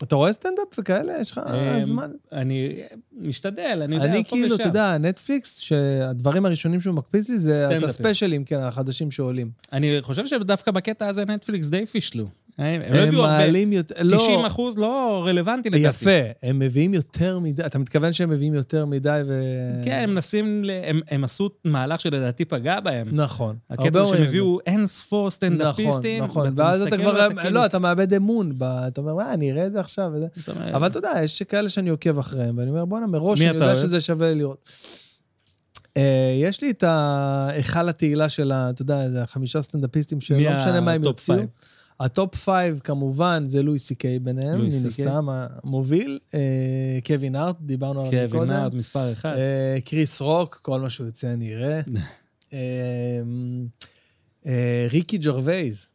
אתה רואה סטנדאפ וכאלה? יש לך אמ, זמן? אני משתדל, אני יודע, אני פה כאילו. אתה יודע, נטפליקס, שהדברים הראשונים שהוא מקפיץ לי זה את. הספיישלים, כן, החדשים שעולים. אני חושב שדווקא בקטע הזה נטפליקס די פישלו. הם הם לא הם הרבה. מעלים יותר, לא, 90 אחוז לא רלוונטי לדעתי. יפה, הם מביאים יותר מדי, אתה מתכוון שהם מביאים יותר מדי ו... כן, הם מנסים, הם- הם עשו מהלך שלדעתי פגע בהם. נכון. הקטע זה שהם הביאו אין ספור. סטנדאפיסטים. נכון, נכון, ואז אתה כבר, ואתה כאילו- לא, אתה מאבד אמון, ב- אתה אומר, מה, אני אראה את זה עכשיו וזה. אבל אתה יודע, יש כאלה שאני עוקב אחריהם, ואני אומר, בואנה, מראש אני יודע? שזה שווה לראות. אה, יש לי את ההיכל התהילה של. אתה יודע, החמישה סטנדאפיסטים שלא משנה מה הם יוציאו. ה top five, כמובן, זה לואי סי קיי ביניהם, מן לואי סי קיי. הסתם, המוביל. אה, קווין הארט, דיברנו עליו קווין קודם. הארט, מספר אחד. אה, קריס רוק, כל מה שהוא יוצא אני אראה. אה, אה, ריקי ג'רווייז.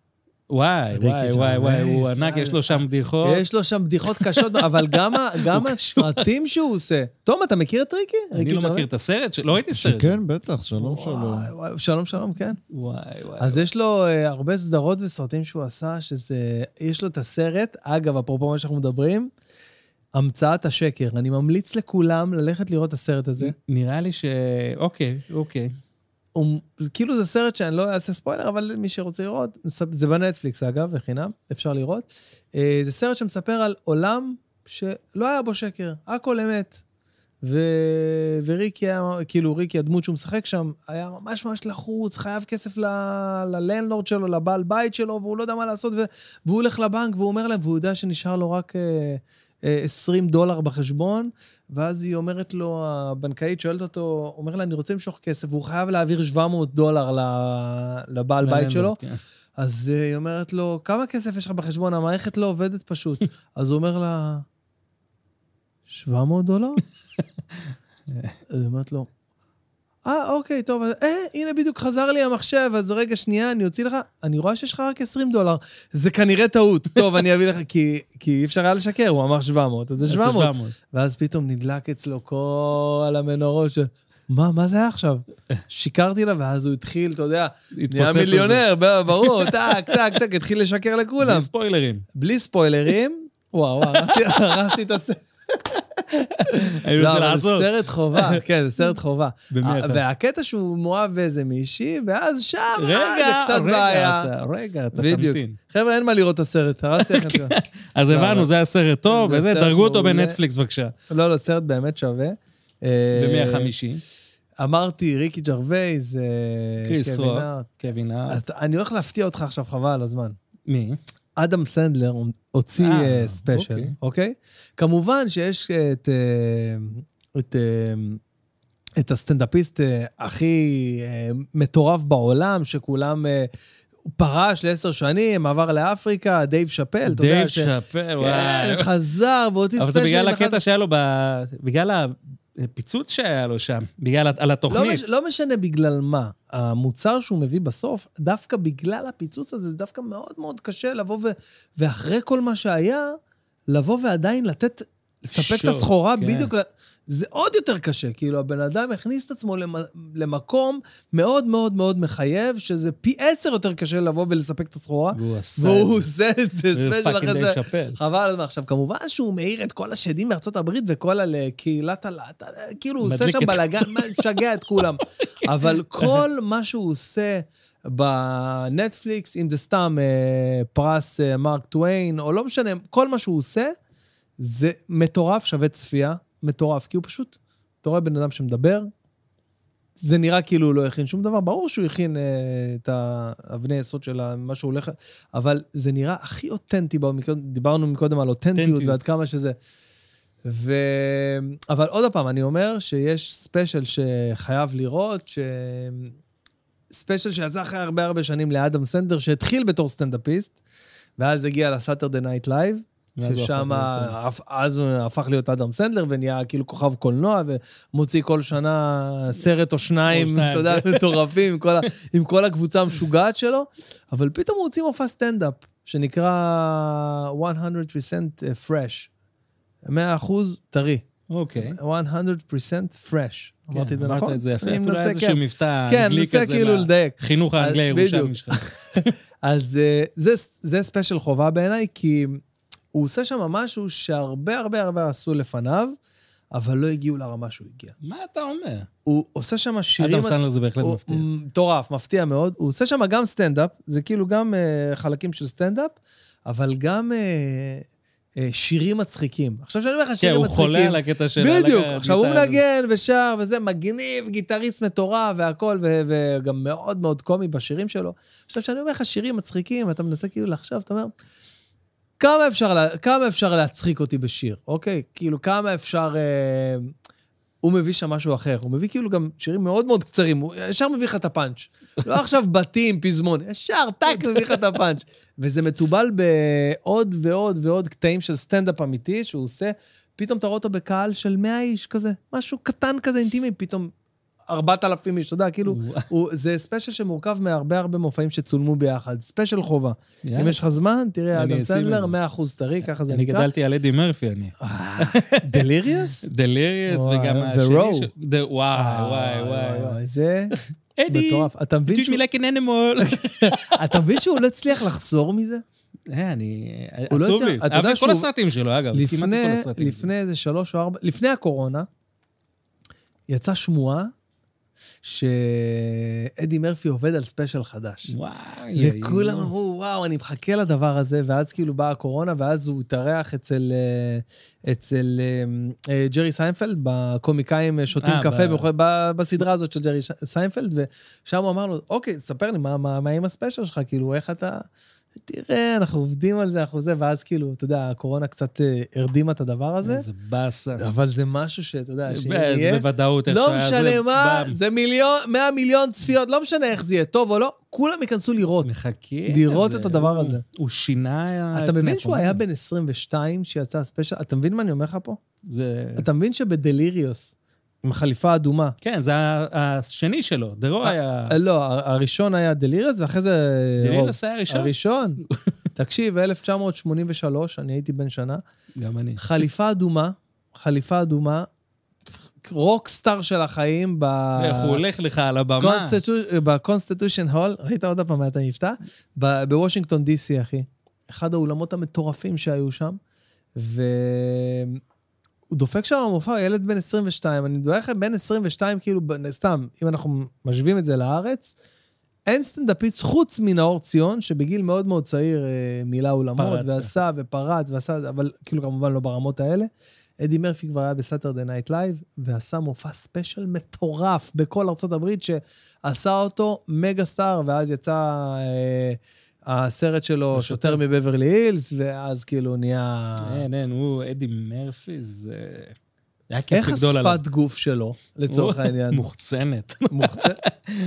וואי, וואי, וואי, וואי, הוא ג'רווייס, ענק, אה, יש לו שם בדיחות. יש לו שם בדיחות קשות, אבל גם. הסרטים שהוא עושה. תום, אתה מכיר את ריקי? אני ריקי לא מכיר? את הסרט, לא ראיתי סרט. שכן, בטח, שלום שלום. שלום, שלום, כן. וואי, וואי. אז יש לו אה, הרבה סדרות וסרטים שהוא עשה, שזה... יש לו את הסרט, אגב, אפרופו מה שאנחנו מדברים, המצאת השקר. אני ממליץ לכולם ללכת לראות את הסרט הזה. נראה לי ש... אוקיי, אוקיי. הוא, כאילו זה סרט שאני לא אעשה ספוילר, אבל מי שרוצה לראות, זה בנטפליקס אגב, בחינם, אפשר לראות. אה, זה סרט שמספר על עולם שלא היה בו שקר, הכל אמת. ו... וריקי היה, כאילו ריקי, הדמות שהוא משחק שם, היה ממש ממש לחוץ, חייב כסף ל... ללנדלורד שלו, לבעל בית שלו, והוא לא יודע מה לעשות, ו... והוא הולך לבנק והוא אומר להם, והוא יודע שנשאר לו רק אה, 20 דולר בחשבון, ואז היא אומרת לו, הבנקאית שואלת אותו, אומר לה, אני רוצה למשוך כסף, והוא חייב להעביר 700 דולר לבעל בית שלו. כן. אז אה, היא אומרת לו, כמה כסף יש לך בחשבון? המערכת לא עובדת פשוט. אז הוא אומר לה, 700 דולר? אז היא אומרת לו, אה, אוקיי, טוב, אז, אה, הנה בדיוק חזר לי המחשב, אז רגע, שנייה, אני אוציא לך, אני רואה שיש לך רק 20 דולר. זה כנראה טעות. טוב, אני אביא לך, כי, כי אי אפשר היה לשקר, הוא אמר 700, אז זה אז 700. 700. ואז פתאום נדלק אצלו כל המנורות של... מה, מה זה היה עכשיו? שיקרתי לה, ואז הוא התחיל, אתה יודע, נהיה. מיליונר, ברור, טק, טק, טק, התחיל לשקר לכולם. בלי ספוילרים. בלי ספוילרים, וואו, הרסתי את הסרט. אני לא, רוצה אבל זה. סרט חובה, כן, זה סרט חובה. במי אתה? והקטע שהוא מאוהב באיזה מישהי, ואז שם, אה, זה רגע, קצת רגע, בעיה. רגע, אתה. תמתין. חבר'ה, אין מה לראות את הסרט, הרסתי לכם את זה. אז לא, הבנו, זה היה סרט טוב, זה וזה, דרגו אותו. בנטפליקס בבקשה. לא, לא, סרט באמת שווה. אה, ומי החמישי? אמרתי, ריקי ג'רווייז, אה, קריס רוק. קווין. אז אני הולך להפתיע אותך עכשיו, חבל על הזמן. מי? אדם סנדלר הוציא אה, אה, ספיישל, אוקיי. אוקיי? כמובן שיש את, אה, את, אה, את הסטנדאפיסט הכי מטורף בעולם, שכולם... הוא פרש לעשר שנים, עבר לאפריקה, דייב שאפל, אתה יודע דייב ש... שאפל, כן, וואי. חזר והוציא אבל ספיישל. זה בגלל הקטע שהיה לו, ב- בגלל הפיצוץ שהיה לו שם, בגלל, על לא, התוכנית. מש, לא משנה בגלל מה. המוצר שהוא מביא בסוף, דווקא בגלל הפיצוץ הזה, זה דווקא מאוד מאוד קשה לבוא ו... ואחרי כל מה שהיה, לבוא ועדיין לתת, לספק את שואו, הסחורה כן. בדיוק, זה עוד יותר קשה. כאילו, הבן אדם הכניס את עצמו למ... למקום מאוד מאוד מאוד מחייב, שזה פי עשר יותר קשה לבוא ולספק את הסחורה. והוא עשה והוא את זה. עושה את זה, ספיישל אחרי זה. חבל על הזמן. עכשיו, כמובן שהוא מאיר את כל השדים מארצות הברית וכל הקהילת הלהט"ב, כאילו, הוא עושה שם בלאגן, משגע את כולם. אבל כל מה שהוא עושה בנטפליקס, אם זה סתם אה, פרס אה, מרק טוויין, או לא משנה, כל מה שהוא עושה, זה מטורף, שווה צפייה, מטורף. כי הוא פשוט, אתה רואה בן אדם שמדבר, זה נראה כאילו הוא לא הכין שום דבר, ברור שהוא הכין אה, את האבני היסוד של מה שהוא הולך, אבל זה נראה הכי אותנטי, דיברנו מקודם על אותנטיות אותנטיות. ועד כמה שזה... ו... אבל עוד פעם, אני אומר שיש ספיישל שחייב לראות, ש... ספיישל שיצא אחרי הרבה הרבה שנים לאדם סנדלר, שהתחיל בתור סטנדאפיסט, ואז הגיע ל Saturday Night Live, ששם, אז הוא הפך להיות אדם סנדלר ונהיה כאילו כוכב קולנוע, ומוציא כל שנה סרט או שניים. אתה יודע, מטורפים, עם כל הקבוצה המשוגעת שלו, אבל פתאום הוא הוציא מופע סטנדאפ, שנקרא 100% fresh. 100% טרי. אוקיי. 100% fresh. אמרתי את זה נכון? אמרת את זה יפה, אפילו היה איזשהו כן. מבטא כן, אנגלי מנסה כזה. כאילו מה- לדייק. חינוך האנגלי הירושלמי. שלך. אז אה, זה, זה ספיישל חובה בעיניי, כי הוא עושה שם משהו שהרבה הרבה הרבה עשו לפניו, אבל לא הגיעו לרמה שהוא הגיע. מה אתה אומר? הוא עושה שם שירים... אדם סנדלר זה בהחלט הוא- מפתיע. מטורף, מפתיע מאוד. הוא עושה שם גם סטנדאפ, זה כאילו גם אה, חלקים של סטנדאפ, אבל גם אה, שירים מצחיקים. עכשיו שאני אומר לך כן, שירים הוא מצחיקים... חולה על הקטע של... בדיוק, עכשיו הוא. מנגן ושר וזה, מגניב, גיטריסט מטורף והכל, ו- וגם מאוד מאוד קומי בשירים שלו. עכשיו, כשאני אומר לך שירים מצחיקים, ואתה מנסה כאילו לחשוב, אתה אומר, כמה אפשר, כמה אפשר להצחיק אותי בשיר, אוקיי? כאילו, כמה אפשר... אה, הוא מביא שם משהו אחר. הוא מביא כאילו גם שירים מאוד מאוד קצרים, הוא ישר מביא לך את הפאנץ'. לא עכשיו בתים, פזמון, ישר, טאק, מביא לך את הפאנץ'. וזה מתובל בעוד ועוד ועוד קטעים של סטנדאפ אמיתי שהוא עושה. פתאום אתה רואה אותו בקהל של 100 איש כזה, משהו קטן כזה אינטימי, פתאום 4,000 איש, אתה יודע, כאילו, הוא, זה ספיישל שמורכב מהרבה הרבה מופעים שצולמו ביחד, ספיישל חובה. יאללה. אם יש לך זמן, תראה, אני אדם סנדלר, זה. 100% טרי, ככה זה אני נקרא. גדלתי על אדי מרפי, אני. Delirious? Delirious, וואי, וגם השני. The- וואי, וואי, וואי. זה אדי. אתה מבין שהוא- like an animal. אתה מבין שהוא לא הצליח לחזור מזה? אה, אני... לא עצוב לי. אהבתי את כל הסרטים שלו, אגב. לפני איזה שלוש או ארבע, לפני הקורונה, יצאה שמועה שאדי מרפי עובד על ספיישל חדש. וואי. וכולם אמרו, וואו, אני מחכה לדבר הזה, ואז כאילו באה הקורונה, ואז הוא התארח אצל, אה, אצל אה, אה, ג'רי סיינפלד, בקומיקאים שותים קפה, ב- ב- בסדרה הזאת של ג'רי ש- סיינפלד, ושם הוא אמר לו, אוקיי, ספר לי, מה, מה, מה עם הספיישל שלך? כאילו, איך אתה... תראה, אנחנו עובדים על זה, אנחנו זה, ואז כאילו, אתה יודע, הקורונה קצת אה, הרדימה את הדבר הזה, איזה באסה. אבל זה משהו שאתה יודע, זה שיהיה... בוודאות איך לא שהיה זה. משנה מה. זה מיליון, 100 מיליון צפיות, לא משנה איך זה יהיה, טוב או לא, כולם ייכנסו לראות. מחכה. לראות זה- את הדבר הוא- הזה. הוא שינה... אתה את מבין שהוא. היה בן 22 שיצא הספיישל? אתה מבין מה אני אומר לך פה? זה... אתה מבין שבדליריוס, עם חליפה אדומה, כן, זה השני שלו. דרו היה... אה, לא, הראשון היה Delirious, ואחרי זה... Raw. Delirious היה ראשון? הראשון. תקשיב, 1983, אני הייתי בן שנה, גם אני. חליפה אדומה, חליפה אדומה, רוקסטאר של החיים ב... איך הוא הולך לך על הבמה. Constitu- ב Constitution Hall, ראית עוד פעם את המבטא? ב- בוושינגטון די.סי, אחי. אחד האולמות המטורפים שהיו שם, והוא דופק שם במופע, ילד בן 22, אני מדבר לכם, בן 22, כאילו, סתם, אם אנחנו משווים את זה לארץ, אין סטנדאפיסט חוץ מנאור ציון, שבגיל מאוד מאוד צעיר אה, מילא אולמות, פרץ. ועשה ופרץ ועשה, אבל כאילו כמובן לא ברמות האלה. אדי מרפי כבר היה ב Saturday Night Live, ועשה מופע ספיישל מטורף בכל ארצות הברית, שעשה אותו mega star, ואז יצא אה, הסרט שלו. שוטר מבברלי הילס, ואז כאילו נהיה... אין, אין, הוא אדי מרפי, זה... היה כיף איך לגדול עליו. השפת גוף שלו, לצורך העניין? מוחצנת. מוחצן?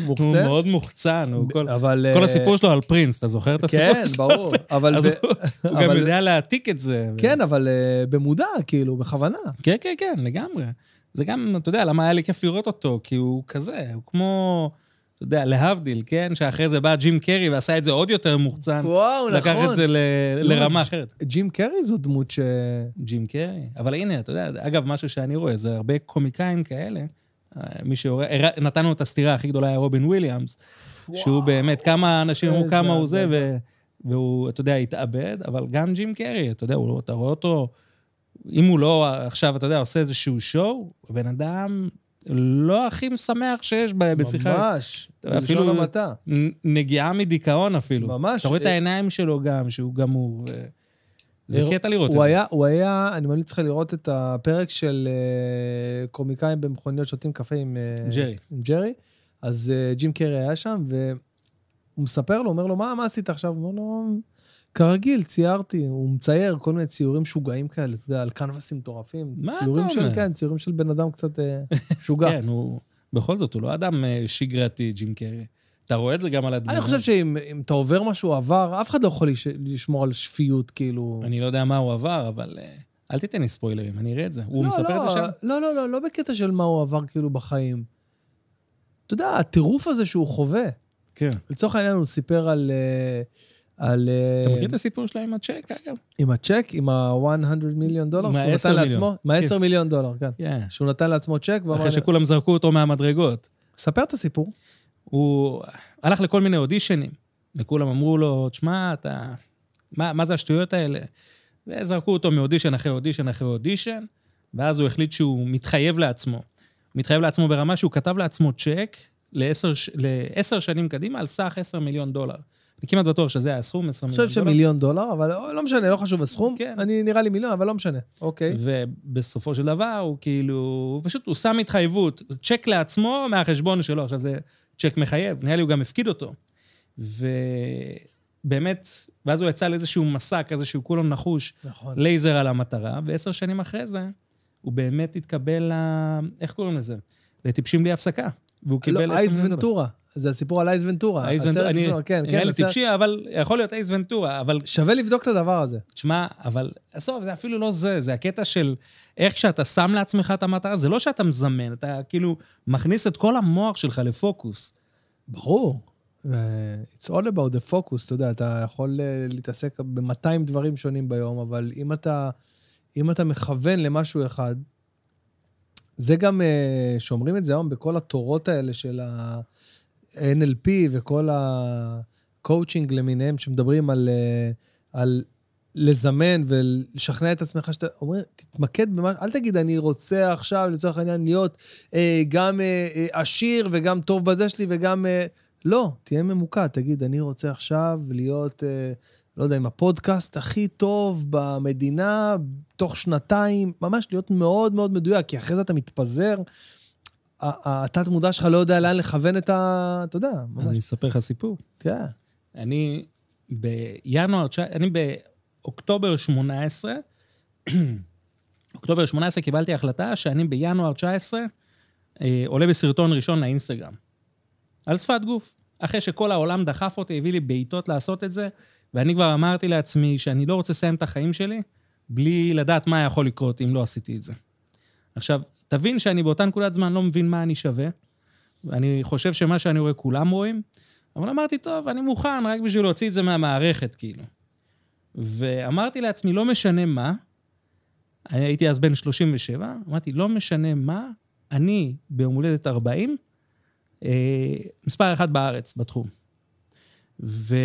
הוא? מאוד מוחצן, הוא כל... כל אה, הסיפור שלו על פרינס, אתה זוכר את הסיפור כן, שלו? ברור. אבל... אז הוא גם יודע להעתיק את זה. כן, אבל אה, במודע, כאילו, בכוונה. כן, כן, כן, לגמרי. זה גם, אתה יודע, למה היה לי כיף לראות אותו? כי הוא כזה, הוא כמו, אתה יודע, להבדיל, כן? שאחרי זה בא ג'ים קרי ועשה את זה עוד יותר מוחצן. וואו, נכון. לקח את זה ל- לא, לרמה ג'- אחרת. ג'ים קרי זו דמות ש... ג'ים קרי. אבל הנה, אתה יודע, אגב, משהו שאני רואה, זה הרבה קומיקאים כאלה. אה, מי הרא- נתנו את הסתירה הכי גדולה היה רובין וויליאמס, שהוא באמת, כמה אנשים אמרו כמה הוא זה. ו- והוא, אתה יודע, התאבד, אבל גם ג'ים קרי, אתה יודע, הוא, אתה רואה אותו, אם הוא לא עכשיו, אתה יודע, עושה איזשהו שואו, הבן אדם לא הכי משמח שיש ב- בשיחה. ממש. אפילו אפילו- המעטה. נגיעה מדיכאון אפילו. ממש. אתה רואה את אה, העיניים שלו גם, שהוא גמור. ו- זה הוא- קטע לראות את זה. היה, הוא היה, אני ממליץ לך לראות את הפרק של אה, קומיקאים במכוניות שותים קפה עם אה, ג'רי. עם ג'רי. אז אה, ג'ים קרי היה שם, והוא מספר לו, אומר לו, מה, מה עשית עכשיו? הוא אומר לו, כרגיל, ציירתי. הוא מצייר כל מיני ציורים משוגעים כאלה, אתה יודע, על קנבסים מטורפים. מה אתה ציורים של, אומר? כן, ציורים של בן אדם קצת אה, משוגע. כן, הוא... בכל זאת, הוא לא אדם אה, שגרתי, ג'ים קרי. אתה רואה את זה גם על הדמות. אני חושב שאם אם אתה עובר משהו עבר, אף אחד לא יכול לש- לשמור על שפיות, כאילו... אני לא יודע מה הוא עבר, אבל אה, אל תיתן לי ספוילרים, אני אראה את זה. הוא לא, מספר לא, את זה שם? לא, לא, לא, לא בקטע של מה הוא עבר כאילו בחיים. אתה יודע, הטירוף הזה שהוא חווה. כן. לצורך העניין, הוא סיפר על... אה, על... אה, אתה מכיר את הסיפור שלה עם הצ'ק, אגב? עם הצ'ק, עם ה-100 מיליון דולר, שהוא נתן 10 לעצמו? מיליון. עם ה-10 מיליון דולר, כן. כן. שהוא נתן לעצמו צ'ק, ואמר... אחרי שכולם זרקו אותו מהמדרגות. ספר את הסיפור. הוא הלך לכל מיני אודישנים, וכולם אמרו לו, תשמע, אתה... מה, מה זה השטויות האלה? וזרקו אותו מאודישן אחרי אודישן אחרי אודישן, ואז הוא החליט שהוא מתחייב לעצמו. הוא מתחייב לעצמו ברמה שהוא כתב לעצמו צ'ק לעשר שנים קדימה על סך 10 מיליון דולר. אני כמעט בטוח שזה היה הסכום, 10 אני מיליון חושב דולר. שמיליון דולר, אבל לא לא משנה, לא חשוב הסכום. כן. אני נראה לי מיליון, אבל לא משנה. אוקיי. ובסופו של דבר, הוא כאילו, הוא פשוט, הוא שם התחייבות, צ'ק לעצמו מהחשבון שלו. עכשיו, זה צ'ק מחייב, נראה לי הוא גם הפקיד אותו. ובאמת, ואז הוא יצא לאיזשהו מסע כזה שהוא כולו נחוש, נכון. לייזר על המטרה, ועשר שנים אחרי זה, הוא באמת התקבל ל... איך קוראים לזה? לטיפשים בלי הפסקה. והוא קיבל... לא, אייס ונטורה. זה הסיפור על אייס ונטורה. אייס ונטורה, אני- לפני- כן, נראה כן, לי טיפשי, אבל יכול להיות אייס ונטורה, אבל שווה לבדוק את הדבר הזה. תשמע, אבל עזוב, זה אפילו לא זה, זה הקטע של איך שאתה שם לעצמך את המטרה, זה לא שאתה מזמן, אתה כאילו מכניס את כל המוח שלך לפוקוס. ברור. אה, It's all about the focus, אתה יודע, אתה יכול אה, להתעסק ב-200 דברים שונים ביום, אבל אם אתה, אם אתה מכוון למשהו אחד, זה גם, אה, שאומרים את זה היום בכל התורות האלה של ה-NLP וכל ה-coaching למיניהם, שמדברים על, אה, על לזמן ולשכנע את עצמך שאתה, אומרים, תתמקד במה, אל תגיד, אני רוצה עכשיו, לצורך העניין, להיות אה, גם אה, אה, עשיר וגם טוב בזה שלי וגם... אה, לא, תהיה ממוקד, תגיד, אני רוצה עכשיו להיות, אה, לא יודע, עם הפודקאסט הכי טוב במדינה, תוך שנתיים, ממש להיות מאוד מאוד מדויק, כי אחרי זה אתה מתפזר, התת-מודע שלך לא יודע לאן לכוון את ה... אתה יודע, אני ממש, אספר לך סיפור. כן. אני בינואר, אני באוקטובר 18, אוקטובר 18 קיבלתי החלטה שאני בינואר 19 אה, עולה בסרטון ראשון לאינסטגרם. על שפת גוף. אחרי שכל העולם דחף אותי, הביא לי בעיטות לעשות את זה, ואני כבר אמרתי לעצמי שאני לא רוצה לסיים את החיים שלי בלי לדעת מה יכול לקרות אם לא עשיתי את זה. עכשיו, תבין שאני באותה נקודת זמן לא מבין מה אני שווה, ואני חושב שמה שאני רואה כולם רואים, אבל אמרתי, טוב, אני מוכן רק בשביל להוציא את זה מהמערכת, כאילו. ואמרתי לעצמי, לא משנה מה, הייתי אז בן 37, אמרתי, לא משנה מה, אני ביום הולדת 40, אה, מספר אחת בארץ בתחום. ו...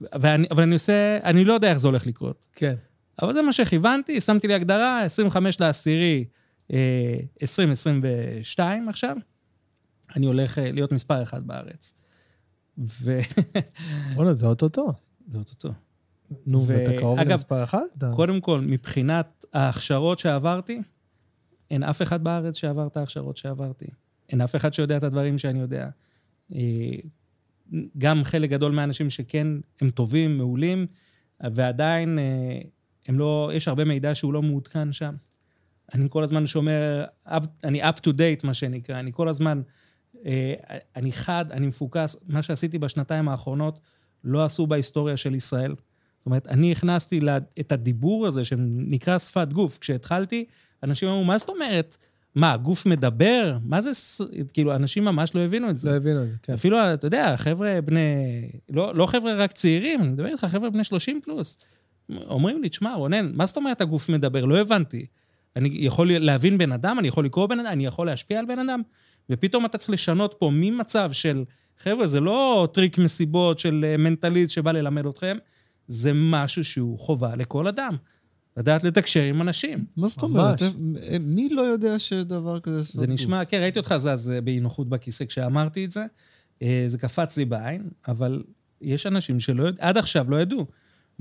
ואני, אבל אני עושה, אני לא יודע איך זה הולך לקרות. כן. אבל זה מה שכיוונתי, שמתי לי הגדרה, 25 לעשירי, אה, 2022 עכשיו, אני הולך אה, להיות מספר אחד בארץ. ו... בוא'נה, זה אוטוטו. זה אוטוטו. נו, ואתה קרוב למספר אחד? קודם כל, מבחינת ההכשרות שעברתי, אין אף אחד בארץ שעבר את ההכשרות שעברתי. אין אף אחד שיודע את הדברים שאני יודע. אה, גם חלק גדול מהאנשים שכן, הם טובים, מעולים, ועדיין אה, הם לא, יש הרבה מידע שהוא לא מעודכן שם. אני כל הזמן שומר, up- אני up to date, מה שנקרא, אני כל הזמן, אה, אני חד, אני מפוקס. מה שעשיתי בשנתיים האחרונות, לא עשו בהיסטוריה של ישראל. זאת אומרת, אני הכנסתי לה- את הדיבור הזה, שנקרא שפת גוף. כשהתחלתי, אנשים אמרו, מה זאת אומרת? מה, הגוף מדבר? מה זה, ס-" כאילו, אנשים ממש לא הבינו את זה. לא הבינו את זה, כן. אפילו, אתה יודע, חבר'ה בני... לא, לא חבר'ה רק צעירים, אני מדבר איתך, חבר'ה בני 30 פלוס. אומרים לי, תשמע, רונן, מה זאת אומרת הגוף מדבר? לא הבנתי. אני יכול להבין בן אדם, אני יכול לקרוא בן אדם, אני יכול להשפיע על בן אדם, ופתאום אתה צריך לשנות פה ממצב של, חבר'ה, זה לא טריק מסיבות של אה, מנטליסט שבא ללמד אתכם, זה משהו שהוא חובה לכל אדם. לדעת לתקשר עם אנשים. מה זאת אומרת? ממש. אה, מי לא יודע שדבר כזה זה? נשמע, כן, ראיתי אותך זז אה, באי נוחות בכיסא כשאמרתי את זה. אה, זה קפץ לי בעין, אבל יש אנשים שלא עד עכשיו לא ידעו.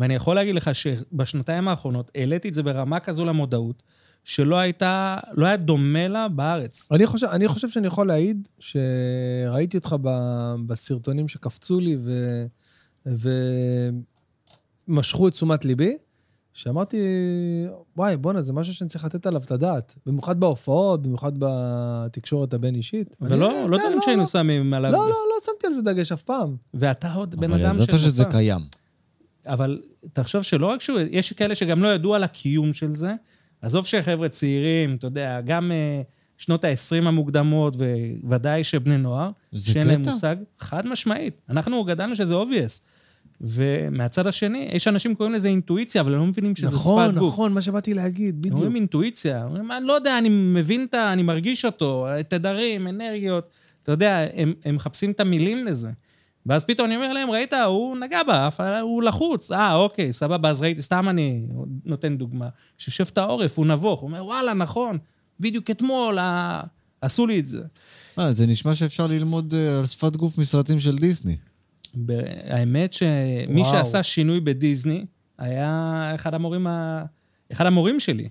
ואני יכול להגיד לך שבשנתיים האחרונות העליתי את זה ברמה כזו למודעות, שלא הייתה, לא היה דומה לה בארץ. אני חושב, אני חושב שאני יכול להעיד שראיתי אותך ב, בסרטונים שקפצו לי ו, ומשכו את תשומת ליבי, שאמרתי, וואי, בואנה, זה משהו שאני צריך לתת עליו את הדעת. במיוחד בהופעות, במיוחד בתקשורת הבין-אישית. ולא, אני- לא כן, דברים שהיינו שמים עליו. לא, לא, לא שמתי על זה דגש אף פעם. ואתה עוד בן אבל אדם ידעת שזה. קיים. אבל תחשוב שלא רק שהוא, יש כאלה שגם לא ידעו על הקיום של זה. עזוב שחבר'ה צעירים, אתה יודע, גם uh, שנות ה-20 המוקדמות, וודאי שבני נוער, שאין להם? מושג, חד משמעית. אנחנו גדלנו שזה obvious. ומהצד השני, יש אנשים קוראים לזה אינטואיציה, אבל הם לא מבינים שזה נכון, שפת גוף. נכון, מה שבאתי להגיד, בדיוק. אומרים אינטואיציה, אומרים, אני לא יודע, אני מבין את ה... אני מרגיש אותו, תדרים, אנרגיות. אתה יודע, הם, הם מחפשים את המילים לזה. ואז פתאום אני אומר להם, ראית, הוא נגע באף, הוא לחוץ. אה, אוקיי, סבבה, אז ראיתי, סתם אני נותן דוגמה. שיושב את העורף, הוא נבוך. הוא אומר, וואלה, נכון, בדיוק אתמול ה... עשו לי את זה. אה, זה נשמע שאפשר ללמוד אה, על שפת גוף מסרטים של דיסני. ב- האמת שמי וואו. שעשה שינוי בדיסני היה אחד המורים, ה... אחד המורים שלי,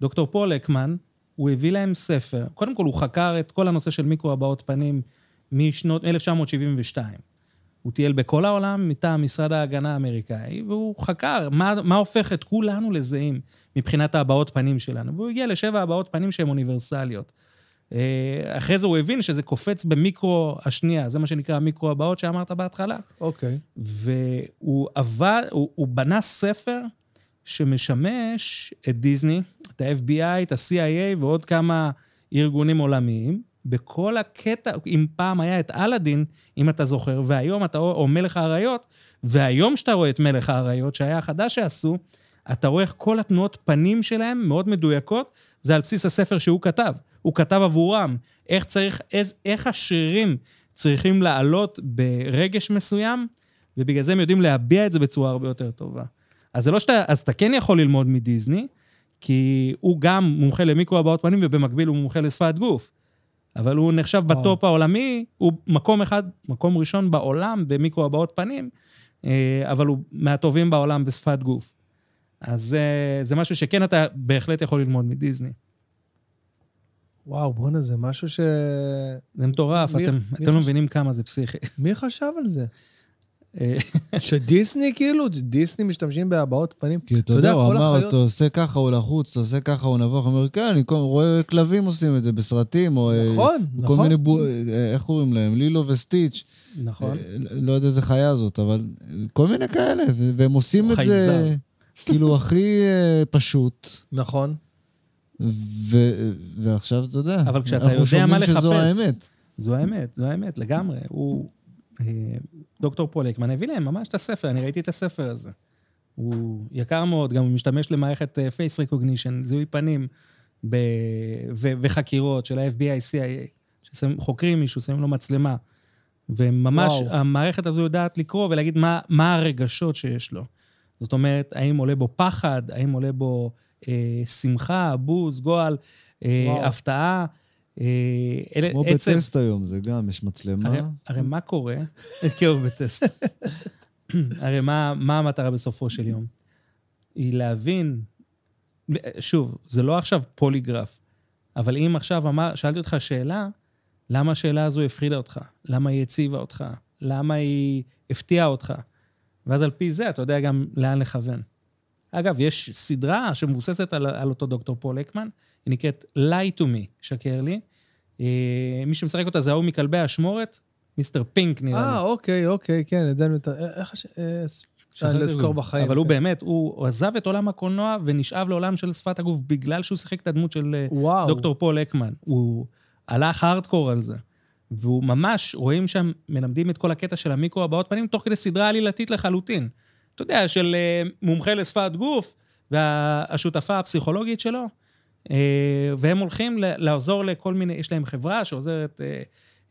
דוקטור פול הקמן, הוא הביא להם ספר. קודם כל, הוא חקר את כל הנושא של מיקרו הבעות פנים משנות 1972. הוא טייל בכל העולם מטעם משרד ההגנה האמריקאי, והוא חקר מה, מה הופך את כולנו לזהים מבחינת הבעות פנים שלנו. והוא הגיע לשבע הבעות פנים שהן אוניברסליות. אה, אחרי זה הוא הבין שזה קופץ במיקרו השנייה, זה מה שנקרא מיקרו הבאות שאמרת בהתחלה. אוקיי. והוא עבד, הוא, הוא בנה ספר שמשמש את דיסני, את ה-FBI, את ה-CIA ועוד כמה ארגונים עולמיים. בכל הקטע, אם פעם היה את אלאדין, אם אתה זוכר, והיום אתה או מלך האריות, והיום שאתה רואה את מלך האריות, שהיה החדש שעשו, אתה רואה איך כל התנועות פנים שלהם מאוד מדויקות, זה על בסיס הספר שהוא כתב. הוא כתב עבורם איך צריך, איך, איך השרירים צריכים לעלות ברגש מסוים, ובגלל זה הם יודעים להביע את זה בצורה הרבה יותר טובה. אז זה לא שאתה, אז אתה כן יכול ללמוד מדיסני, כי הוא גם מומחה למיקרו הבעות פנים, ובמקביל הוא מומחה לשפת גוף. אבל הוא נחשב וואו. בטופ העולמי, הוא מקום אחד, מקום ראשון בעולם במיקרו הבעות פנים, אה, אבל הוא מהטובים בעולם בשפת גוף. אז זה, זה משהו שכן אתה בהחלט יכול ללמוד מדיסני. וואו, בואנה, זה משהו ש... זה מטורף, מי- אתם, מי אתם לא חשב? מבינים כמה זה פסיכי. מי חשב על זה? אה, שדיסני, כאילו, דיסני משתמשים בהבעות פנים? כי אתה יודע, הוא אמר, אתה עושה ככה, הוא לחוץ, אתה עושה ככה, הוא נבוך. הוא אומר, כן, אני רואה כלבים עושים את זה בסרטים, או... אה, נכון, כל נכון. מיני, אה, איך קוראים להם? לילו וסטיץ'. נכון. אה, לא יודע איזה חיה זאת, אבל כל מיני כאלה, והם עושים את זה. כאילו הכי פשוט. נכון. ועכשיו אתה יודע, אבל כשאתה אנחנו יודע מה שומעים שזו. האמת. זו האמת, זו האמת, לגמרי. הוא... אה, דוקטור פול אקמן הביא להם ממש את הספר, אני ראיתי את הספר הזה. הוא יקר מאוד, גם הוא משתמש למערכת אה, face recognition, זיהוי פנים ב... ו... וחקירות של ה-FBI, CIA, שחוקרים מישהו, שמים לו מצלמה. וממש, וואו. המערכת הזו יודעת לקרוא ולהגיד מה, מה הרגשות שיש לו. זאת אומרת, האם עולה בו פחד, האם עולה בו אה, שמחה, בוז, גועל, אה, וואו. הפתעה. אה, אלה, כמו עצב. בטסט היום, זה גם, יש מצלמה. הרי, הרי מה קורה? כאוב בטסט. הרי מה, מה המטרה בסופו של יום? היא להבין, שוב, זה לא עכשיו פוליגרף, אבל אם עכשיו אמר, שאלתי אותך שאלה, למה השאלה הזו הפחידה אותך? למה היא הציבה אותך? למה היא הפתיעה אותך? ואז על פי זה אתה יודע גם לאן לכוון. אגב, יש סדרה שמבוססת על, על אותו דוקטור פול אקמן, היא נקראת Lie to me, שקר לי. אה, מי שמשחק אותה זה ההוא מכלבי האשמורת, Mr. Pink נראה לי. אה, אוקיי, אוקיי, כן, ידענו את ה... איך... הש- אה, שכחתי לזכור אותו. בחיים. אבל הוא כן. באמת, הוא עזב את עולם הקולנוע ונשאב לעולם של שפת הגוף בגלל שהוא שיחק את הדמות של אה, וואו. דוקטור פול אקמן. הוא הלך הארדקור על זה. והוא ממש, רואים שם, מלמדים את כל הקטע של המיקרו הבעות פנים, תוך כדי סדרה עלילתית לחלוטין. אתה יודע, של אה, מומחה לשפת גוף, והשותפה הפסיכולוגית שלו, אה, והם הולכים לעזור לכל מיני, יש להם חברה שעוזרת אה,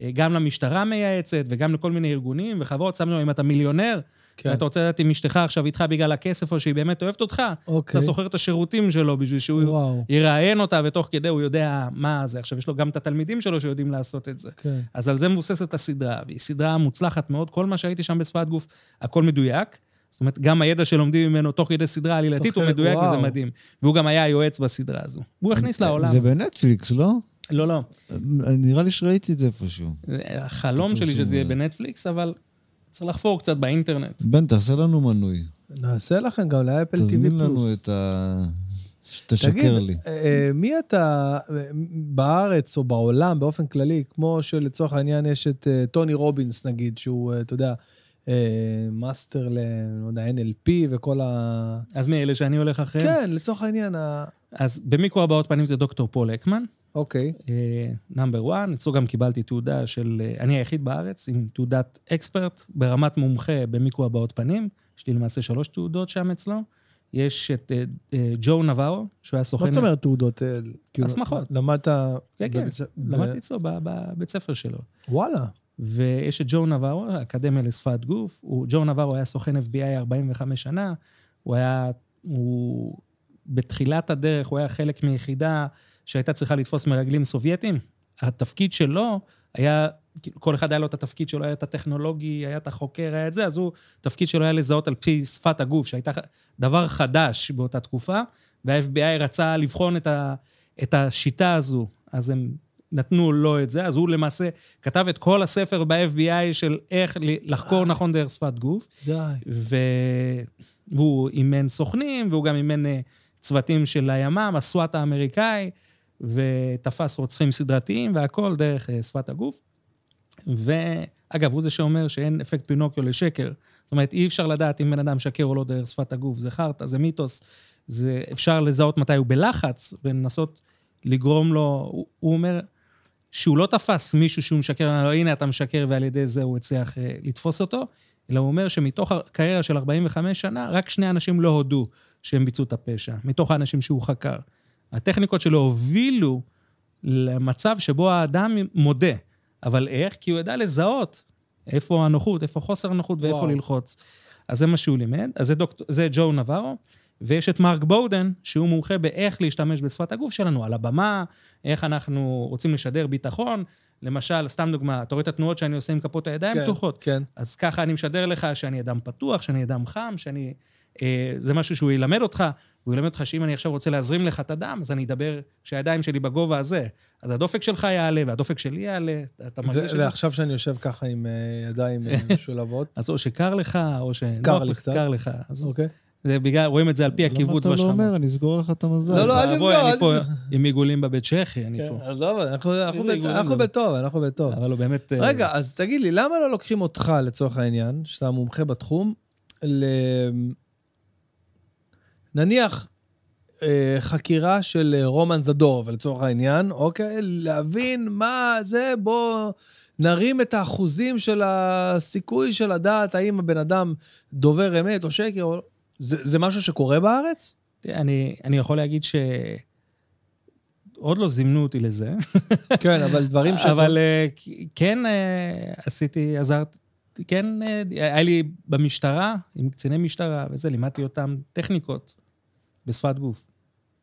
אה, גם למשטרה מייעצת, וגם לכל מיני ארגונים וחברות. שמנו, אם אתה מיליונר, כן. ואתה רוצה לדעת אם אשתך עכשיו איתך בגלל הכסף, או שהיא באמת אוהבת אותך, אוקיי. אתה שוכר את השירותים שלו בשביל שהוא וואו. יראיין אותה, ותוך כדי הוא יודע מה זה. עכשיו, יש לו גם את התלמידים שלו שיודעים לעשות את זה. כן. אז על זה מבוססת הסדרה, והיא סדרה מוצלחת מאוד. כל מה שהייתי שם בשפת גוף, הכל מדויק. זאת אומרת, גם הידע שלומדים ממנו תוך כדי סדרה עלילתית הוא מדויק וזה וואו. מדהים. והוא גם היה היועץ בסדרה הזו. הוא הכניס לעולם. זה בנטפליקס, לא? לא, לא. נראה לי שראיתי את זה איפשהו. החלום שלי שזה יהיה אה. בנטפליקס, אבל צריך לחפור קצת באינטרנט. בן, תעשה לנו מנוי. נעשה לכם גם לאפל TV תזמין לנו פלוס. את ה... תגיד, שתשקר לי. אה, מי אתה אה, בארץ או בעולם באופן כללי, כמו שלצורך העניין יש את אה, טוני רובינס נגיד, שהוא, אה, אתה יודע, אה, מאסטר ל... לא יודע, NLP וכל ה... אז מי אלה שאני הולך אחריהם? כן, לצורך העניין, ה... אז במיקרו הבעות פנים זה דוקטור פול אקמן. אוקיי. number 1, אצלו גם קיבלתי תעודה של, אה, אני היחיד בארץ עם תעודת expert ברמת מומחה במיקרו הבעות פנים. יש לי למעשה שלוש תעודות שם אצלו. יש את אה, אה, ג'ו נבארו, שהוא היה סוכן... מה זאת אומרת תעודות? אה, כאילו, הסמכות. למדת... כן, כן, למדתי אצלו בבית ספר שלו. וואלה. ויש את ג'ו נברו, האקדמיה לשפת גוף. הוא, ג'ו נברו היה סוכן FBI 45 שנה. הוא היה, הוא, בתחילת הדרך, הוא היה חלק מיחידה שהייתה צריכה לתפוס מרגלים סובייטים. התפקיד שלו היה, כאילו, כל אחד היה לו את התפקיד שלו, היה את הטכנולוגי, היה את החוקר, היה את זה, אז הוא, התפקיד שלו היה לזהות על פי שפת הגוף, שהייתה דבר חדש באותה תקופה, וה-FBI רצה לבחון את, ה, את השיטה הזו. אז הם נתנו לו את זה, אז הוא למעשה כתב את כל הספר ב-FBI של איך לחקור נכון דרך שפת גוף, די. והוא אימן סוכנים, והוא גם אימן אה, צוותים של הימ"מ, הסוואט האמריקאי, ותפס רוצחים סדרתיים, והכל דרך אה, שפת הגוף. ואגב, הוא זה שאומר שאין אפקט פינוקיו לשקר. זאת אומרת, אי אפשר לדעת אם בן אדם שקר או לא דרך שפת הגוף. זה חרטא, זה מיתוס. זה, אפשר לזהות מתי הוא בלחץ, ולנסות לגרום לו... הוא, הוא אומר שהוא לא תפס מישהו שהוא משקר, אמר לו, הנה אתה משקר, ועל ידי זה הוא הצליח אה, לתפוס אותו, אלא הוא אומר שמתוך הקריירה של 45 שנה, רק שני אנשים לא הודו שהם ביצעו את הפשע, מתוך האנשים שהוא חקר. הטכניקות שלו הובילו למצב שבו האדם מודה. אבל איך? כי הוא ידע לזהות איפה הנוחות, איפה חוסר הנוחות ואיפה וואו. ללחוץ. אז זה מה שהוא לימד. אז זה, דוקט... זה ג'ו נברו, ויש את מרק בודן, שהוא מומחה באיך להשתמש בשפת הגוף שלנו, על הבמה, איך אנחנו רוצים לשדר ביטחון. למשל, סתם דוגמה, אתה רואה את התנועות שאני עושה עם כפות הידיים כן, פתוחות? כן. אז ככה אני משדר לך שאני אדם פתוח, שאני אדם חם, שאני... אה, זה משהו שהוא ילמד אותך, הוא ילמד אותך שאם אני עכשיו רוצה להזרים לך את הדם, אז אני אדבר שהידיים שלי בגובה הזה. אז הדופק שלך יעלה והדופק שלי יעלה, אתה מרגיש? ועכשיו שאני יושב ככה עם אה, ידיים משולבות, אז או שקר לך, או שנוח קר לי לך, קצת. קר לך. אז אוקיי? זה בגלל, רואים את זה על פי למה הקיבוץ אתה לא והשכמות. אומר, אני אסגור לך את המזל. לא, לא, אל תסגור, אני פה. עם עיגולים בבית צ'כי, אני כן, פה. עזוב, אנחנו-? בטוב, אנחנו בטוב. אבל הוא באמת... אה, רגע, אז תגיד לי, למה לא לוקחים אותך, לצורך העניין, שאתה מומחה בתחום, ל... נניח אה, חקירה של אה, רומן זדורוב, לצורך העניין, אוקיי? להבין מה זה, בוא נרים את האחוזים של הסיכוי של לדעת האם הבן אדם דובר אמת או שקר, או... זה, זה משהו שקורה בארץ? אני, אני יכול להגיד ש... עוד לא זימנו אותי לזה, כן, אבל דברים ש... אבל אה, כן אה, עשיתי, עזרתי, כן, אה, היה לי במשטרה, עם קציני משטרה וזה, לימדתי אותם טכניקות בשפת גוף.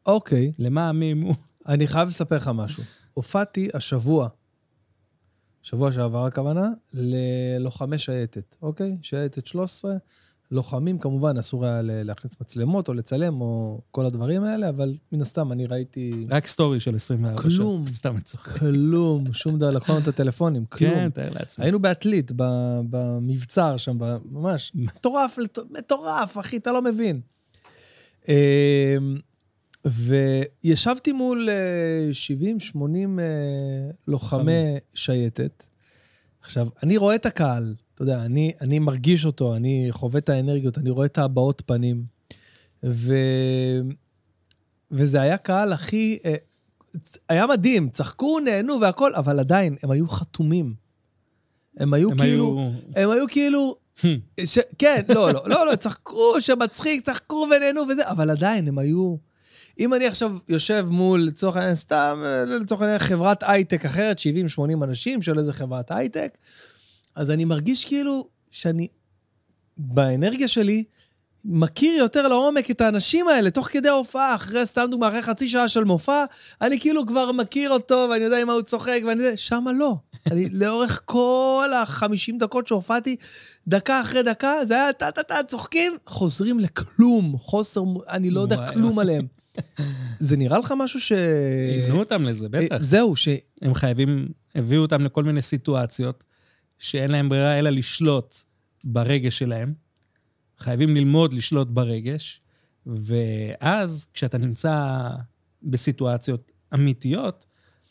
אוקיי. למה, מי, מו. אני חייב לספר לך משהו. הופעתי השבוע, שבוע שעבר הכוונה, ללוחמי שייטת, אוקיי? שייטת 13, לוחמים, כמובן, אסור היה להכניס מצלמות או לצלם או כל הדברים האלה, אבל מן הסתם אני ראיתי רק סטורי של 24 שעות. כלום. סתם אני צוחק. כלום, שום דבר, לקחו לנו את הטלפונים, כלום. כן, תאר לעצמי. היינו בעתלית, במבצר שם, ממש מטורף, מטורף, אחי, אתה לא מבין. אמ, וישבתי מול 70-80 לוחמי שייטת. עכשיו, אני רואה את הקהל, אתה יודע, אני, אני מרגיש אותו, אני חווה את האנרגיות, אני רואה את הבעות פנים. ו... וזה היה קהל הכי... אה, היה מדהים, צחקו, נהנו והכל, אבל עדיין, הם היו חתומים. הם היו הם כאילו... היו... הם היו כאילו... ש... כן, לא, לא, לא, לא, צחקו, שמצחיק, צחקו ונהנו וזה, אבל עדיין, הם היו... אם אני עכשיו יושב מול, לצורך העניין, סתם, אה, לצורך העניין, חברת הייטק אחרת, 70-80 אנשים של איזה חברת הייטק, אז אני מרגיש כאילו שאני, באנרגיה שלי, מכיר יותר לעומק את האנשים האלה, תוך כדי ההופעה, אחרי, סתם דוגמא, אחרי חצי שעה של מופע, אני כאילו כבר מכיר אותו, ואני יודע עם מה הוא צוחק, ואני יודע, שמה לא. אני, לאורך כל ה-50 דקות שהופעתי, דקה אחרי דקה, זה היה טה-טה-טה, צוחקים, חוזרים לכלום, חוסר, אני לא יודע. כלום עליהם. זה נראה לך משהו ש... אימנו אותם לזה, בטח. זהו, ש... הם חייבים, הביאו אותם לכל מיני סיטואציות שאין להם ברירה אלא לשלוט ברגש שלהם. חייבים ללמוד לשלוט ברגש, ואז כשאתה נמצא בסיטואציות אמיתיות,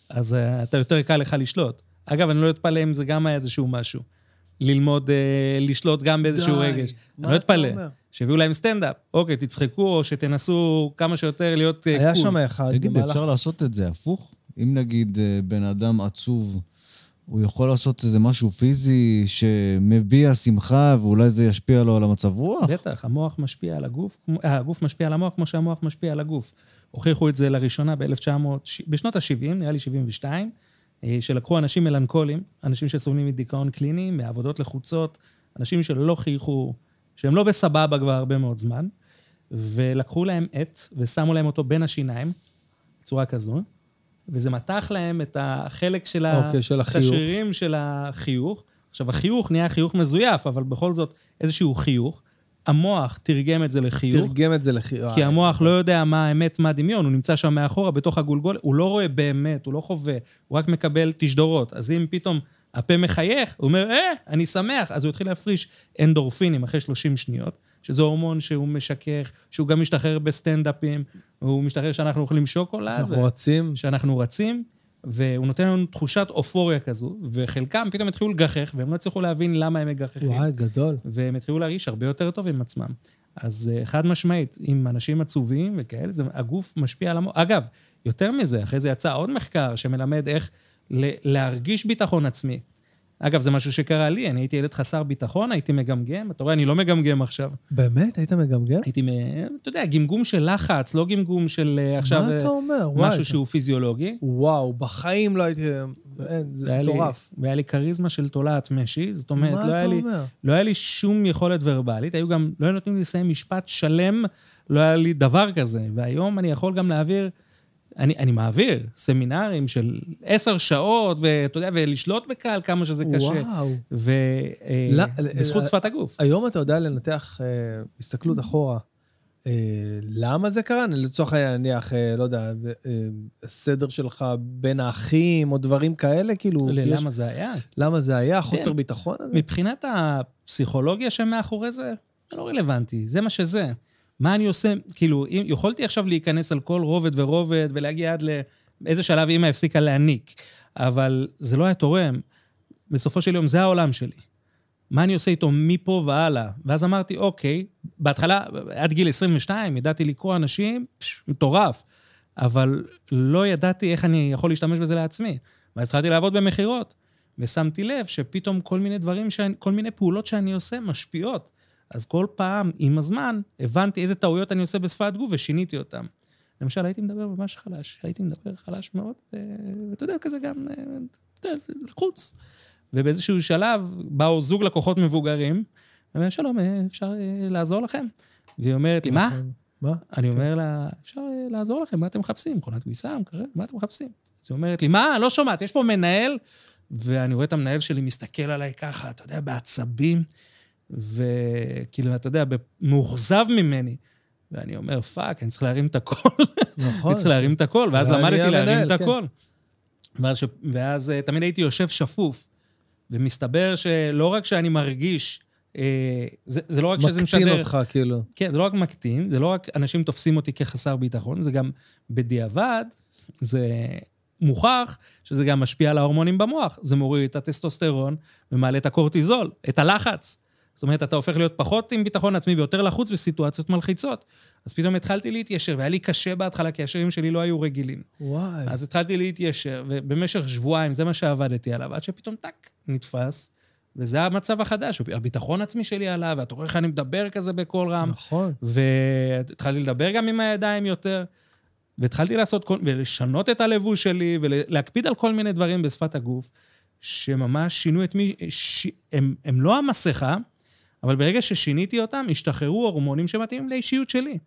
אז uh, אתה יותר קל לך לשלוט. אגב, אני לא אתפלא אם זה גם היה איזשהו משהו. ללמוד אה, לשלוט גם באיזשהו די, רגש. מה אני לא אתפלא. אומר? שהביאו להם סטנדאפ. אוקיי, תצחקו, או שתנסו כמה שיותר להיות אה, היה קול. שם אחד תגיד, במהלך... אפשר לעשות את זה הפוך? אם נגיד אה, בן אדם עצוב, הוא יכול לעשות איזה משהו פיזי שמביע שמחה ואולי זה ישפיע לו על המצב רוח? בטח, המוח משפיע על הגוף, אה, הגוף משפיע על המוח כמו שהמוח משפיע על הגוף. הוכיחו את זה לראשונה ב-1900, בשנות ה-70, נראה לי 72, אה, שלקחו אנשים מלנכולים, אנשים שסובלים מדיכאון קליני, מעבודות לחוצות, אנשים שלא חייכו, שהם לא בסבבה כבר הרבה מאוד זמן, ולקחו להם עט ושמו להם אותו בין השיניים, בצורה כזו, וזה מתח להם את החלק של ה... אוקיי, של את החיוך. השרירים של החיוך. עכשיו, החיוך נהיה חיוך מזויף, אבל בכל זאת איזשהו חיוך. המוח תרגם את זה לחיוך, תרגם את זה לחיוך. כי המוח לא יודע מה האמת, מה הדמיון, הוא נמצא שם מאחורה, בתוך הגולגול, הוא לא רואה באמת, הוא לא חווה, הוא רק מקבל תשדורות. אז אם פתאום הפה מחייך, הוא אומר, אה, אני שמח, אז הוא התחיל להפריש אנדורפינים אחרי 30 שניות, שזה הורמון שהוא משכך, שהוא גם משתחרר בסטנדאפים, הוא משתחרר שאנחנו אוכלים שוקולד. שאנחנו רצים. שאנחנו רצים, והוא נותן לנו תחושת אופוריה כזו, וחלקם פתאום התחילו לגחך, והם לא הצליחו להבין למה הם מגחכים. וואי, גדול. והם התחילו להרגיש הרבה יותר טוב עם עצמם. אז אה, חד משמעית, עם אנשים עצובים וכאלה, זה, הגוף משפיע על המוח. אגב, יותר מזה, אחרי זה יצא עוד מחקר שמלמד איך להרגיש ביטחון עצמי. אגב, זה משהו שקרה לי, אני הייתי ילד חסר ביטחון, הייתי מגמגם, אתה רואה, אני לא מגמגם עכשיו. באמת? היית מגמגם? הייתי, אתה יודע, גמגום של לחץ, לא גמגום של אה, עכשיו... מה אה, אתה אומר? וואי. משהו שהוא פיזיולוגי. וואו, בחיים לא הייתי... אין, זה מטורף. והיה לי כריזמה של תולעת משי, זאת אומרת, לא היה, לי, אומר? לא היה לי שום יכולת ורבלית, היו גם, לא היו נותנים לי לסיים משפט שלם, לא היה לי דבר כזה. והיום אני יכול גם להעביר, אני, אני מעביר סמינרים של עשר שעות, ואתה יודע, ולשלוט בקהל כמה שזה קשה. וואו. ובזכות לא, בזכות אה, שפת הגוף. היום אתה יודע לנתח אה, הסתכלות אחורה. אה, למה זה קרה? לצורך העניין, נניח, אה, לא יודע, אה, סדר שלך בין האחים או דברים כאלה, כאילו, יש- למה זה היה? למה זה היה? חוסר כן. ביטחון הזה? מבחינת הפסיכולוגיה שמאחורי זה, זה לא רלוונטי, זה מה שזה. מה אני עושה, כאילו, אם, יכולתי עכשיו להיכנס על כל רובד ורובד ולהגיע עד לאיזה שלב אימא הפסיקה להניק, אבל זה לא היה תורם. בסופו של יום זה העולם שלי. מה אני עושה איתו מפה והלאה? ואז אמרתי, אוקיי, בהתחלה, עד גיל 22, ידעתי לקרוא אנשים, פש, מטורף, אבל לא ידעתי איך אני יכול להשתמש בזה לעצמי. ואז התחלתי לעבוד במכירות, ושמתי לב שפתאום כל מיני דברים, שאני, כל מיני פעולות שאני עושה משפיעות. אז כל פעם, עם הזמן, הבנתי איזה טעויות אני עושה בשפת גוף ושיניתי אותן. למשל, הייתי מדבר ממש חלש, הייתי מדבר חלש מאוד, ו- ואתה יודע, כזה גם, אה, אתה יודע, לחוץ. ובאיזשהו שלב באו זוג לקוחות מבוגרים, ואומר, שלום, אה, אפשר אה, לעזור לכם? והיא אומרת לי, מה? נכון. מה? אני אומר לה, אפשר אה, לעזור לכם, מה אתם מחפשים? מכונת כביסה, מקרר, מה אתם מחפשים? אז היא אומרת לי, מה? לא שומעת, יש פה מנהל, ואני רואה את המנהל שלי מסתכל עליי ככה, אתה יודע, בעצבים, וכאילו, אתה יודע, מאוכזב ממני. ואני אומר, fuck, אני צריך להרים את הקול. נכון. אני צריך להרים את הקול, ואז למדתי להרים את כן. הקול. ואז, אה, תמיד הייתי יושב שפוף, ומסתבר שלא רק שאני מרגיש, אה, זה, זה לא רק שזה משדר... מקטין אותך, כאילו. כן, זה לא רק מקטין, זה לא רק אנשים תופסים אותי כחסר ביטחון, זה גם בדיעבד, זה מוכח שזה גם משפיע על ההורמונים במוח. זה מוריד את הטסטוסטרון ומעלה את הקורטיזול, את הלחץ. זאת אומרת, אתה הופך להיות פחות עם ביטחון עצמי ויותר לחוץ בסיטואציות מלחיצות. אז פתאום התחלתי להתיישר, והיה לי קשה בהתחלה, כי השירים שלי לא היו רגילים. וואי. אז התחלתי להתיישר, ובמשך שבועיים זה מה שעבדתי עליו, עד שפתאום טאק, נתפס, וזה המצב החדש. הביטחון העצמי שלי עלה, ואתה רואה איך אני מדבר כזה בקול רם, נכון. והתחלתי לדבר גם עם הידיים יותר, והתחלתי לעשות, כל, ולשנות את הלבוש שלי, ולהקפיד על כל מיני דברים בשפת הגוף, שממש שינו את מי... ש... הם, הם לא המסכה, אבל ברגע ששיניתי אותם, השתחררו הורמונים שמתאימים לאישיות שלי.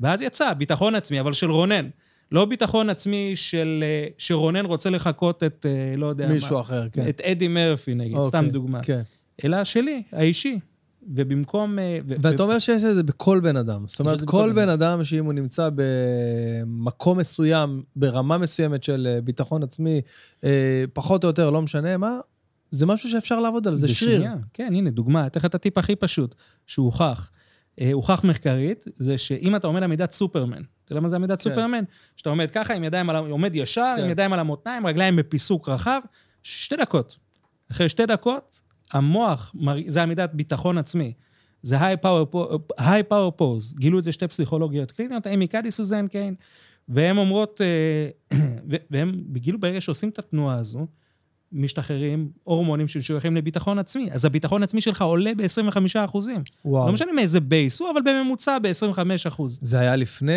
ואז יצא ביטחון עצמי, אבל של רונן. לא ביטחון עצמי של... אה, שרונן רוצה לחקות את, אה, לא יודע מישהו מה. אחר, כן. את אדי מרפי, נגיד, אוקיי, סתם דוגמה. כן. אלא שלי, האישי. ובמקום... אה, ואתה ו- אומר שיש את זה בכל בן אדם. זאת אומרת, כל בן אדם שאם הוא נמצא במקום מסוים, ברמה מסוימת של ביטחון עצמי, פחות או יותר, לא משנה מה, זה משהו שאפשר לעבוד עליו, זה שריר. כן, הנה, דוגמה, אתן לך את הטיפ הכי פשוט, שהוכח. אה, הוכח מחקרית, זה שאם אתה עומד עמידת סופרמן, אתה יודע מה זה עמידת כן. סופרמן? שאתה עומד ככה, עם ידיים על, עומד ישר, כן. עם ידיים על המותניים, רגליים בפיסוק רחב, שתי דקות. אחרי שתי דקות, המוח, זה עמידת ביטחון עצמי. זה high power, po- high power pose. גילו את זה שתי פסיכולוגיות קליניות, אמי קאדי סוזן קיין, והן אומרות, אה, ו- והם, גילו ברגע שעושים את התנועה הזו, משתחררים הורמונים שמשויכים לביטחון עצמי. אז הביטחון העצמי שלך עולה ב-25 אחוזים. וואו. לא משנה מאיזה בייס הוא, אבל בממוצע ב-25 אחוז. זה היה לפני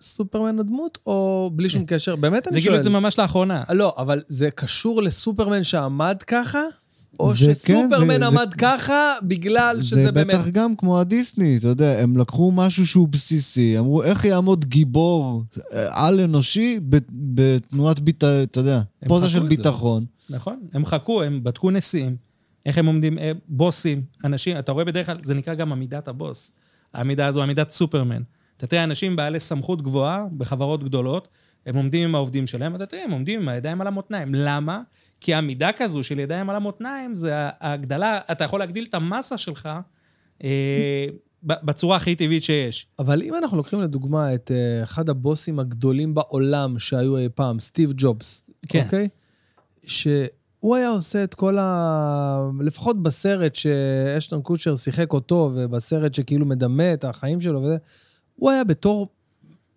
סופרמן הדמות, או בלי שום קשר? באמת זה אני שואל. את זה ממש לאחרונה. לא, אבל זה קשור לסופרמן שעמד ככה? או זה כן, שסופרמן זה- זה- עמד ככה בגלל שזה זה באמת... בטח גם כמו הדיסני, אתה יודע, הם לקחו משהו שהוא בסיסי, אמרו איך יעמוד גיבור אה, על-אנושי ב- בתנועת ביטחון, אתה יודע, פוזה של את זה. ביטחון. נכון? הם חכו, הם בדקו נשיאים, איך הם עומדים, אה, בוסים, אנשים, אתה רואה בדרך כלל, זה נקרא גם עמידת הבוס. העמידה הזו, עמידת סופרמן. אתה תראה אנשים בעלי סמכות גבוהה בחברות גדולות, הם עומדים עם העובדים שלהם, אתה תראה, הם עומדים עם הידיים על המותניים. למה? כי עמידה כזו של ידיים על המותניים, זה ההגדלה, אתה יכול להגדיל את המסה שלך אה, בצורה הכי טבעית שיש. אבל אם אנחנו לוקחים לדוגמה את אה, אחד הבוסים הגדולים בעולם שהיו אי פעם, סטיב ג'ובס, כן. אוקיי? שהוא היה עושה את כל ה... לפחות בסרט שאשטון קוצ'ר שיחק אותו, ובסרט שכאילו מדמה את החיים שלו וזה, הוא היה בתור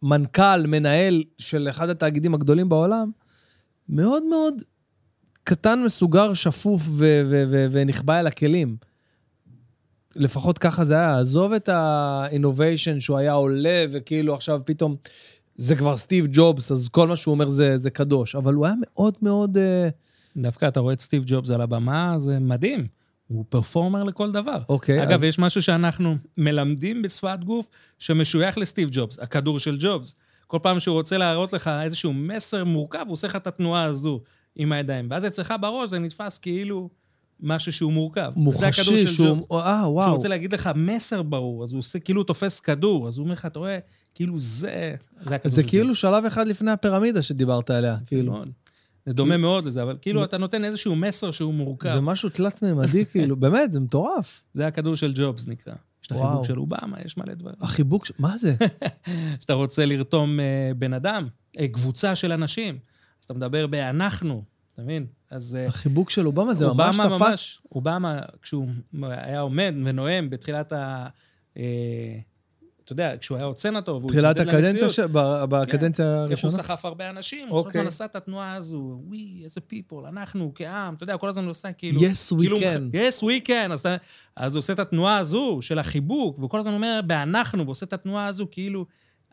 מנכ"ל, מנהל של אחד התאגידים הגדולים בעולם, מאוד מאוד קטן, מסוגר, שפוף ו- ו- ו- ונחבא אל הכלים. לפחות ככה זה היה, עזוב את ה-innovation שהוא היה עולה, וכאילו עכשיו פתאום זה כבר סטיב ג'ובס, אז כל מה שהוא אומר זה, זה קדוש. אבל הוא היה מאוד מאוד... אה, דווקא אתה רואה את סטיב ג'ובס על הבמה, זה מדהים. הוא פרפורמר לכל דבר. אוקיי, אגב, אז- יש משהו שאנחנו מלמדים בשפת גוף שמשוייך לסטיב ג'ובס, הכדור של ג'ובס. כל פעם שהוא רוצה להראות לך איזשהו מסר מורכב, הוא עושה לך את התנועה הזו עם הידיים. ואז אצלך בראש זה נתפס כאילו משהו שהוא מורכב. זה הכדור מוחשי, של שהוא... ג'ובס. אה, וואו. רוצה להגיד לך מסר ברור, אז הוא עושה, כאילו הוא תופס כדור, אז הוא אומר לך, אתה רואה, כאילו זה, זה הכדור זה כאילו. שלב אחד לפני הפירמידה שדיברת עליה, כאילו. מאוד. זה דומה מאוד לזה, אבל כאילו אתה נותן איזשהו מסר שהוא מורכב. זה משהו תלת-ממדי, כאילו, באמת, זה מטורף. זה הכדור של ג'ובס נקרא. יש את וואו. החיבוק של אובמה, יש מלא דברים. החיבוק, מה זה? כשאתה רוצה לרתום אה, בן אדם, אה, קבוצה של אנשים, אז אתה מדבר ב"אנחנו", אתה מבין? אז אה, החיבוק של אובמה זה ממש אובמה תפס. ממש, אובמה, כשהוא היה עומד ונואם בתחילת ה... אתה יודע, כשהוא היה עוד סנטור, והוא תחילת התמודד הקדנציה, לנשיאות, ש- ב- בקדנציה איך הוא הראשונה? סחף הרבה אנשים, הוא כל אוקיי. הזמן עשה את התנועה הזו, ווי, איזה פיפול, אנחנו כעם, אתה יודע, כל הזמן הוא עושה כאילו... Yes, we כאילו, can. yes, we can. אז, הוא עושה את התנועה הזו של החיבוק, והוא כל הזמן אומר באנחנו, ועושה את התנועה הזו כאילו,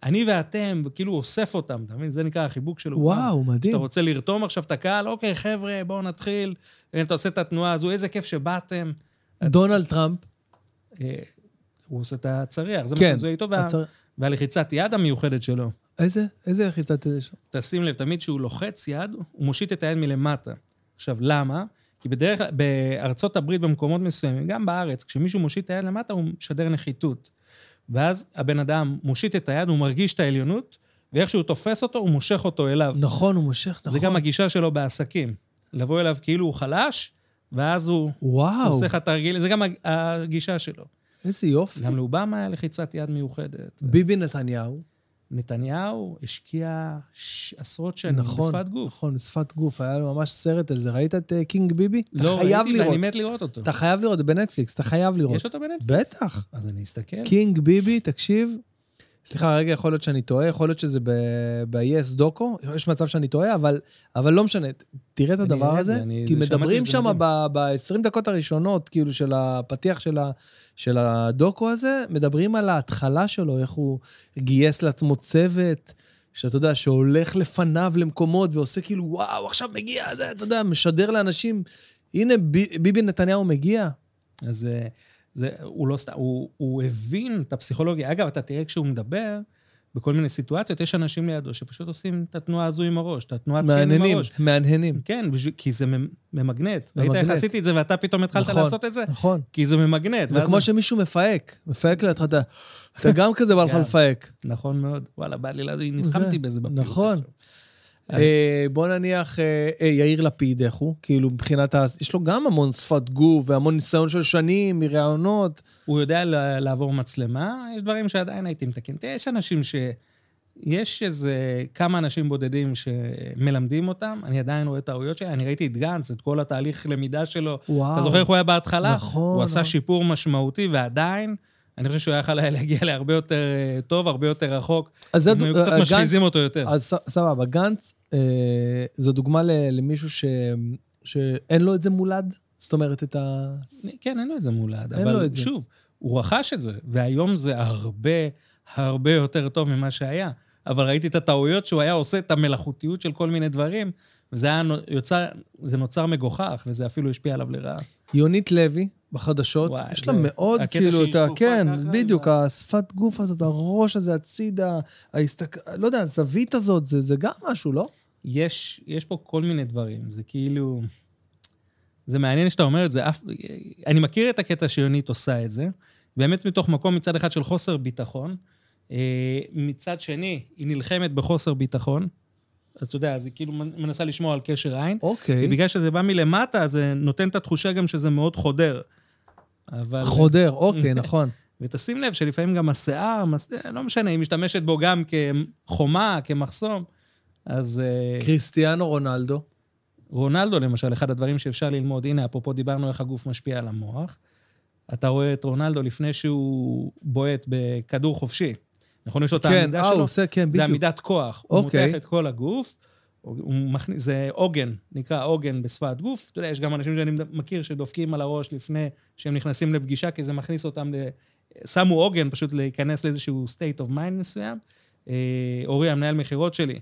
אני ואתם, וכאילו אוסף אותם, אתה מבין? זה נקרא החיבוק של אובמה. וואו, מדהים. אתה רוצה לרתום עכשיו את הקהל, אוקיי, חבר'ה, בואו נתחיל. אתה עושה את התנועה הזו, איזה כיף שבאתם. דונלד טראמפ, אה, הוא עושה את הצריח, זה מה כן. שמזוהה איתו, וה- הצר- והלחיצת יד המיוחדת שלו. איזה? איזה לחיצת יד יש? לו? תשים לב, תמיד כשהוא לוחץ יד, הוא מושיט את היד מלמטה. עכשיו, למה? כי בדרך כלל, בארצות הברית, במקומות מסוימים, גם בארץ, כשמישהו מושיט את היד למטה, הוא משדר נחיתות. ואז הבן אדם מושיט את היד, הוא מרגיש את העליונות, ואיך שהוא תופס אותו, הוא מושך אותו אליו. נכון, הוא מושך, נכון. זה גם הגישה שלו בעסקים. לבוא אליו כאילו הוא חלש, ואז הוא וואו, עושה לך תרגיל, זה גם הג- הגישה שלו. איזה יופי. גם לאובמה היה לחיצת יד מיוחדת. ביבי נתניהו, נתניהו השקיע ש- עשרות שנים נכון, בשפת גוף. נכון, שפת גוף, היה לו ממש סרט על זה. ראית את אה, קינג ביבי? אתה לא חייב ראיתי. ואני מת לראות אותו. אתה חייב לראות, זה בנטפליקס, אתה חייב לראות. יש אותו בנטפליקס? בטח. אז אני אסתכל. קינג ביבי, תקשיב. סליחה, רגע, יכול להיות שאני טועה, יכול להיות שזה ב-yes דוקו, יש מצב שאני טועה, אבל, אבל לא משנה. תראה את הדבר הזה, זה, אני- כי זה- מדברים שם מדהים. ב-20 דקות הראשונות, כאילו, של הפתיח של, ה, של הדוקו הזה, מדברים על ההתחלה שלו, איך הוא גייס לעצמו צוות, שאתה יודע, שהולך לפניו למקומות ועושה כאילו, וואו, עכשיו מגיע, אתה יודע, משדר לאנשים, הנה, ביבי נתניהו מגיע. אז אה, זה, הוא לא סתם, הוא, הוא הבין את הפסיכולוגיה. אגב, אתה תראה כשהוא מדבר, בכל מיני סיטואציות, יש אנשים לידו שפשוט עושים את התנועה הזו עם הראש, את התנועת כן עם מהנהנים, הראש. מהנהנים. כן, בשביל, כי זה ממ- ממגנט. ראית. איך עשיתי את זה ואתה פתאום התחלת נכון, לעשות את זה? נכון. כי זה ממגנט. זה כמו שמישהו מפהק, מפהק לידך, אתה, אתה גם כזה בא לך כן. לפהק. נכון מאוד. וואלה, בא לי, נלחמתי בזה בפעילות. נכון. אה, בוא נניח, אה, אה, יאיר לפיד, איך הוא? כאילו, מבחינת ה... יש לו גם המון שפת גוף והמון ניסיון של שנים מראיונות. הוא יודע לעבור מצלמה, יש דברים שעדיין הייתי מתקן. תראה, יש אנשים ש... יש איזה כמה אנשים בודדים שמלמדים אותם, אני עדיין רואה טעויות שלי, אני ראיתי את גנץ, את כל התהליך למידה שלו. וואו. אתה זוכר איך הוא היה בהתחלה? נכון, הוא עשה. שיפור משמעותי, ועדיין, אני חושב שהוא היה יכול להגיע להרבה יותר אה, טוב, הרבה יותר רחוק. אז זה דו- היו אה, קצת גנץ- משחיזים אותו יותר. אז סבבה, גנץ, אה, זו דוגמה ל- למישהו ש... שאין לו את זה מולד? זאת אומרת, את ה... כן, אין לו את זה מולד, אין לו את זה. שוב, הוא רכש את זה, והיום זה הרבה, הרבה יותר טוב ממה שהיה. אבל ראיתי את הטעויות שהוא היה עושה, את המלאכותיות של כל מיני דברים, וזה היה יוצר, זה נוצר מגוחך, וזה אפילו השפיע עליו לרעה. יונית לוי, בחדשות, וואי, יש זה- לה מאוד הקטע כאילו את ה... כן, בדיוק, השפת גוף הזאת, הראש הזה הצידה, ההסתק... לא יודע, הזווית הזאת, זה, זה גם משהו, לא? יש, יש פה כל מיני דברים, זה כאילו... זה מעניין שאתה אומר את זה, אף... אני מכיר את הקטע שיונית עושה את זה. באמת מתוך מקום מצד אחד של חוסר ביטחון, אה, מצד שני, היא נלחמת בחוסר ביטחון, אז אתה יודע, אז היא כאילו מנסה לשמור על קשר עין. אוקיי. ובגלל שזה בא מלמטה, זה נותן את התחושה גם שזה מאוד חודר. אבל... חודר, אוקיי, נכון. ותשים לב שלפעמים גם השיער, מס- לא משנה, היא משתמשת בו גם כחומה, כמחסום. אז אה, קריסטיאנו רונלדו. רונלדו, למשל, אחד הדברים שאפשר ללמוד, הנה, אפרופו דיברנו איך הגוף משפיע על המוח. אתה רואה את רונלדו לפני שהוא בועט בכדור חופשי. נכון, יש לו את כן, העמידה אה, הוא שלו? עושה, כן, זה בדיוק. עמידת כוח. הוא אוקיי. מותח את כל הגוף, הוא זה עוגן, נקרא עוגן בשפת גוף. אתה יודע, יש גם אנשים שאני מכיר שדופקים על הראש לפני שהם נכנסים לפגישה, כי זה מכניס אותם ל... שמו עוגן פשוט להיכנס לאיזשהו state of mind מסוים. אה, אורי, המנהל מכירות שלי,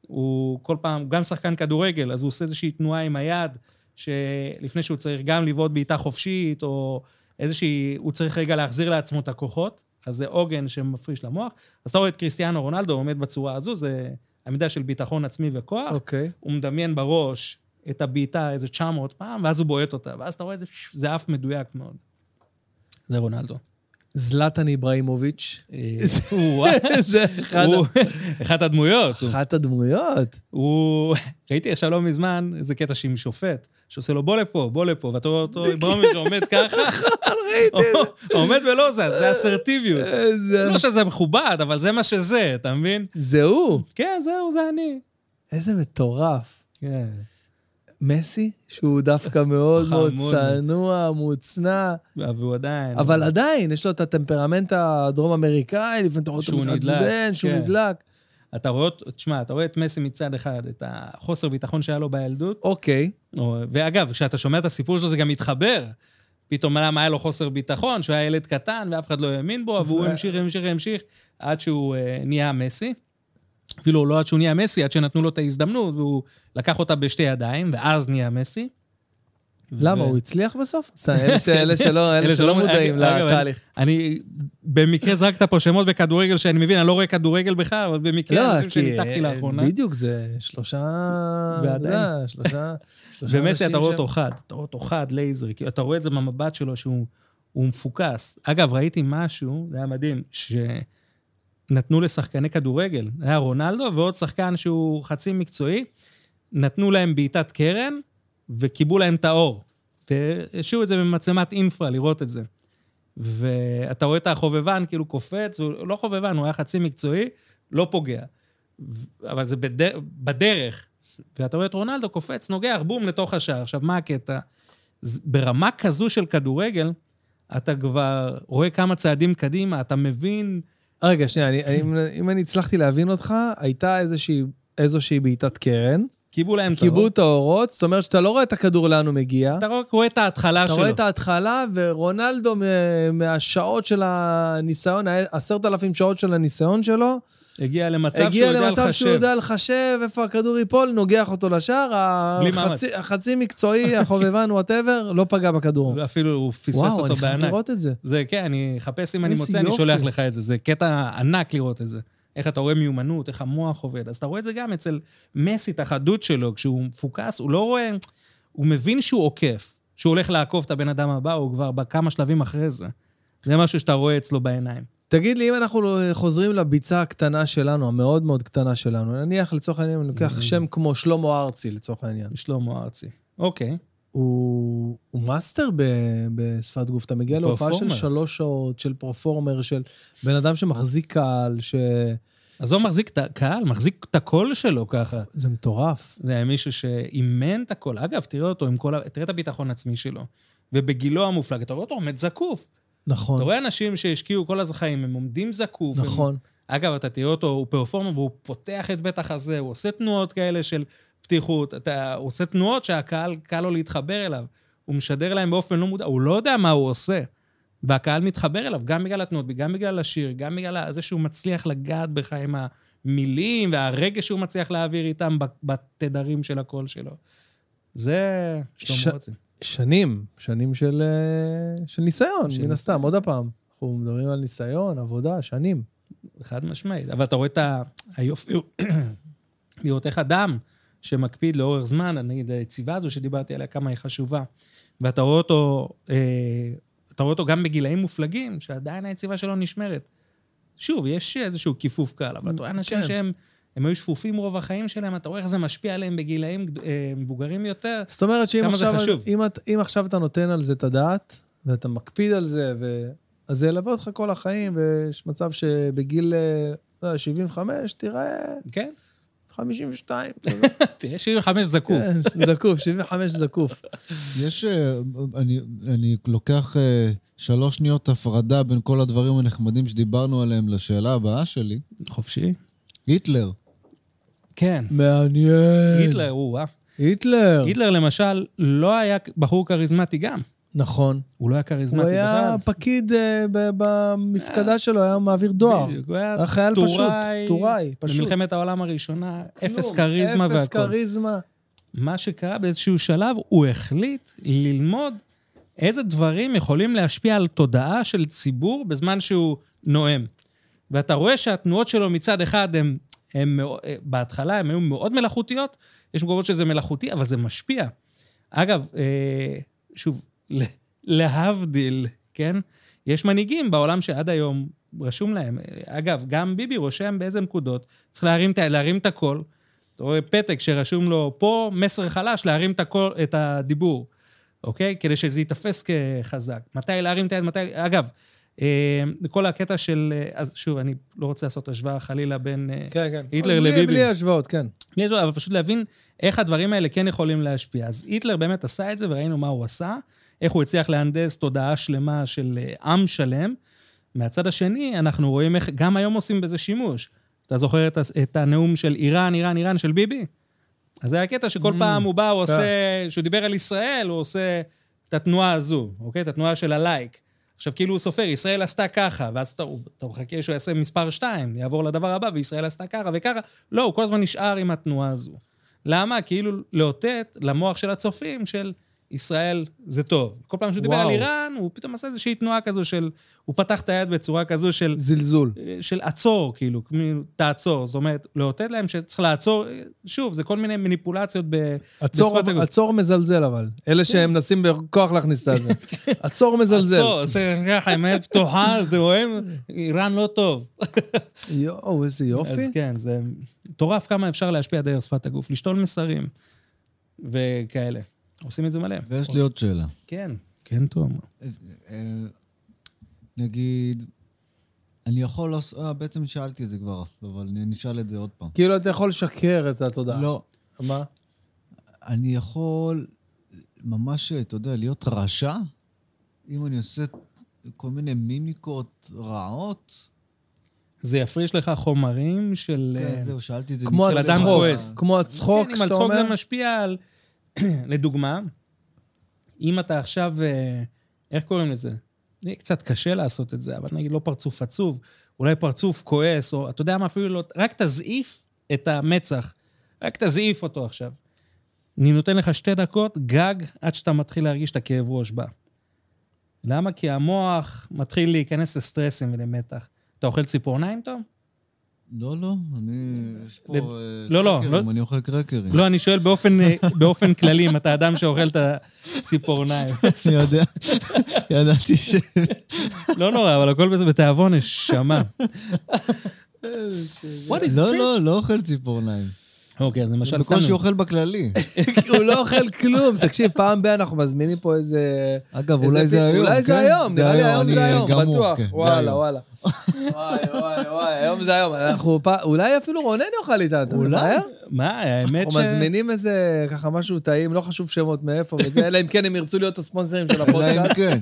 הוא כל פעם, גם שחקן כדורגל, אז הוא עושה איזושהי תנועה עם היד, שלפני שהוא צריך גם לבעוט בעיטה חופשית, או איזושהי, הוא צריך רגע להחזיר לעצמו את הכוחות, אז זה עוגן שמפריש למוח. אז אתה רואה את קריסטיאנו רונלדו עומד בצורה הזו, זה עמידה של ביטחון עצמי וכוח. אוקיי. הוא מדמיין בראש את הבעיטה איזה 900 פעם, ואז הוא בועט אותה, ואז אתה רואה את זה, זה אף מדויק מאוד. זה רונלדו. זלטן איבראימוביץ'. הוא זה אחד הוא- אחת הדמויות. אחת הדמויות. הוא... ראיתי עכשיו לא מזמן איזה קטע שעם שופט, שעושה לו בוא לפה, בוא לפה, ואתה רואה אותו, איברהימוביץ' עומד ככה, עומד ולא זז, זה אסרטיביות. זה- לא שזה מכובד, אבל זה מה שזה, אתה מבין? זה הוא. כן, זהו, זה אני. איזה מטורף. כן. מסי, שהוא דווקא מאוד מאוד. צנוע, מוצנע, והוא עדיין... אבל עדיין, יש לו את הטמפרמנט הדרום-אמריקאי, לפעמים אתה רואה אותו מתעצבן, שהוא כן. נדלק. אתה רואה, תשמע, אתה רואה את מסי מצד אחד, את החוסר ביטחון שהיה לו בילדות, אוקיי, או- ואגב, כשאתה שומע את הסיפור שלו זה גם מתחבר. פתאום למה היה לו חוסר ביטחון, שהוא היה ילד קטן ואף אחד לא האמין בו, והוא המשיך, המשיך, המשיך, עד שהוא אה, נהיה מסי. אפילו לא עד שהוא נהיה מסי, עד שנתנו לו את ההזדמנות, והוא לקח אותה בשתי ידיים, ואז נהיה מסי. למה, הוא הצליח בסוף? אלה שלא מודעים לתהליך. אני במקרה זרקת פה שמות בכדורגל שאני מבין, אני לא רואה כדורגל בכלל, אבל במקרה אני חושב שניתחתי אה, לאחרונה. בדיוק, זה שלושה... ועדיין. יודע, שלושה... ומסי, אתה רואה. אותו חד, אתה רואה אותו חד, לייזר, כאילו, אתה רואה את זה במבט שלו שהוא הוא מפוקס. אגב, ראיתי משהו, זה היה מדהים, שנתנו לשחקני כדורגל, היה רונלדו ועוד שחקן שהוא חצי מקצועי, נתנו להם בעיטת קרן וכיבו להם את האור. והשאירו את זה במצלמת אינפרה, לראות את זה. ואתה רואה את החובבן כאילו קופץ, הוא לא חובבן, הוא היה חצי מקצועי, לא פוגע. אבל זה בדר... בדרך. ואתה רואה את רונלדו קופץ, נוגח, בום, לתוך השער. עכשיו, מה הקטע? ברמה כזו של כדורגל, אתה כבר רואה כמה צעדים קדימה, אתה מבין... רגע, שנייה, אני- אני- אם אני הצלחתי להבין אותך, הייתה איזושהי- איזושהי בעיטת קרן, קיבלו להם את כיבו האור. את האורות, זאת אומרת שאתה לא רואה את הכדור לאן הוא מגיע. אתה רואה- את ההתחלה אתה שלו. רואה את ההתחלה, ורונלדו מהשעות של הניסיון, עשרת אלפים שעות של הניסיון שלו, הגיע למצב שהוא הגיע יודע למצב שהוא לחשב. יודע לחשב איפה הכדור ייפול, נוגח אותו לשער, בלי החצי- החצי מקצועי, החובבן, whatever, לא פגע בכדור. אפילו הוא פספס וואו, אותו אני חייב בענק. לראות את זה. זה, כן, אני אחפש אם אני מוצא, אני יופי. שולח לך את זה. זה קטע ענק לראות את זה. איך אתה רואה מיומנות, איך המוח עובד. אז אתה רואה את זה גם אצל מסי, את החדות שלו, כשהוא מפוקס, הוא לא רואה... הוא מבין שהוא עוקף, שהוא הולך לעקוף את הבן אדם הבא, הוא כבר בכמה שלבים אחרי זה. זה משהו שאתה רואה אצלו בעיניים. תגיד לי, אם אנחנו חוזרים לביצה הקטנה שלנו, המאוד מאוד קטנה שלנו, נניח לצורך העניין, אני לוקח אממ. שם כמו שלמה ארצי, לצורך העניין. שלמה ארצי. אוקיי. הוא, הוא מאסטר ב, בשפת גוף. אתה מגיע להופעה של. שלוש שעות, של פרפורמר, של בן אדם שמחזיק קהל, שזה אז הוא מחזיק את הקהל, מחזיק את הקול שלו ככה. מטורף. זה היה מישהו שאימן את הקול. אגב, תראה אותו עם כל ה... תראה את הביטחון העצמי שלו. ובגילו המופלג, אתה רואה אותו עומד זקוף. נכון, אתה רואה אנשים שהשקיעו כל החיים, הם עומדים זקוף. הם- נכון. אגב, אתה תראה אותו, הוא פרפורמר והוא פותח את בית החזה, הוא עושה תנועות כאלה של פתיחות, אתה, עושה תנועות שהקהל, קל לו להתחבר אליו. הוא משדר להם באופן לא מודע, הוא לא יודע מה הוא עושה. והקהל מתחבר אליו, גם בגלל התנועות, גם בגלל השיר, גם בגלל זה שהוא מצליח לגעת בך עם המילים והרגש שהוא מצליח להעביר איתם בתדרים של הקול שלו. זה ש-. שנים, שנים של, אה, של ניסיון, של מן הסתם, עוד פעם. אנחנו מדברים על ניסיון, עבודה, שנים. חד משמעית. אבל אתה רואה את היופי, לראות איך אדם שמקפיד לאורך זמן, נגיד היציבה הזו שדיברתי עליה, כמה היא חשובה, ואתה רואה אותו אה, אתה רואה אותו גם בגילאים מופלגים, שעדיין היציבה שלו נשמרת. שוב, יש איזשהו כיפוף קל, אבל אתה רואה אנשים כן. שהם הם היו שפופים רוב החיים שלהם, אתה רואה איך זה משפיע עליהם בגילאים אה, מבוגרים יותר. זאת אומרת שאם עכשיו. אם, את- אם עכשיו אתה נותן על זה את הדעת, ואתה מקפיד על זה, ו... אז זה ילווה אותך כל החיים, ויש מצב שבגיל אה, לא 75 תראה כן? 52. תהיה 75 זקוף. כן, זקוף, 75 זקוף. יש... אה, אני, אני לוקח אה, שלוש שניות הפרדה בין כל הדברים הנחמדים שדיברנו עליהם לשאלה הבאה שלי. חופשי. היטלר. כן. מעניין. היטלר, הוא, אה. היטלר. היטלר למשל לא היה בחור כריזמטי גם. נכון. הוא לא היה כריזמטי הוא היה בכלל. פקיד אה, ב- במפקדה שלו, היה מעביר דואר. בדיוק, הוא היה היה חייל פשוט, טוראי, טוראי, פשוט. במלחמת העולם הראשונה, אפס כריזמה אפס והכל. כריזמה. מה שקרה באיזשהו שלב, הוא החליט ללמוד איזה דברים יכולים להשפיע על תודעה של ציבור בזמן שהוא נואם. ואתה רואה שהתנועות שלו מצד אחד הן, הן מאו- בהתחלה הן היו מאוד מלאכותיות, יש מקומות שזה מלאכותי, אבל זה משפיע. אגב, אה, שוב, להבדיל, כן? יש מנהיגים בעולם שעד היום רשום להם. אגב, גם ביבי רושם באיזה נקודות, צריך להרים, להרים את הקול. אתה רואה פתק שרשום לו פה מסר חלש, להרים את, הקול, את הדיבור, אוקיי? כדי שזה ייתפס כחזק. מתי להרים את היד, מתי... אגב, אה, כל הקטע של... אה, אז שוב, אני לא רוצה לעשות השוואה חלילה בין אה, כן, כן. היטלר בלי- לביבי. בלי השוואות, כן. בלי זה, אבל פשוט להבין איך הדברים האלה כן יכולים להשפיע. אז היטלר באמת עשה את זה, וראינו מה הוא עשה, איך הוא הצליח להנדס תודעה שלמה של אה, עם שלם. מהצד השני, אנחנו רואים איך גם היום עושים בזה שימוש. אתה זוכר את, את הנאום של איראן, איראן, איראן של ביבי? אז זה הקטע שכל פעם הוא בא, הוא עושה, כשהוא דיבר על ישראל, הוא עושה את התנועה הזו, אוקיי? את התנועה של הלייק. עכשיו, כאילו הוא סופר, ישראל עשתה ככה, ואז אתה, אתה מחכה שהוא יעשה מספר 2, יעבור לדבר הבא, וישראל עשתה ככה וככה. לא, הוא כל הזמן נשאר עם התנועה הזו. למה? כאילו לאותת למוח של הצופים של ישראל זה טוב. כל פעם שהוא דיבר. על איראן, הוא פתאום עשה איזושהי תנועה כזו של... הוא פתח את היד בצורה כזו של... זלזול. של עצור, כאילו, תעצור. זאת אומרת, לאותת להם שצריך לעצור, שוב, זה כל מיני מניפולציות ב... עצור, הגוף. עצור מזלזל אבל. אלה שהם מנסים בכוח להכניס את זה. עצור מזלזל. עצור, זה ככה, עם היד פתוחה, זה רואים, איראן לא טוב. יואו, איזה יופי. אז כן, זה מטורף כמה אפשר להשפיע דרך שפת הגוף, לשתול מסרים וכאלה. עושים את זה מלא. ויש לי עוד שאלה. כן, כן, טוב. אה, נגיד, אני יכול לעשות... אה, בעצם שאלתי את זה כבר, אבל אני נשאל את זה עוד פעם. כאילו אתה יכול לשקר את התודעה. לא, מה? אני יכול ממש, אתה יודע, להיות רשע, אם אני עושה כל מיני מימיקות רעות. זה יפריש לך חומרים של... כן, אה, זהו, שאלתי את זה. כמו הצחוק. כמו הצחוק, כן, אם על שאתה צחוק זה אומר. משפיע על... לדוגמה, אם אתה עכשיו, אה, איך קוראים לזה? זה קצת קשה לעשות את זה, אבל נגיד לא פרצוף עצוב, אולי פרצוף כועס, או אתה יודע מה, אפילו לא... רק תזעיף את המצח, רק תזעיף אותו עכשיו. אני נותן לך שתי דקות גג עד שאתה מתחיל להרגיש את הכאב ראש בה. למה? כי המוח מתחיל להיכנס לסטרסים ולמתח. אתה אוכל ציפורניים, טוב? לא, לא, אני... יש פה... אה, לא, לא, קרקרים, לא. אני אוכל קרקרים. לא, אני שואל באופן, אה, באופן כללי, אם אתה אדם שאוכל את הציפורניים. אני יודע, ידעתי ש... לא נורא, אבל הכל בזה בתיאבון, נשמה. What is לא, לא? לא אוכל ציפורניים. אוקיי, אז למשל, בקושי שמנו. אוכל בכללי. הוא לא אוכל כלום. תקשיב, פעם ב- אנחנו מזמינים פה איזה... אגב, אולי זה היום, אולי כן? זה היום, נראה לי היום זה היום, בטוח. כן, זה וואלה. וואלה. וואי, וואי, וואי, היום זה היום. אנחנו פ- אולי אפילו רונן יאכל איתנו, אתה אולי? מה, האמת אנחנו ש... מזמינים איזה, ככה משהו טעים, לא חשוב שמות מאיפה וזה, אלא אם כן הם ירצו להיות הספונסרים של אולי אם הפודקאסט. כן.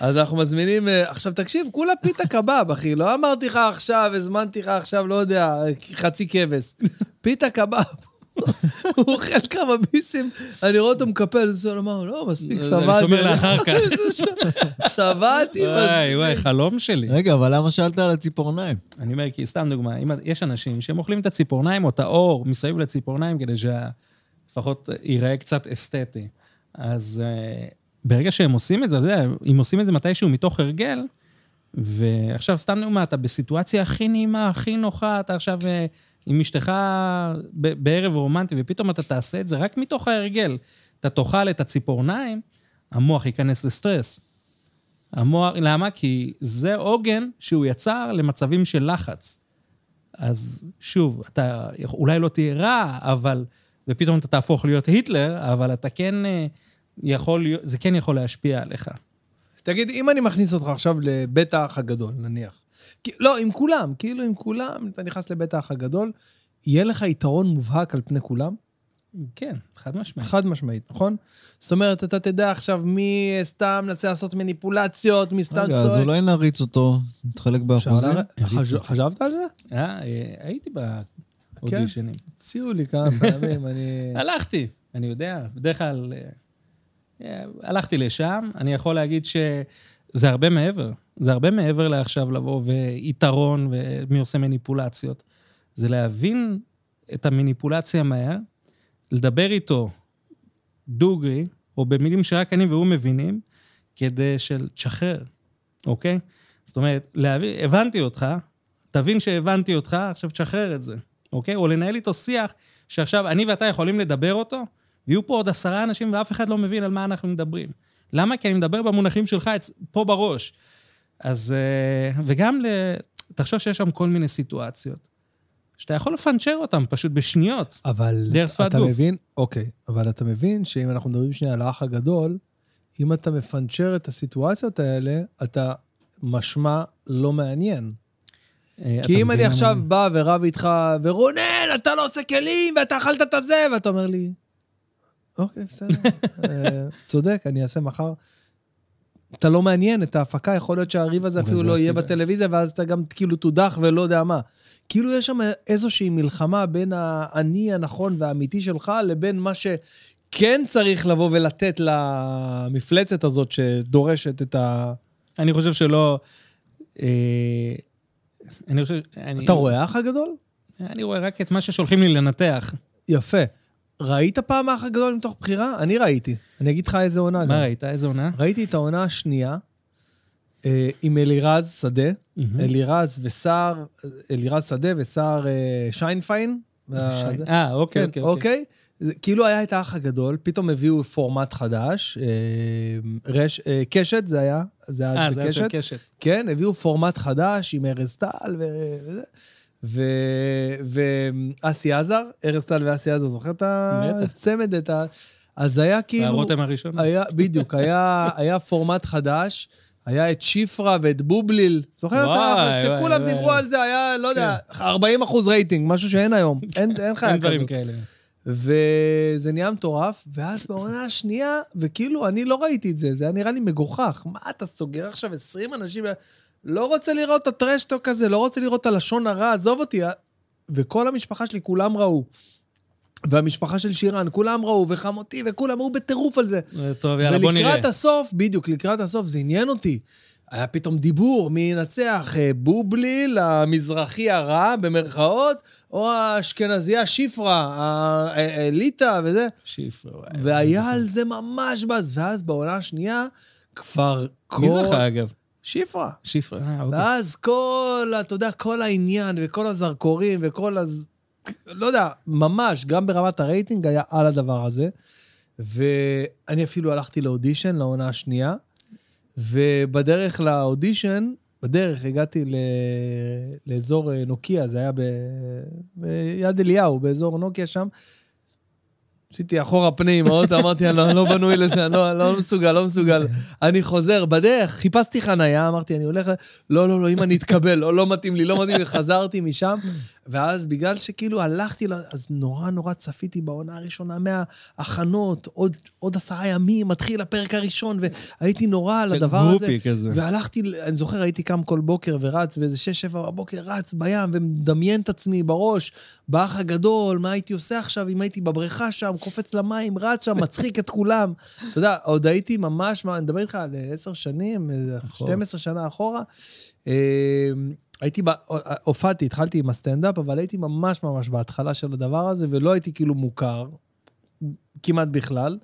אז אנחנו מזמינים, אה, עכשיו תקשיב, כולה פיתה קבב, אחי, לא אמרתי לך עכשיו, הזמנתי לך עכשיו, לא יודע, חצי כבש. פיתה קבב. הוא אוכל כמה ביסים, אני רואה אותו מקפל, זה אומר, לא, מספיק, אני סבלתי. שומר לאחר כך. סבלתי, וואי, וואי, חלום שלי. רגע, אבל למה שאלת על הציפורניים? אני אומר, כי סתם דוגמה, אם יש אנשים שהם אוכלים את הציפורניים או את האור מסביב לציפורניים כדי שלפחות ייראה קצת אסתטי. אז uh, ברגע שהם עושים את זה, אתה יודע, אם עושים את זה מתישהו מתוך הרגל, ועכשיו סתם דוגמה, אתה בסיטואציה הכי נעימה, הכי נוחה, אתה עכשיו uh, עם אשתך בערב רומנטי, ופתאום אתה תעשה את זה רק מתוך ההרגל. אתה תאכל את הציפורניים, המוח ייכנס לסטרס. המוח, למה? כי זה עוגן שהוא יצר למצבים של לחץ. אז שוב, אתה אולי לא תהיה רע, אבל... ופתאום אתה תהפוך להיות היטלר, אבל אתה כן אה, יכול זה כן יכול להשפיע עליך. תגיד, אם אני מכניס אותך עכשיו לבית האח הגדול, נניח. כי- לא, עם כולם, כאילו עם כולם, אתה נכנס לבית האח הגדול, יהיה לך יתרון מובהק על פני כולם? כן, חד משמעית. חד משמעית, נכון? זאת אומרת, אתה תדע עכשיו מי סתם מנסה לעשות מניפולציות, מי סתם רגע, אז צועק. אולי נריץ אותו, נתחלק באחוזים? חשבת על זה? אה, אה, הייתי באודישנים. הציעו לי כמה פעמים, אני... הלכתי, אני יודע, בדרך כלל אה, אה, הלכתי לשם, אני יכול להגיד שזה הרבה מעבר. זה הרבה מעבר לעכשיו לבוא ויתרון ומי עושה מניפולציות. זה להבין את המניפולציה מהר, לדבר איתו דוגרי, או במילים שרק אני והוא מבינים, כדי של תשחרר, אוקיי? זאת אומרת, להבין, הבנתי אותך, תבין שהבנתי אותך, עכשיו תשחרר את זה, אוקיי? או לנהל איתו שיח שעכשיו אני ואתה יכולים לדבר אותו, ויהיו פה עוד עשרה אנשים ואף אחד לא מבין על מה אנחנו מדברים. למה? כי אני מדבר במונחים שלך פה בראש. אז, אה, וגם, ל... תחשוב שיש שם כל מיני סיטואציות, שאתה יכול לפנצ'ר אותם פשוט בשניות. אבל דרך שפת אתה גוף. מבין, אוקיי, אבל אתה מבין שאם אנחנו מדברים שנייה על האח הגדול, אם אתה מפנצ'ר את הסיטואציות האלה, אתה משמע לא מעניין. אה, כי אם אני עכשיו בא ורב איתך, ורונן, אתה לא עושה כלים, ואתה אכלת את הזה, ואתה אומר לי, אוקיי, בסדר, אה, צודק, אני אעשה מחר. אתה לא מעניין את ההפקה, יכול להיות שהריב הזה אבל אפילו זה לא יהיה. בטלוויזיה, ואז אתה גם כאילו תודח ולא יודע מה. כאילו יש שם איזושהי מלחמה בין האני הנכון והאמיתי שלך לבין מה שכן צריך לבוא ולתת למפלצת הזאת שדורשת את ה... אני חושב שלא... אה, אני חושב... אני, אתה רואה האח הגדול? אני רואה רק את מה ששולחים לי לנתח. יפה. ראית פעם האח הגדול מתוך בחירה? אני ראיתי. אני אגיד לך איזה עונה גם. מה ראית? איזה עונה? ראיתי את העונה השנייה אה, עם אלירז שדה, מהמם. אלירז וסער, אלירז שדה וסער אה, שיינפיין. וה- שי- אה, אוקיי, כן, אוקיי. אוקיי. זה כאילו היה את האח הגדול, פתאום הביאו פורמט חדש, אה, רש, אה, קשת זה היה, זה היה אה, זה היה של. קשת. כן, הביאו פורמט חדש עם ארז טל וזה. ואסי עזר, ארז טל ואסי עזר, זוכר את. הצמד? את ה... אז היה כאילו... והרותם הראשון. היה, בדיוק, היה, היה פורמט חדש, היה את שיפרה ואת בובליל. זוכר את וואי, ה... וואי, שכולם וואי. דיברו על זה, היה, לא יודע, 40 אחוז רייטינג, משהו שאין היום. אין, חיה אין דברים. כאלה. וזה נהיה מטורף, ואז בעונה השנייה, וכאילו, אני לא ראיתי את זה, זה היה נראה לי מגוחך. מה, אתה סוגר עכשיו 20 אנשים? לא רוצה לראות את הטרשטוק הזה, לא רוצה לראות את הלשון הרע, עזוב אותי. וכל המשפחה שלי, כולם ראו. והמשפחה של שירן, כולם ראו, וחמותי, וכולם היו בטירוף על זה. אה, טוב, יאללה, בוא נראה. ולקראת הסוף, בדיוק, לקראת הסוף, זה עניין אותי. היה פתאום דיבור, מי ינצח, אה, בובליל, המזרחי הרע, במרכאות, או האשכנזייה שיפרה, האליטה וזה. שיפרה, וואי. והיה על זה ממש באז. ואז בעונה השנייה, כבר כל... מי זכה, אגב? שיפרה. שיפרה, אה, אוקיי. ואז כל, אתה יודע, כל העניין וכל הזרקורים וכל הז... לא יודע, ממש, גם ברמת הרייטינג היה על הדבר הזה. ואני אפילו הלכתי לאודישן, לעונה השנייה, ובדרך לאודישן, בדרך הגעתי ל... לאזור אה, נוקיה, זה היה ב... ביד אליהו, באזור נוקיה שם. עשיתי אחורה פנים, עוד אמרתי, אני לא, אני לא בנוי לזה, אני לא, לא מסוגל, לא מסוגל. אני חוזר, בדרך, חיפשתי חנייה, אמרתי, אני הולך, לא, לא, לא, אם אני אתקבל, לא, לא מתאים לי, לא מתאים לי, חזרתי משם, ואז בגלל שכאילו הלכתי, אז נורא נורא צפיתי בעונה הראשונה מההכנות, עוד, עוד עשרה ימים, מתחיל הפרק הראשון, והייתי נורא על הדבר הזה. גרופי כזה. והלכתי, אני זוכר, הייתי קם כל בוקר ורץ, באיזה שש, שבע בבוקר, רץ בים ומדמיין את עצמי בראש, באח הגדול, מה הייתי עושה עכשיו אם הייתי בבריכה שם, קופץ למים, רץ שם, מצחיק את כולם. אתה יודע, עוד הייתי ממש, אני מדבר איתך על עשר שנים, איזה אחורה. 12 שנה אחורה. אה, הייתי, הופעתי, התחלתי עם הסטנדאפ, אבל הייתי ממש ממש בהתחלה של הדבר הזה, ולא הייתי כאילו מוכר, כמעט בכלל.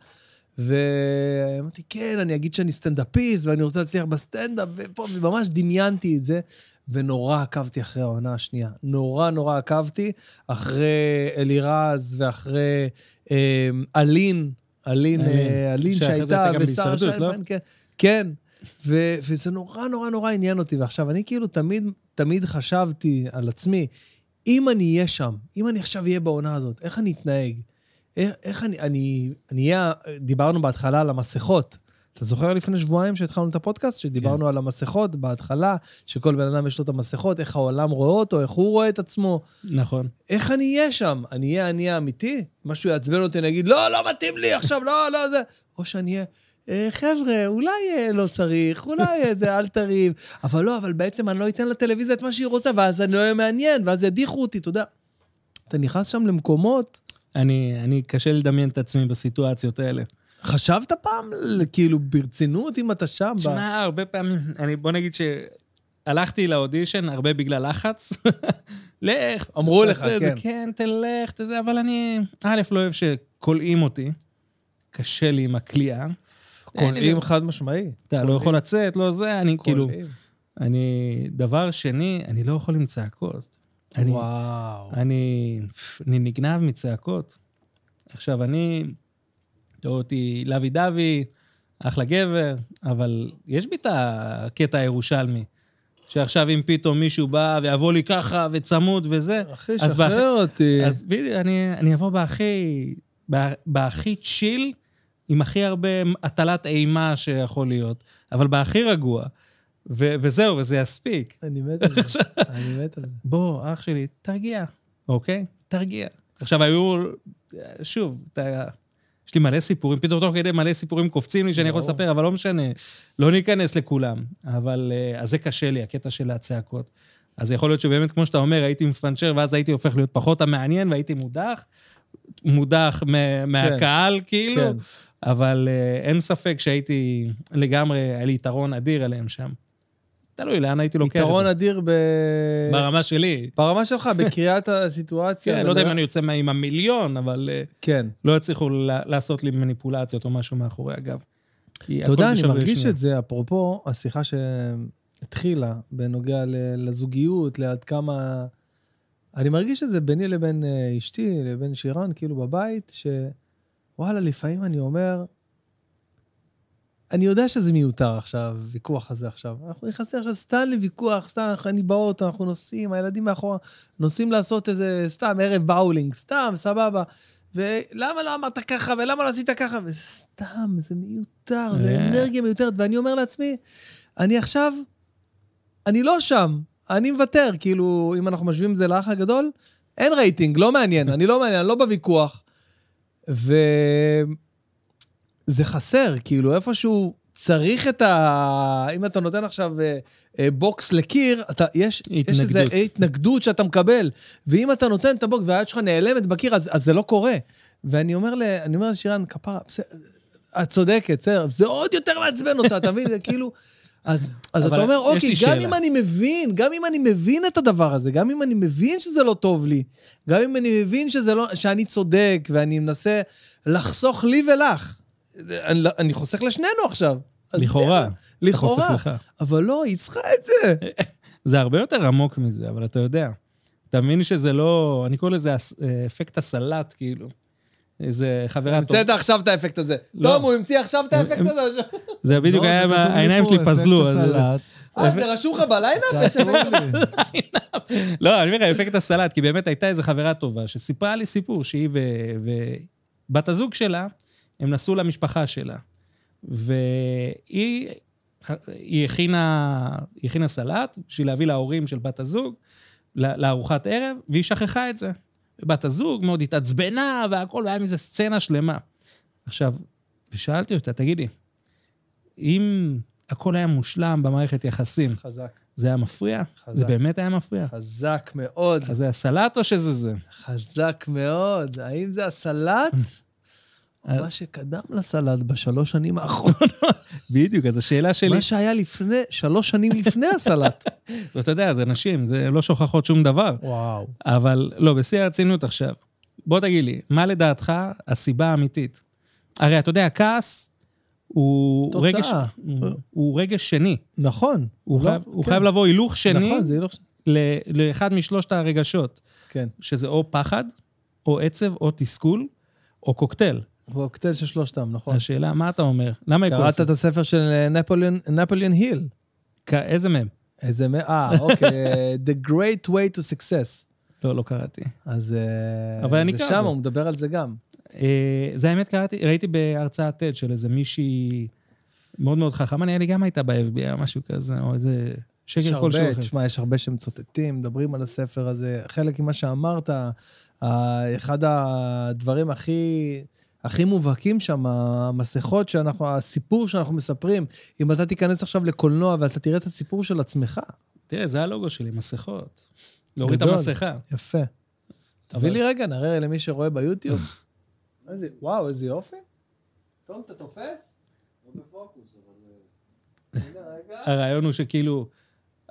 ואמרתי, כן, אני אגיד שאני סטנדאפיסט, ואני רוצה להצליח בסטנדאפ, ופה, וממש דמיינתי את זה, ונורא עקבתי אחרי העונה השנייה. נורא נורא עקבתי אחרי אלירז ואחרי אה, אלין, אלין, אלין, אה, אלין שהייתה, ושרה בהישרדות, לא? כן. כן. ו- וזה נורא נורא נורא עניין אותי. ועכשיו, אני כאילו תמיד, תמיד חשבתי על עצמי, אם אני אהיה שם, אם אני עכשיו אהיה בעונה הזאת, איך אני אתנהג? איך, איך אני, אני, אני אהיה, דיברנו בהתחלה על המסכות. אתה זוכר לפני שבועיים שהתחלנו את הפודקאסט? שדיברנו כן. על המסכות בהתחלה, שכל בן אדם יש לו את המסכות, איך העולם רואה אותו, איך הוא רואה את עצמו. נכון. איך אני אהיה שם? אני אהיה אני האמיתי? משהו יעצבן אותי, אני אגיד, לא, לא מתאים לי עכשיו, לא, לא, זה... או שאני אהיה, אה, חבר'ה, אולי אה, לא צריך, אולי איזה, אל תריב. אבל לא, אבל בעצם אני לא אתן לטלוויזיה את מה שהיא רוצה, ואז אני לא אהיה מעניין, ואז ידיחו אותי, אתה יודע. אתה נכנס שם למקומות... אני, אני, קשה לדמיין את עצמי בסיטואציות האלה. חשבת פעם, כאילו, ברצינות, אם אתה שם? תשמע, הרבה פעמים, אני, בוא נגיד שהלכתי לאודישן הרבה בגלל לחץ. לך, אמרו לך, כן. זה, כן, תלך, תזה, אבל אני, א', לא אוהב שכולאים אותי. קשה לי עם הכליאה. כולאים חד משמעי. אתה לא יכול לצאת, לא זה, אני כאילו... אני, דבר שני, אני לא יכול עם צעקות. אני, וואו. אני, אני נגנב מצעקות. עכשיו, אני, תראו אותי לוי דווי, אחלה גבר, אבל יש בי את הקטע הירושלמי. שעכשיו אם פתאום מישהו בא ויבוא לי ככה וצמוד וזה, אחי, שחרר אותי. אז בדיוק, אני, אני אבוא בהכי, בהכי צ'יל, עם הכי הרבה הטלת אימה שיכול להיות, אבל בהכי רגוע. ו- וזהו, וזה יספיק. אני מת על זה, אני מת על זה. בוא, אח שלי, תרגיע, אוקיי? תרגיע. עכשיו, היו, שוב, אתה... יש לי מלא סיפורים, פתאום תוך כדי מלא סיפורים קופצים לי שאני יכול לספר, אבל לא משנה, לא ניכנס לכולם. אבל, אה, אז זה קשה לי, הקטע של הצעקות. אז יכול להיות שבאמת, כמו שאתה אומר, הייתי מפנצ'ר, ואז הייתי הופך להיות פחות המעניין, והייתי מודח, מודח מהקהל, כאילו. כן. אבל uh, אין ספק שהייתי לגמרי, היה לי יתרון אדיר עליהם שם. תלוי לאן הייתי לוקח את זה. יתרון אדיר ב... ברמה שלי. ברמה שלך, בקריאת הסיטואציה. כן, לא יודע אם אני יוצא עם המיליון, אבל uh, כן. לא יצליחו לעשות לי מניפולציות או משהו מאחורי הגב. אתה יודע, אני מרגיש את זה, אפרופו השיחה שהתחילה בנוגע לזוגיות, לעד כמה... אני מרגיש את זה ביני לבין אה, אשתי, לבין שירן, כאילו בבית, ש... וואלה, לפעמים אני אומר, אני יודע שזה מיותר עכשיו, ויכוח הזה עכשיו. אנחנו נכנסים עכשיו סתם לוויכוח, סתם, אני באוטו, אנחנו נוסעים, הילדים מאחורה, נוסעים לעשות איזה, סתם, ערב באולינג, סתם, סבבה. ולמה לא אמרת ככה, ולמה לא עשית ככה, וזה סתם, זה מיותר, זה אנרגיה מיותרת. ואני אומר לעצמי, אני עכשיו, אני לא שם, אני מוותר, כאילו, אם אנחנו משווים את זה לאח הגדול, אין רייטינג, לא מעניין, אני לא מעניין, אני לא בוויכוח. וזה חסר, כאילו איפשהו צריך את ה... אם אתה נותן עכשיו אה, אה, בוקס לקיר, אתה, יש, התנגדות. יש איזו התנגדות שאתה מקבל. ואם אתה נותן את הבוקס והיד שלך נעלמת בקיר, אז, אז זה לא קורה. ואני אומר, ל, אומר לשירן, כפרה, את צודקת, בסדר, זה עוד יותר מעצבן אותה, אתה מבין? זה כאילו... אז, אז אתה אומר, אוקיי, גם שאלה. אם אני מבין, גם אם אני מבין את הדבר הזה, גם אם אני מבין שזה לא טוב לי, גם אם אני מבין שזה לא, שאני צודק ואני מנסה לחסוך לי ולך, אני, אני חוסך לשנינו עכשיו. לכאורה. לכאורה. אבל לא, היא צריכה את זה. זה הרבה יותר עמוק מזה, אבל אתה יודע. אתה מבין שזה לא, אני קורא לזה אפקט הסלט, כאילו. איזה חברה טוב. המצאת עכשיו את האפקט הזה. לא. טוב, הוא המציא עכשיו את האפקט הזה. זה בדיוק לא, היה, העיניים שלי פזלו. אה, זה רשום לך בליינאפ? לא, אני אומר לך, אפקט הסלט, כי באמת הייתה איזו חברה טובה שסיפרה לי סיפור שהיא ובת הזוג שלה, הם נסעו למשפחה שלה. והיא הכינה, הכינה סלט בשביל להביא להורים של בת הזוג לארוחת ערב, והיא שכחה את זה. בת הזוג מאוד התעצבנה והכל, והיה מזה סצנה שלמה. עכשיו, ושאלתי אותה, תגידי, אם הכל היה מושלם במערכת יחסים, חזק. זה היה מפריע? חזק. זה באמת היה מפריע? חזק מאוד. אז זה הסלט או שזה זה? חזק מאוד. האם זה הסלט? מה שקדם לסלט בשלוש שנים האחרונות. בדיוק, אז השאלה שלי... מה שהיה לפני, שלוש שנים לפני הסלט. ואתה יודע, זה נשים, זה לא שוכחות שום דבר. וואו. אבל לא, בשיא הרצינות עכשיו. בוא תגיד לי, מה לדעתך הסיבה האמיתית? הרי אתה יודע, הכעס הוא תוצאה. רגש, הוא, רגש שני. נכון. הוא, לא, חייב, כן. הוא חייב לבוא הילוך שני נכון, זה הילוך... לאחד משלושת הרגשות. כן. שזה או פחד, או עצב, או תסכול, או קוקטייל. הוא הקוקטייל של שלושתם, נכון. השאלה, מה אתה אומר? למה היא קראת? את הספר של אה, נפוליאון- נפוליאון היל. איזה מהם? איזה... מ- אה, אוקיי, The Great Way to Success. לא, לא קראתי. אז אה, אבל אני זה אקרא שם. הוא מדבר על זה גם. אה, זה האמת, קראתי, ראיתי בהרצאת TED של איזה מישהי מאוד מאוד חכמה, נראה לי גם הייתה ב-FBI או משהו כזה, או איזה יש שקר כלשהו הרבה, אחר. תשמע, יש הרבה שמצטטים, מדברים על הספר הזה. חלק ממה שאמרת, אחד הדברים הכי... הכי מובהקים שם, המסכות שאנחנו, הסיפור שאנחנו מספרים, אם אתה תיכנס עכשיו לקולנוע ואתה תראה את הסיפור של עצמך, תראה, זה הלוגו שלי, מסכות. להוריד את. המסכה. יפה. תביא לי רגע, נראה למי שרואה ביוטיוב. איזה- וואו, איזה יופי. טוב, אתה תופס? רגע. הרעיון הוא שכאילו,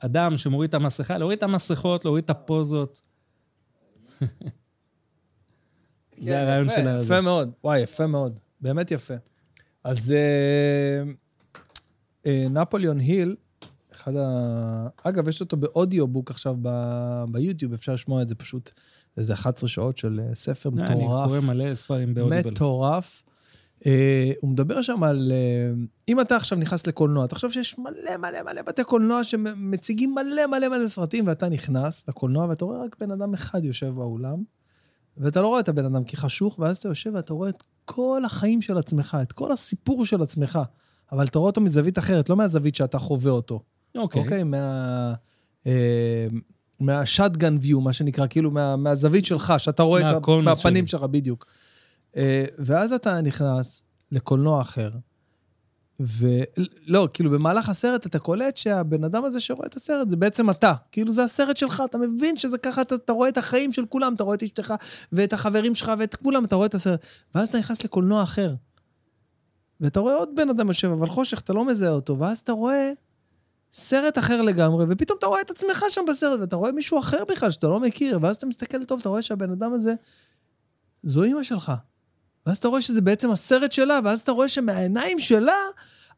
אדם שמוריד את המסכה, להוריד את המסכות, להוריד את הפוזות. זה כן, הרעיון יפה, של ה... יפה מאוד. וואי, יפה מאוד. באמת יפה. אז אה, אה, נפוליאון היל, אחד ה... אגב, יש אותו באודיובוק עכשיו ב- ביוטיוב, אפשר לשמוע את זה פשוט. איזה 11 שעות של אה, ספר אני מטורף. קורא מלא ספרים באודיבל. מטורף. הוא מדבר שם על... אם אתה עכשיו נכנס לקולנוע, תחשוב שיש מלא מלא מלא בתי קולנוע שמציגים מלא מלא מלא סרטים, ואתה נכנס לקולנוע ואתה רואה רק בן אדם אחד יושב באולם, ואתה לא רואה את הבן אדם כי חשוך, ואז אתה יושב ואתה רואה את כל החיים של עצמך, את כל הסיפור של עצמך, אבל אתה רואה אותו מזווית אחרת, לא מהזווית שאתה חווה אותו. אוקיי. אוקיי? מה... אה, מהשאטגן ויו, מה שנקרא, כאילו מה, מהזווית שלך, שאתה רואה את ה... מהקונוס מהפנים שלי. שלך, בדיוק. אה, ואז אתה נכנס לקולנוע אחר, ולא, כאילו במהלך הסרט אתה קולט שהבן אדם הזה שרואה את הסרט זה בעצם אתה. כאילו זה הסרט שלך, אתה מבין שזה ככה, אתה, אתה רואה את החיים של כולם, אתה רואה את אשתך ואת החברים שלך ואת כולם, אתה רואה את הסרט. ואז אתה נכנס לקולנוע אחר. ואתה רואה עוד בן אדם יושב, אבל חושך, אתה לא מזהה אותו, ואז אתה רואה סרט אחר לגמרי, ופתאום אתה רואה את עצמך שם בסרט, ואתה רואה מישהו אחר בכלל שאתה לא מכיר, ואז אתה מסתכל טוב, אתה רואה שהבן אדם הזה, זו אימא שלך. ואז אתה רואה שזה בעצם הסרט שלה, ואז אתה רואה שמהעיניים שלה,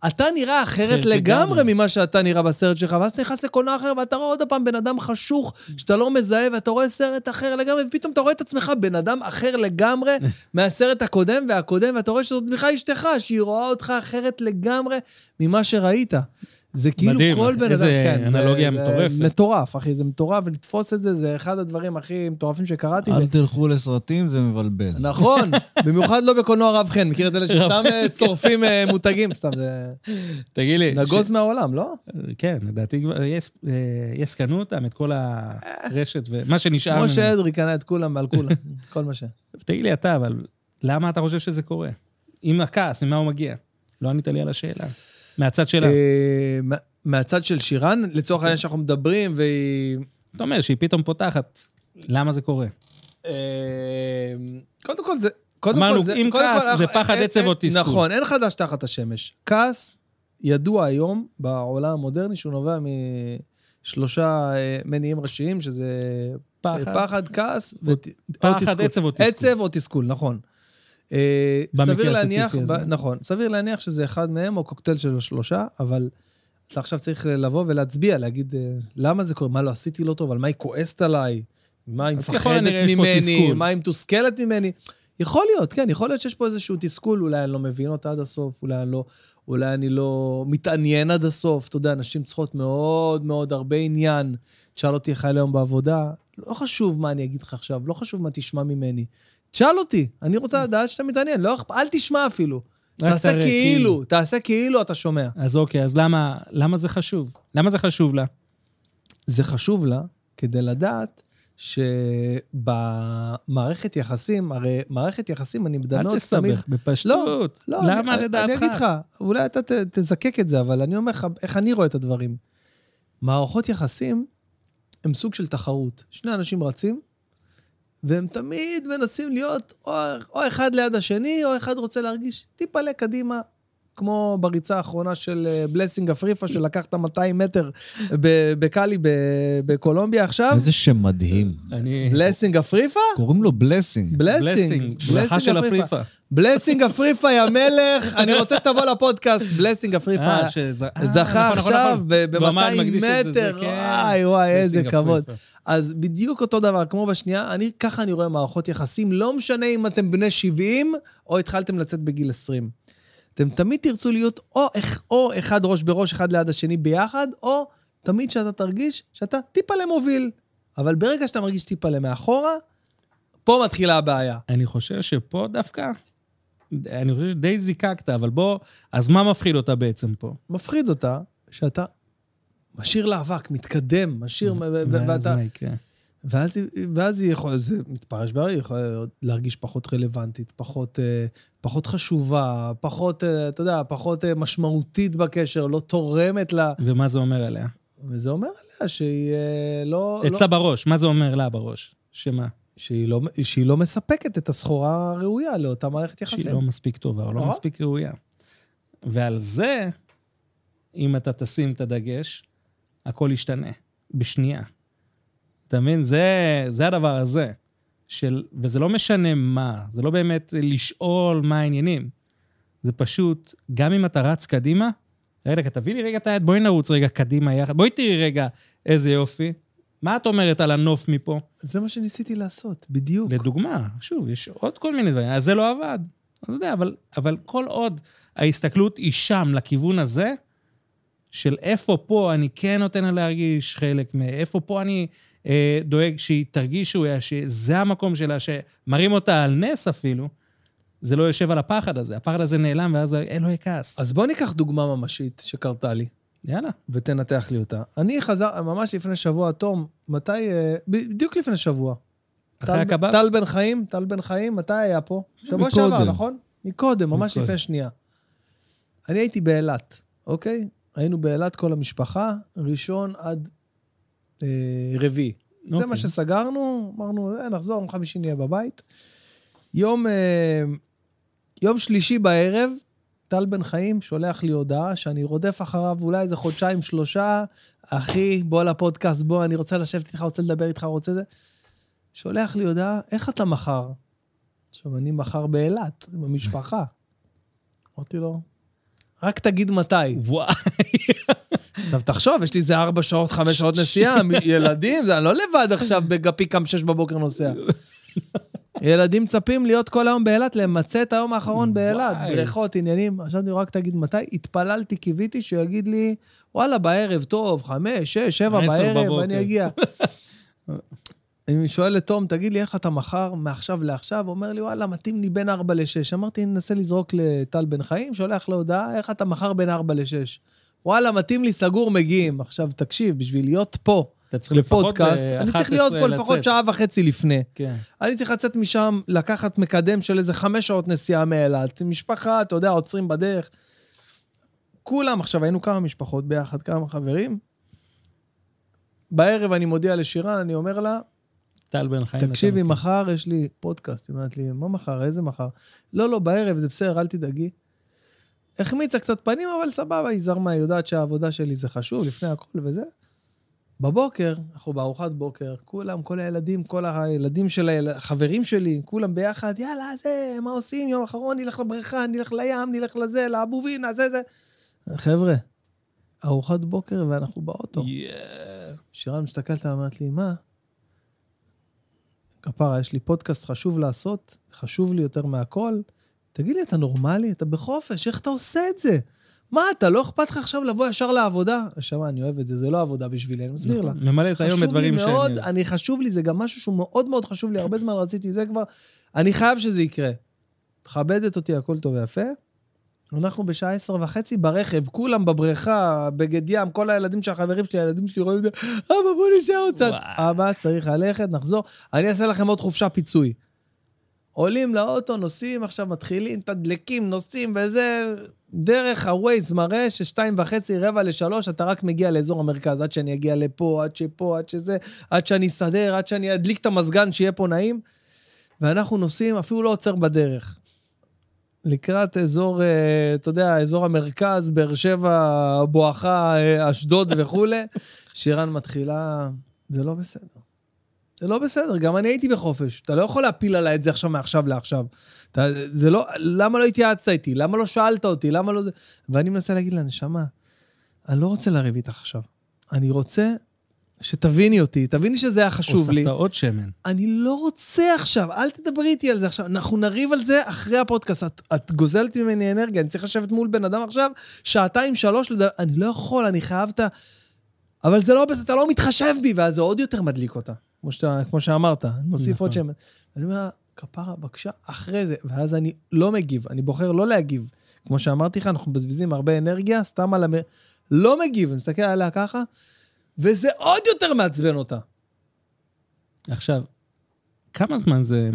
אתה נראה אחרת לגמרי לגמרי. ממה שאתה נראה בסרט שלך, ואז אתה נכנס לקולנוע אחר, ואתה רואה עוד פעם בן אדם חשוך, שאתה לא מזהה, ואתה רואה סרט אחר לגמרי, ופתאום אתה רואה את עצמך בן אדם אחר לגמרי מהסרט הקודם והקודם, ואתה רואה שזאת בכלל אשתך, שהיא רואה אותך אחרת לגמרי ממה שראית. זה כאילו מדהים, כל בן אדם, איזה כן, זה- אנלוגיה זה מטורפת. מטורף, אחי, זה מטורף, ולתפוס את זה, זה אחד הדברים הכי מטורפים שקראתי. אל תלכו לסרטים, זה מבלבל. נכון, במיוחד לא בקולנוע רב חן, מכיר את אלה שסתם אה, שורפים אה, מותגים, סתם, זה תגיד לי. נגוז מהעולם, לא? כן, לדעתי כבר, יש- אה, יש קנו אותם, את כל הרשת ומה שנשאר כמו. שאדרי קנה את כולם ועל כולם, כל מה ש... תגיד לי אתה, אבל למה אתה חושב שזה קורה? עם הכעס, ממה הוא מגיע? לא ענית לי על השאלה. מהצד שלה. אה, מה- מהצד של שירן, לצורך העניין שאנחנו מדברים, והיא... אתה אומר שהיא פתאום פותחת. למה זה קורה? אה, קודם כל זה... קודם אמרנו, כל זה, אם כעס כל, זה אין- פחד, עצב או תסכול. נכון, אין חדש תחת השמש. כעס ידוע היום בעולם המודרני שהוא נובע משלושה אה, מניעים ראשיים, שזה פחד. פחד, כעס ות- פחד, או תסכול. עצב או תסכול, נכון. אה, סביר להניח. ב- נכון, סביר להניח שזה אחד מהם, או קוקטייל של השלושה, אבל אתה עכשיו צריך לבוא ולהצביע, להגיד אה, למה זה קורה, מה לא עשיתי לא טוב, על מה היא כועסת עליי, מה היא מפחדת ממני. מה היא מתוסכלת ממני. יכול להיות, כן, יכול להיות שיש פה איזשהו תסכול, אולי אני לא מבין אותה עד הסוף, אולי אני לא, אולי אני לא מתעניין עד הסוף. אתה יודע, נשים צריכות מאוד מאוד הרבה עניין. תשאל אותי איך היה היום בעבודה, לא חשוב מה אני אגיד לך עכשיו, לא חשוב מה תשמע ממני. תשאל אותי, אני רוצה לדעת שאתה מתעניין, לא, אכפ- אל תשמע אפילו. תעשה תראה, כאילו, תעשה כאילו אתה שומע. אז אוקיי, אז למה, למה זה חשוב? למה זה חשוב לה? זה חשוב לה כדי לדעת שבמערכת יחסים, הרי מערכת יחסים, אני מדבר אל תמיד... תסתבך, בפשטות. לא, למה אני, לדעתך? אני אגיד לך, אולי אתה ת, תזקק את זה, אבל אני אומר לך איך אני רואה את הדברים. מערכות יחסים הם סוג של תחרות. שני אנשים רצים, והם תמיד מנסים להיות או, או אחד ליד השני, או אחד רוצה להרגיש טיפה קדימה, כמו בריצה האחרונה של בלסינג אפריפה, שלקח את ה-200 מטר בקאלי בקולומביה עכשיו. איזה שם מדהים. בלסינג אפריפה? קוראים לו בלסינג. בלסינג. ברכה של אפריפה. בלסינג אפריפה, יא מלך, אני רוצה שתבוא לפודקאסט, בלסינג אפריפה. אה, זכה נכון, נכון, עכשיו נכון. ב-200 במן מקדיש את זה, זה, מטר, כן. וואי וואי, איזה בלסינג כבוד. אז בדיוק אותו דבר, כמו בשנייה, אני, ככה אני רואה מערכות יחסים, לא משנה אם אתם בני 70 או התחלתם לצאת בגיל 20. אתם תמיד תרצו להיות או, או אחד ראש בראש, אחד ליד השני ביחד, או תמיד שאתה תרגיש שאתה טיפה למוביל. אבל ברגע שאתה מרגיש טיפה למאחורה, פה מתחילה הבעיה. אני חושב שפה דווקא, אני חושב שדי זיקקת, אבל בוא, אז מה מפחיד אותה בעצם פה? מפחיד אותה שאתה משאיר לאבק, מתקדם, משאיר, ואתה... מה יקרה? ואז, ואז היא יכולה, זה מתפרש בה, היא יכולה להרגיש פחות רלוונטית, פחות, אה, פחות חשובה, פחות, אה, אתה יודע, פחות אה, משמעותית בקשר, לא תורמת לה. ומה זה אומר עליה? וזה אומר עליה שהיא לא... לא אצלה בראש, מה זה אומר לה בראש? שמה? שהיא לא, שהיא לא מספקת את הסחורה הראויה לאותה מערכת שהיא יחסים. לא מספיק טובה או לא אה? מספיק ראויה. ועל זה, אם אתה תשים את הדגש, הכל ישתנה, בשנייה. אתה מבין? זה, זה הדבר הזה. של, וזה לא משנה מה, זה לא באמת לשאול מה העניינים. זה פשוט, גם אם אתה רץ קדימה, רגע, תביא לי רגע את היד, בואי נרוץ רגע קדימה יחד, בואי תראי רגע איזה יופי. מה את אומרת על הנוף מפה? זה מה שניסיתי לעשות, בדיוק. לדוגמה, שוב, יש עוד כל מיני דברים, אז זה לא עבד. אתה יודע, אבל, אבל כל עוד ההסתכלות היא שם, לכיוון הזה, של איפה פה אני כן נותן לה להרגיש חלק, מאיפה פה אני דואג שהיא תרגיש שהוא היה, שזה המקום שלה, שמראים אותה על נס אפילו, זה לא יושב על הפחד הזה. הפחד הזה נעלם, ואז אלוהי כעס. אז בוא ניקח דוגמה ממשית שקרתה לי. יאללה. ותנתח לי אותה. אני חזר, ממש לפני שבוע, תום, מתי, אה, בדיוק לפני שבוע. אחרי הקבב? טל בן חיים, טל בן חיים, מתי היה פה? שבוע. שעבר, נכון? מקודם, ממש מקודם. לפני שנייה. אני הייתי באילת, אוקיי? היינו באילת כל המשפחה, ראשון עד אה, רביעי. זה אוקיי. מה שסגרנו, אמרנו, אה, נחזור, יום חמישי נהיה בבית. יום, אה, יום שלישי בערב, טל בן חיים שולח לי הודעה שאני רודף אחריו אולי איזה חודשיים, שלושה, אחי, בוא לפודקאסט, בוא, אני רוצה לשבת איתך, רוצה לדבר איתך, רוצה זה. שולח לי הודעה, איך אתה מחר? עכשיו, אני מחר באילת, עם המשפחה. אמרתי לו, רק תגיד מתי. וואי. עכשיו, תחשוב, יש לי איזה ארבע שעות, חמש שעות נסיעה, ילדים, זה, אני לא לבד עכשיו בגפי קם שש בבוקר נוסע. ילדים מצפים להיות כל היום באילת, למצה את היום האחרון באילת. בריכות, עניינים. עכשיו אני רק תגיד מתי, התפללתי, קיוויתי שהוא יגיד לי, וואלה, בערב, טוב, חמש, שש, שבע בערב, בבוקר." אני אגיע. אני שואל את תום, תגיד לי, איך אתה מחר, מעכשיו לעכשיו? הוא אומר לי, וואלה, מתאים לי בין ארבע לשש. אמרתי, ננסה לזרוק לטל בן חיים, שולח לו הודעה, איך אתה מחר בין ארבע לשש? וואלה, מתאים לי, סגור, מגיעים. עכשיו, תקשיב, בשביל להיות פה, אתה צריך לפחות בפודקאסט, ב- אני צריך להיות 11 פה לפחות לצאת. שעה וחצי לפני. כן. אני צריך לצאת משם, לקחת מקדם של איזה חמש שעות נסיעה מאילת. משפחה, אתה יודע, עוצרים בדרך. כולם, עכשיו היינו כמה משפחות ביחד, כמה חברים. בערב אני מודיע לשירן, אני אומר לה, טל בן חיים. תקשיבי. מחר יש לי פודקאסט. היא אומרת לי, מה מחר? איזה מחר? לא, לא, בערב, זה בסדר, אל תדאגי. החמיצה קצת פנים, אבל סבבה, היא זרמה, היא יודעת שהעבודה שלי זה חשוב, לפני הכל וזה. בבוקר, אנחנו בארוחת בוקר, כולם, כל הילדים, כל הילדים של החברים שלי, כולם ביחד, יאללה, זה, מה עושים? יום אחרון, נלך לבריכה, נלך לים, נלך לזה, לאבובין, זה, זה. חבר'ה, ארוחת בוקר ואנחנו באוטו. יאה. שירן מסתכלת אומרת לי, מה? כפרה, יש לי פודקאסט חשוב לעשות, חשוב לי יותר מהכל. תגיד לי, אתה נורמלי? אתה בחופש, איך אתה עושה את זה? מה, אתה לא אכפת לך עכשיו לבוא ישר לעבודה? נשמה, אני אוהב את זה, זה לא עבודה בשבילי, אני מסביר לה. נכון. ממלא את היום חשוב לי בדברים שאני... מאוד, אוהב. אני חשוב לי, זה גם משהו שהוא מאוד מאוד חשוב לי, הרבה זמן רציתי זה כבר, אני חייב שזה יקרה. מכבדת אותי, הכל טוב ויפה. אנחנו בשעה עשר וחצי ברכב, כולם בבריכה, בגד ים, כל הילדים של החברים שלי, הילדים שלי רואים את זה, אבא, בוא נשאר קצת. וואו. אבא, צריך ללכת, נחזור. אני אעשה לכם עוד חופשה פיצוי. עולים לאוטו, נוסעים, עכשיו מתחילים, תדלקים, נוסעים וזה, דרך ה-Waze מראה ששתיים וחצי, רבע לשלוש, אתה רק מגיע לאזור המרכז, עד שאני אגיע לפה, עד שפה, עד שזה, עד שאני אסדר, עד שאני אדליק את המזגן, שיהיה פה נעים. ואנחנו נוסעים, אפילו לא עוצר בדרך. לקראת אזור, אה, אתה יודע, אזור המרכז, באר שבע, בואכה אה, אשדוד וכולי, שירן מתחילה, זה לא בסדר. זה לא בסדר, גם אני הייתי בחופש. אתה לא יכול להפיל עליי את זה עכשיו מעכשיו לעכשיו. אתה, זה לא, למה לא התייעצת איתי? למה לא שאלת אותי? למה לא זה? ואני מנסה להגיד לה, נשמה, אני לא רוצה לריב איתך עכשיו. אני רוצה שתביני אותי, תביני שזה היה חשוב לי. הוספת עוד שמן. אני לא רוצה עכשיו, אל תדברי איתי על זה עכשיו. אנחנו נריב על זה אחרי הפודקאסט. את, את גוזלת ממני אנרגיה, אני צריך לשבת מול בן אדם עכשיו, שעתיים, שלוש, לדבר, אני לא יכול, אני חייב את ה... אבל זה לא בסדר, אתה לא מתחשב בי, ואז זה עוד יותר מדליק אותה, כמו, שאתה, כמו שאמרת. אני מוסיף נכון. עוד שמן. אני אומר כפרה, בבקשה, אחרי זה. ואז אני לא מגיב, אני בוחר לא להגיב. כמו שאמרתי לך, אנחנו מבזבזים הרבה אנרגיה, סתם על המ... לא מגיב, אני מסתכל עליה ככה, וזה עוד יותר מעצבן אותה. עכשיו, כמה זמן זה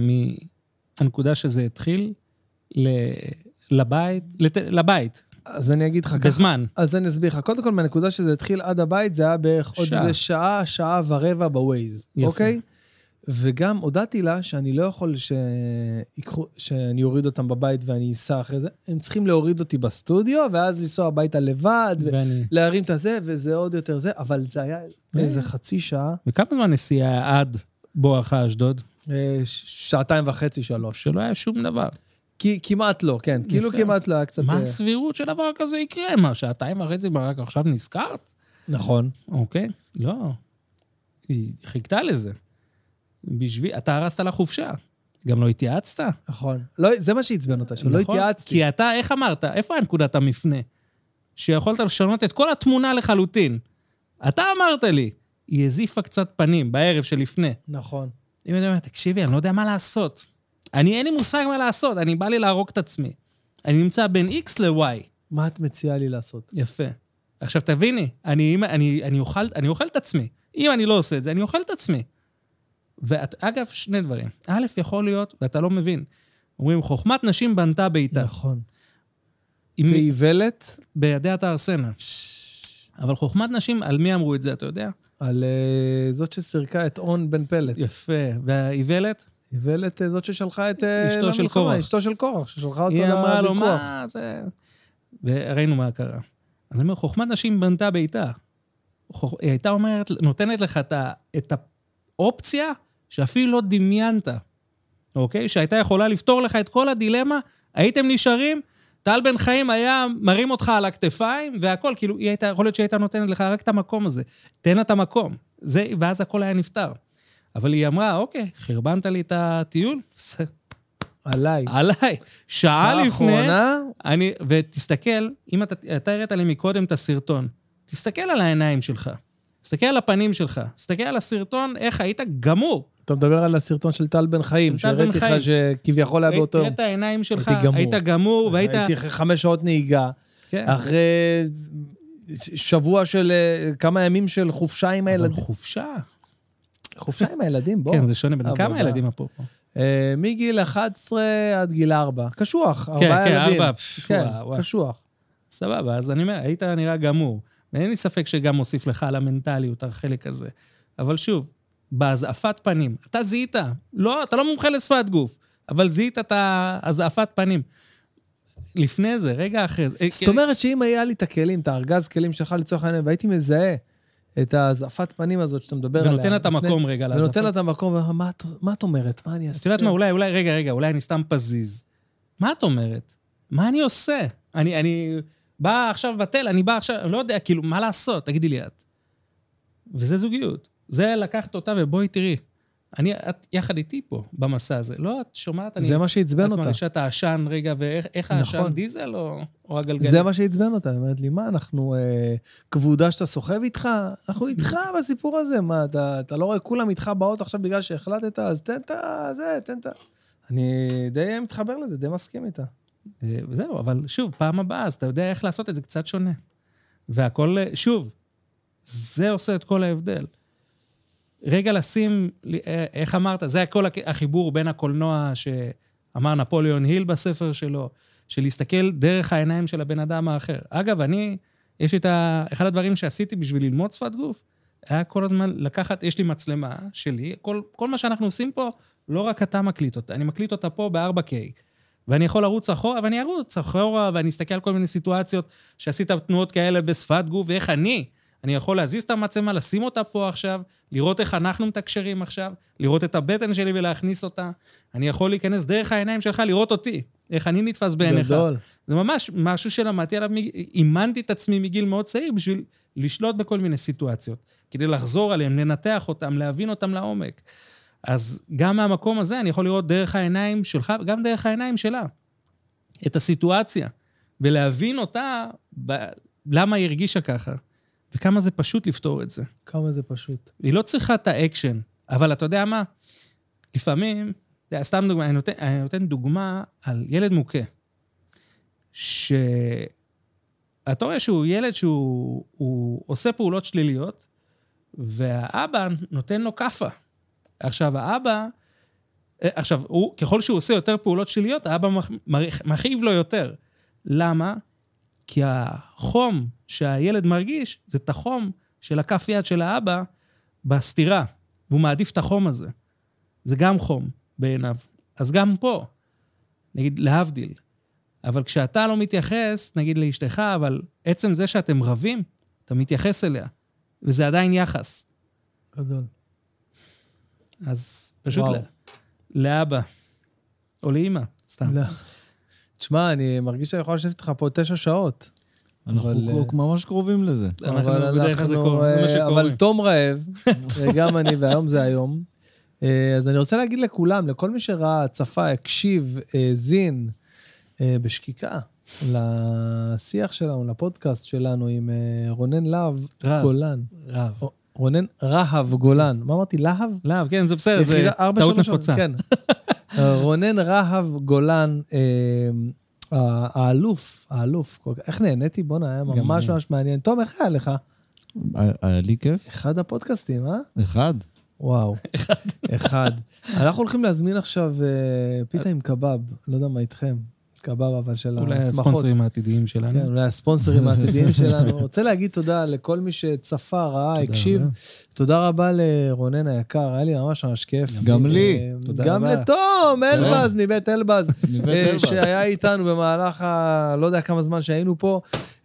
מהנקודה שזה התחיל ל... לבית, לת... לבית, אז אני אגיד לך ככה. בזמן. אז אני אסביר לך. קודם כל, מהנקודה שזה התחיל עד הבית, זה היה בערך עוד שעה. איזה שעה, שעה ורבע בווייז, יפה. אוקיי? וגם הודעתי לה שאני לא יכול שיקחו, שאני אוריד אותם בבית ואני אסע אחרי זה. הם צריכים להוריד אותי בסטודיו, ואז לנסוע הביתה לבד, ואני... ולהרים את הזה, וזה עוד יותר זה, אבל זה היה איזה חצי שעה, וכמה זמן נסיעה עד בואכה אשדוד? אה, שעתיים וחצי, שלוש. שלא היה שום דבר. כי, כמעט לא, כן. כאילו. כמעט לא היה קצת... מה אה, הסבירות שדבר כזה יקרה? מה, שעתיים וחצי רק עכשיו נזכרת? נכון. אוקיי, לא. היא חיכתה לזה. בשביל... אתה הרסת לה חופשה. גם לא התייעצת? נכון. לא, זה מה שעצבן אותה, שלא נכון? התייעצתי. כי אתה, איך אמרת? איפה הנקודת המפנה? שיכולת לשנות את כל התמונה לחלוטין. אתה אמרת לי, היא הזיפה קצת פנים בערב שלפני. נכון. אם אני אומר, תקשיבי, אני לא יודע מה לעשות. אני, אין לי מושג מה לעשות, אני בא לי להרוג את עצמי. אני נמצא בין X ל-Y. מה את מציעה לי לעשות? יפה. עכשיו תביני, אני, אם- אני, אני, אוכל, אני אוכל את עצמי. אם אני לא עושה את זה, אני אוכל את עצמי. ואגב, שני דברים. א', יכול להיות, ואתה לא מבין, אומרים, חוכמת נשים בנתה ביתה. נכון. ואיוולת בידיה תהרסנה. אבל חוכמת נשים, על מי אמרו את זה, אתה יודע? על אה, זאת שסירקה את און בן פלט. יפה. והאיוולת? איוולת אה, זאת ששלחה את... אה, אשתו של קורח. אשתו של קורח, ששלחה אותו היא אמרה לו, לוויכוח. מה זה... וראינו מה קרה. אז אני אומר, חוכמת נשים בנתה ביתה. היא הייתה אומרת, נותנת לך את, ה, את האופציה שאפילו לא דמיינת, אוקיי? שהייתה יכולה לפתור לך את כל הדילמה, הייתם נשארים, טל בן חיים היה מרים אותך על הכתפיים, והכל, כאילו, היא הייתה, יכול להיות שהיא הייתה נותנת לך רק את המקום הזה. תן לה את המקום. זה, ואז הכל היה נפתר. אבל היא אמרה, אוקיי, חרבנת לי את הטיול? עליי. עליי. שעה לפני, האחרונה, אני, ותסתכל, אם אתה, אתה הראית לי מקודם את הסרטון, תסתכל על העיניים שלך, תסתכל על הפנים שלך, תסתכל על הסרטון, איך היית גמור. אתה מדבר על הסרטון של טל בן חיים, שהראיתי. לך שכביכול היה באותו תראה יום. את העיניים שלך, גמור. היית גמור, והיית... הייתי אחרי חמש שעות נהיגה, כן. אחרי שבוע של... אה, כמה ימים של חופשה עם אבל הילדים. חופשה. חופשה עם הילדים, בוא. כן, זה שונה. בן עבודה. כמה ילדים אפרופו? אה, מגיל 11 עד גיל 4. קשוח, כן, ארבעה כן, ילדים. ארבע. פפ, כן, וואו, וואו. קשוח. סבבה, אז אני אומר, היית נראה גמור. ואין לי ספק שגם מוסיף לך על המנטליות, החלק הזה. אבל שוב, בהזעפת פנים, אתה זיהית, לא, אתה לא מומחה לשפת גוף, אבל זיהית את ההזעפת פנים. לפני זה, רגע אחרי זה. זאת אומרת שאם היה לי את הכלים, את הארגז כלים שלך לצורך העניין, והייתי מזהה את הזעפת פנים הזאת שאתה מדבר עליה. ונותן לה את המקום רגע להזעפות. ונותן לה את המקום, "מה את- מה את אומרת? מה אני אעשה? את יודעת מה, אולי, אולי, רגע, רגע, אולי אני סתם פזיז. מה את אומרת? מה אני עושה? אני, אני בא עכשיו לבטל, אני בא עכשיו, אני לא יודע, כאילו, מה לעשות? תגידי לי את. וזה זוגיות. זה לקחת אותה ובואי תראי. אני, את יחד איתי פה, במסע הזה. לא, את שומעת? אני... זה מה שעצבן את אותה. מרגישה את העשן רגע, ואיך איך העשן, נכון. דיזל או, או הגלגלים? זה מה שעצבן אותה. היא אומרת לי, מה, אנחנו אה, כבודה שאתה סוחב איתך? אנחנו איתך בסיפור הזה. מה, אתה, אתה לא רואה כולם איתך באוטו עכשיו בגלל שהחלטת? אז תן את ה... זה, תן את ה... אני די מתחבר לזה, די מסכים איתה. אה, וזהו, אבל שוב, פעם הבאה, אז אתה יודע איך לעשות את זה קצת שונה. והכל, אה, שוב, זה עושה את כל ההבדל. רגע לשים, אה, איך אמרת, זה הק- החיבור בין הקולנוע שאמר נפוליאון היל בספר שלו, של להסתכל דרך העיניים של הבן אדם האחר. אגב, אני, יש את ה... אחד הדברים שעשיתי בשביל ללמוד שפת גוף, היה כל הזמן לקחת, יש לי מצלמה שלי, כל, כל מה שאנחנו עושים פה, לא רק אתה מקליט אותה, אני מקליט אותה פה ב-4K. ואני יכול לרוץ אחורה, ואני ארוץ אחורה, ואני אסתכל על כל מיני סיטואציות שעשית תנועות כאלה בשפת גוף, ואיך אני, אני יכול להזיז את המצלמה, לשים אותה פה עכשיו, לראות איך אנחנו מתקשרים עכשיו, לראות את הבטן שלי ולהכניס אותה. אני יכול להיכנס דרך העיניים שלך, לראות אותי, איך אני נתפס בעיניך. גדול. זה ממש משהו שלמדתי עליו, אימנתי את עצמי מגיל מאוד צעיר בשביל לשלוט בכל מיני סיטואציות, כדי לחזור עליהן, לנתח אותן, להבין אותן לעומק. אז גם מהמקום הזה אני יכול לראות דרך העיניים שלך וגם דרך העיניים שלה את הסיטואציה, ולהבין אותה, ב... למה היא הרגישה ככה, וכמה זה פשוט לפתור את זה. כמה זה פשוט. היא לא צריכה את האקשן, אבל אתה יודע מה? לפעמים, אתה סתם דוגמה, אני נותן, אני נותן דוגמה על ילד מוכה, שאתה רואה שהוא ילד שהוא הוא עושה פעולות שליליות, והאבא נותן לו כאפה. עכשיו, האבא, אה, עכשיו, הוא, ככל שהוא עושה יותר פעולות שליליות, האבא מח- מכאיב לו יותר. למה? כי החום שהילד מרגיש, זה את החום של הכף יד של האבא בסתירה, והוא מעדיף את החום הזה. זה גם חום בעיניו. אז גם פה, נגיד, להבדיל. אבל כשאתה לא מתייחס, נגיד לאשתך, אבל עצם זה שאתם רבים, אתה מתייחס אליה, וזה עדיין יחס. גדול. אז פשוט וואו. ל- לאבא, או לאימא, סתם. לא. תשמע, אני מרגיש שאני יכול לשבת איתך פה תשע שעות. אנחנו קרו- ממש קרובים לזה. אנחנו אבל אנחנו, אה. אבל תום רעב, וגם אני, והיום זה היום. אה, אז אני רוצה להגיד לכולם, לכל מי שראה, צפה, הקשיב, האזין אה, בשקיקה לשיח שלנו, לפודקאסט שלנו עם אה, רונן להב רב. גולן. רב. רונן רהב גולן. מה אמרתי? להב? להב, כן, זה בסדר, זה טעות נפוצה. כן. אה, רונן רהב גולן, אה, האלוף, האלוף, איך נהניתי? בואנה, היה גם ממש. ממש מעניין. תום, איך היה לך? היה היה לי כיף. אחד הפודקאסטים, אה? אחד. וואו. אחד. אנחנו הולכים להזמין עכשיו אה, פיתה עם קבב, לא יודע מה איתכם. קבב אבל של אולי השמחות. הספונסרים העתידיים שלנו. כן, אולי הספונסרים העתידיים שלנו. רוצה להגיד תודה לכל מי שצפה, ראה, תודה הקשיב. רבה. תודה רבה לרונן היקר, היה לי ממש ממש כיף. גם לי. אה, תודה גם רבה. לתום אלבז מבית אלבז, מבית אה, אלבז. שהיה איתנו במהלך ה... לא יודע כמה זמן שהיינו פה.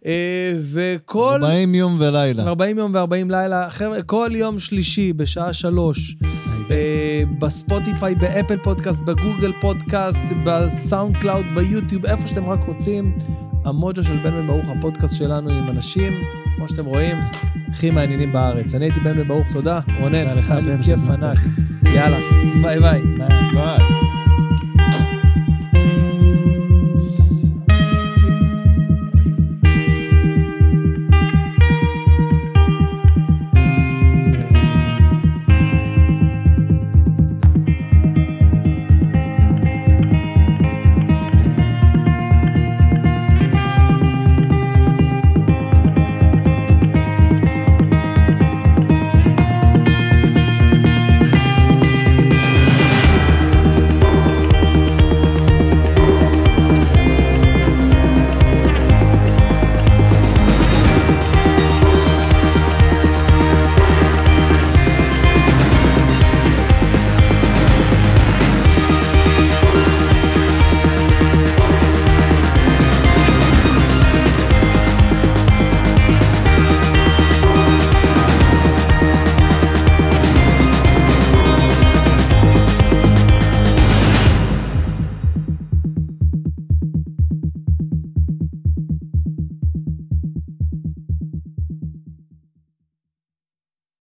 אה, וכל... 40 יום ולילה. 40 יום ו-40 לילה. חבר'ה, כל יום שלישי בשעה שלוש, בספוטיפיי, באפל פודקאסט, בגוגל פודקאסט, בסאונד קלאוד, ביוטיוב, איפה שאתם רק רוצים. המוג'ו של בן בן ברוך, הפודקאסט שלנו עם אנשים, כמו שאתם רואים, הכי מעניינים בארץ. אני הייתי בן בן ברוך, תודה. רונן, היה לי כיף ענק. יאללה, ביי ביי. ביי. ביי.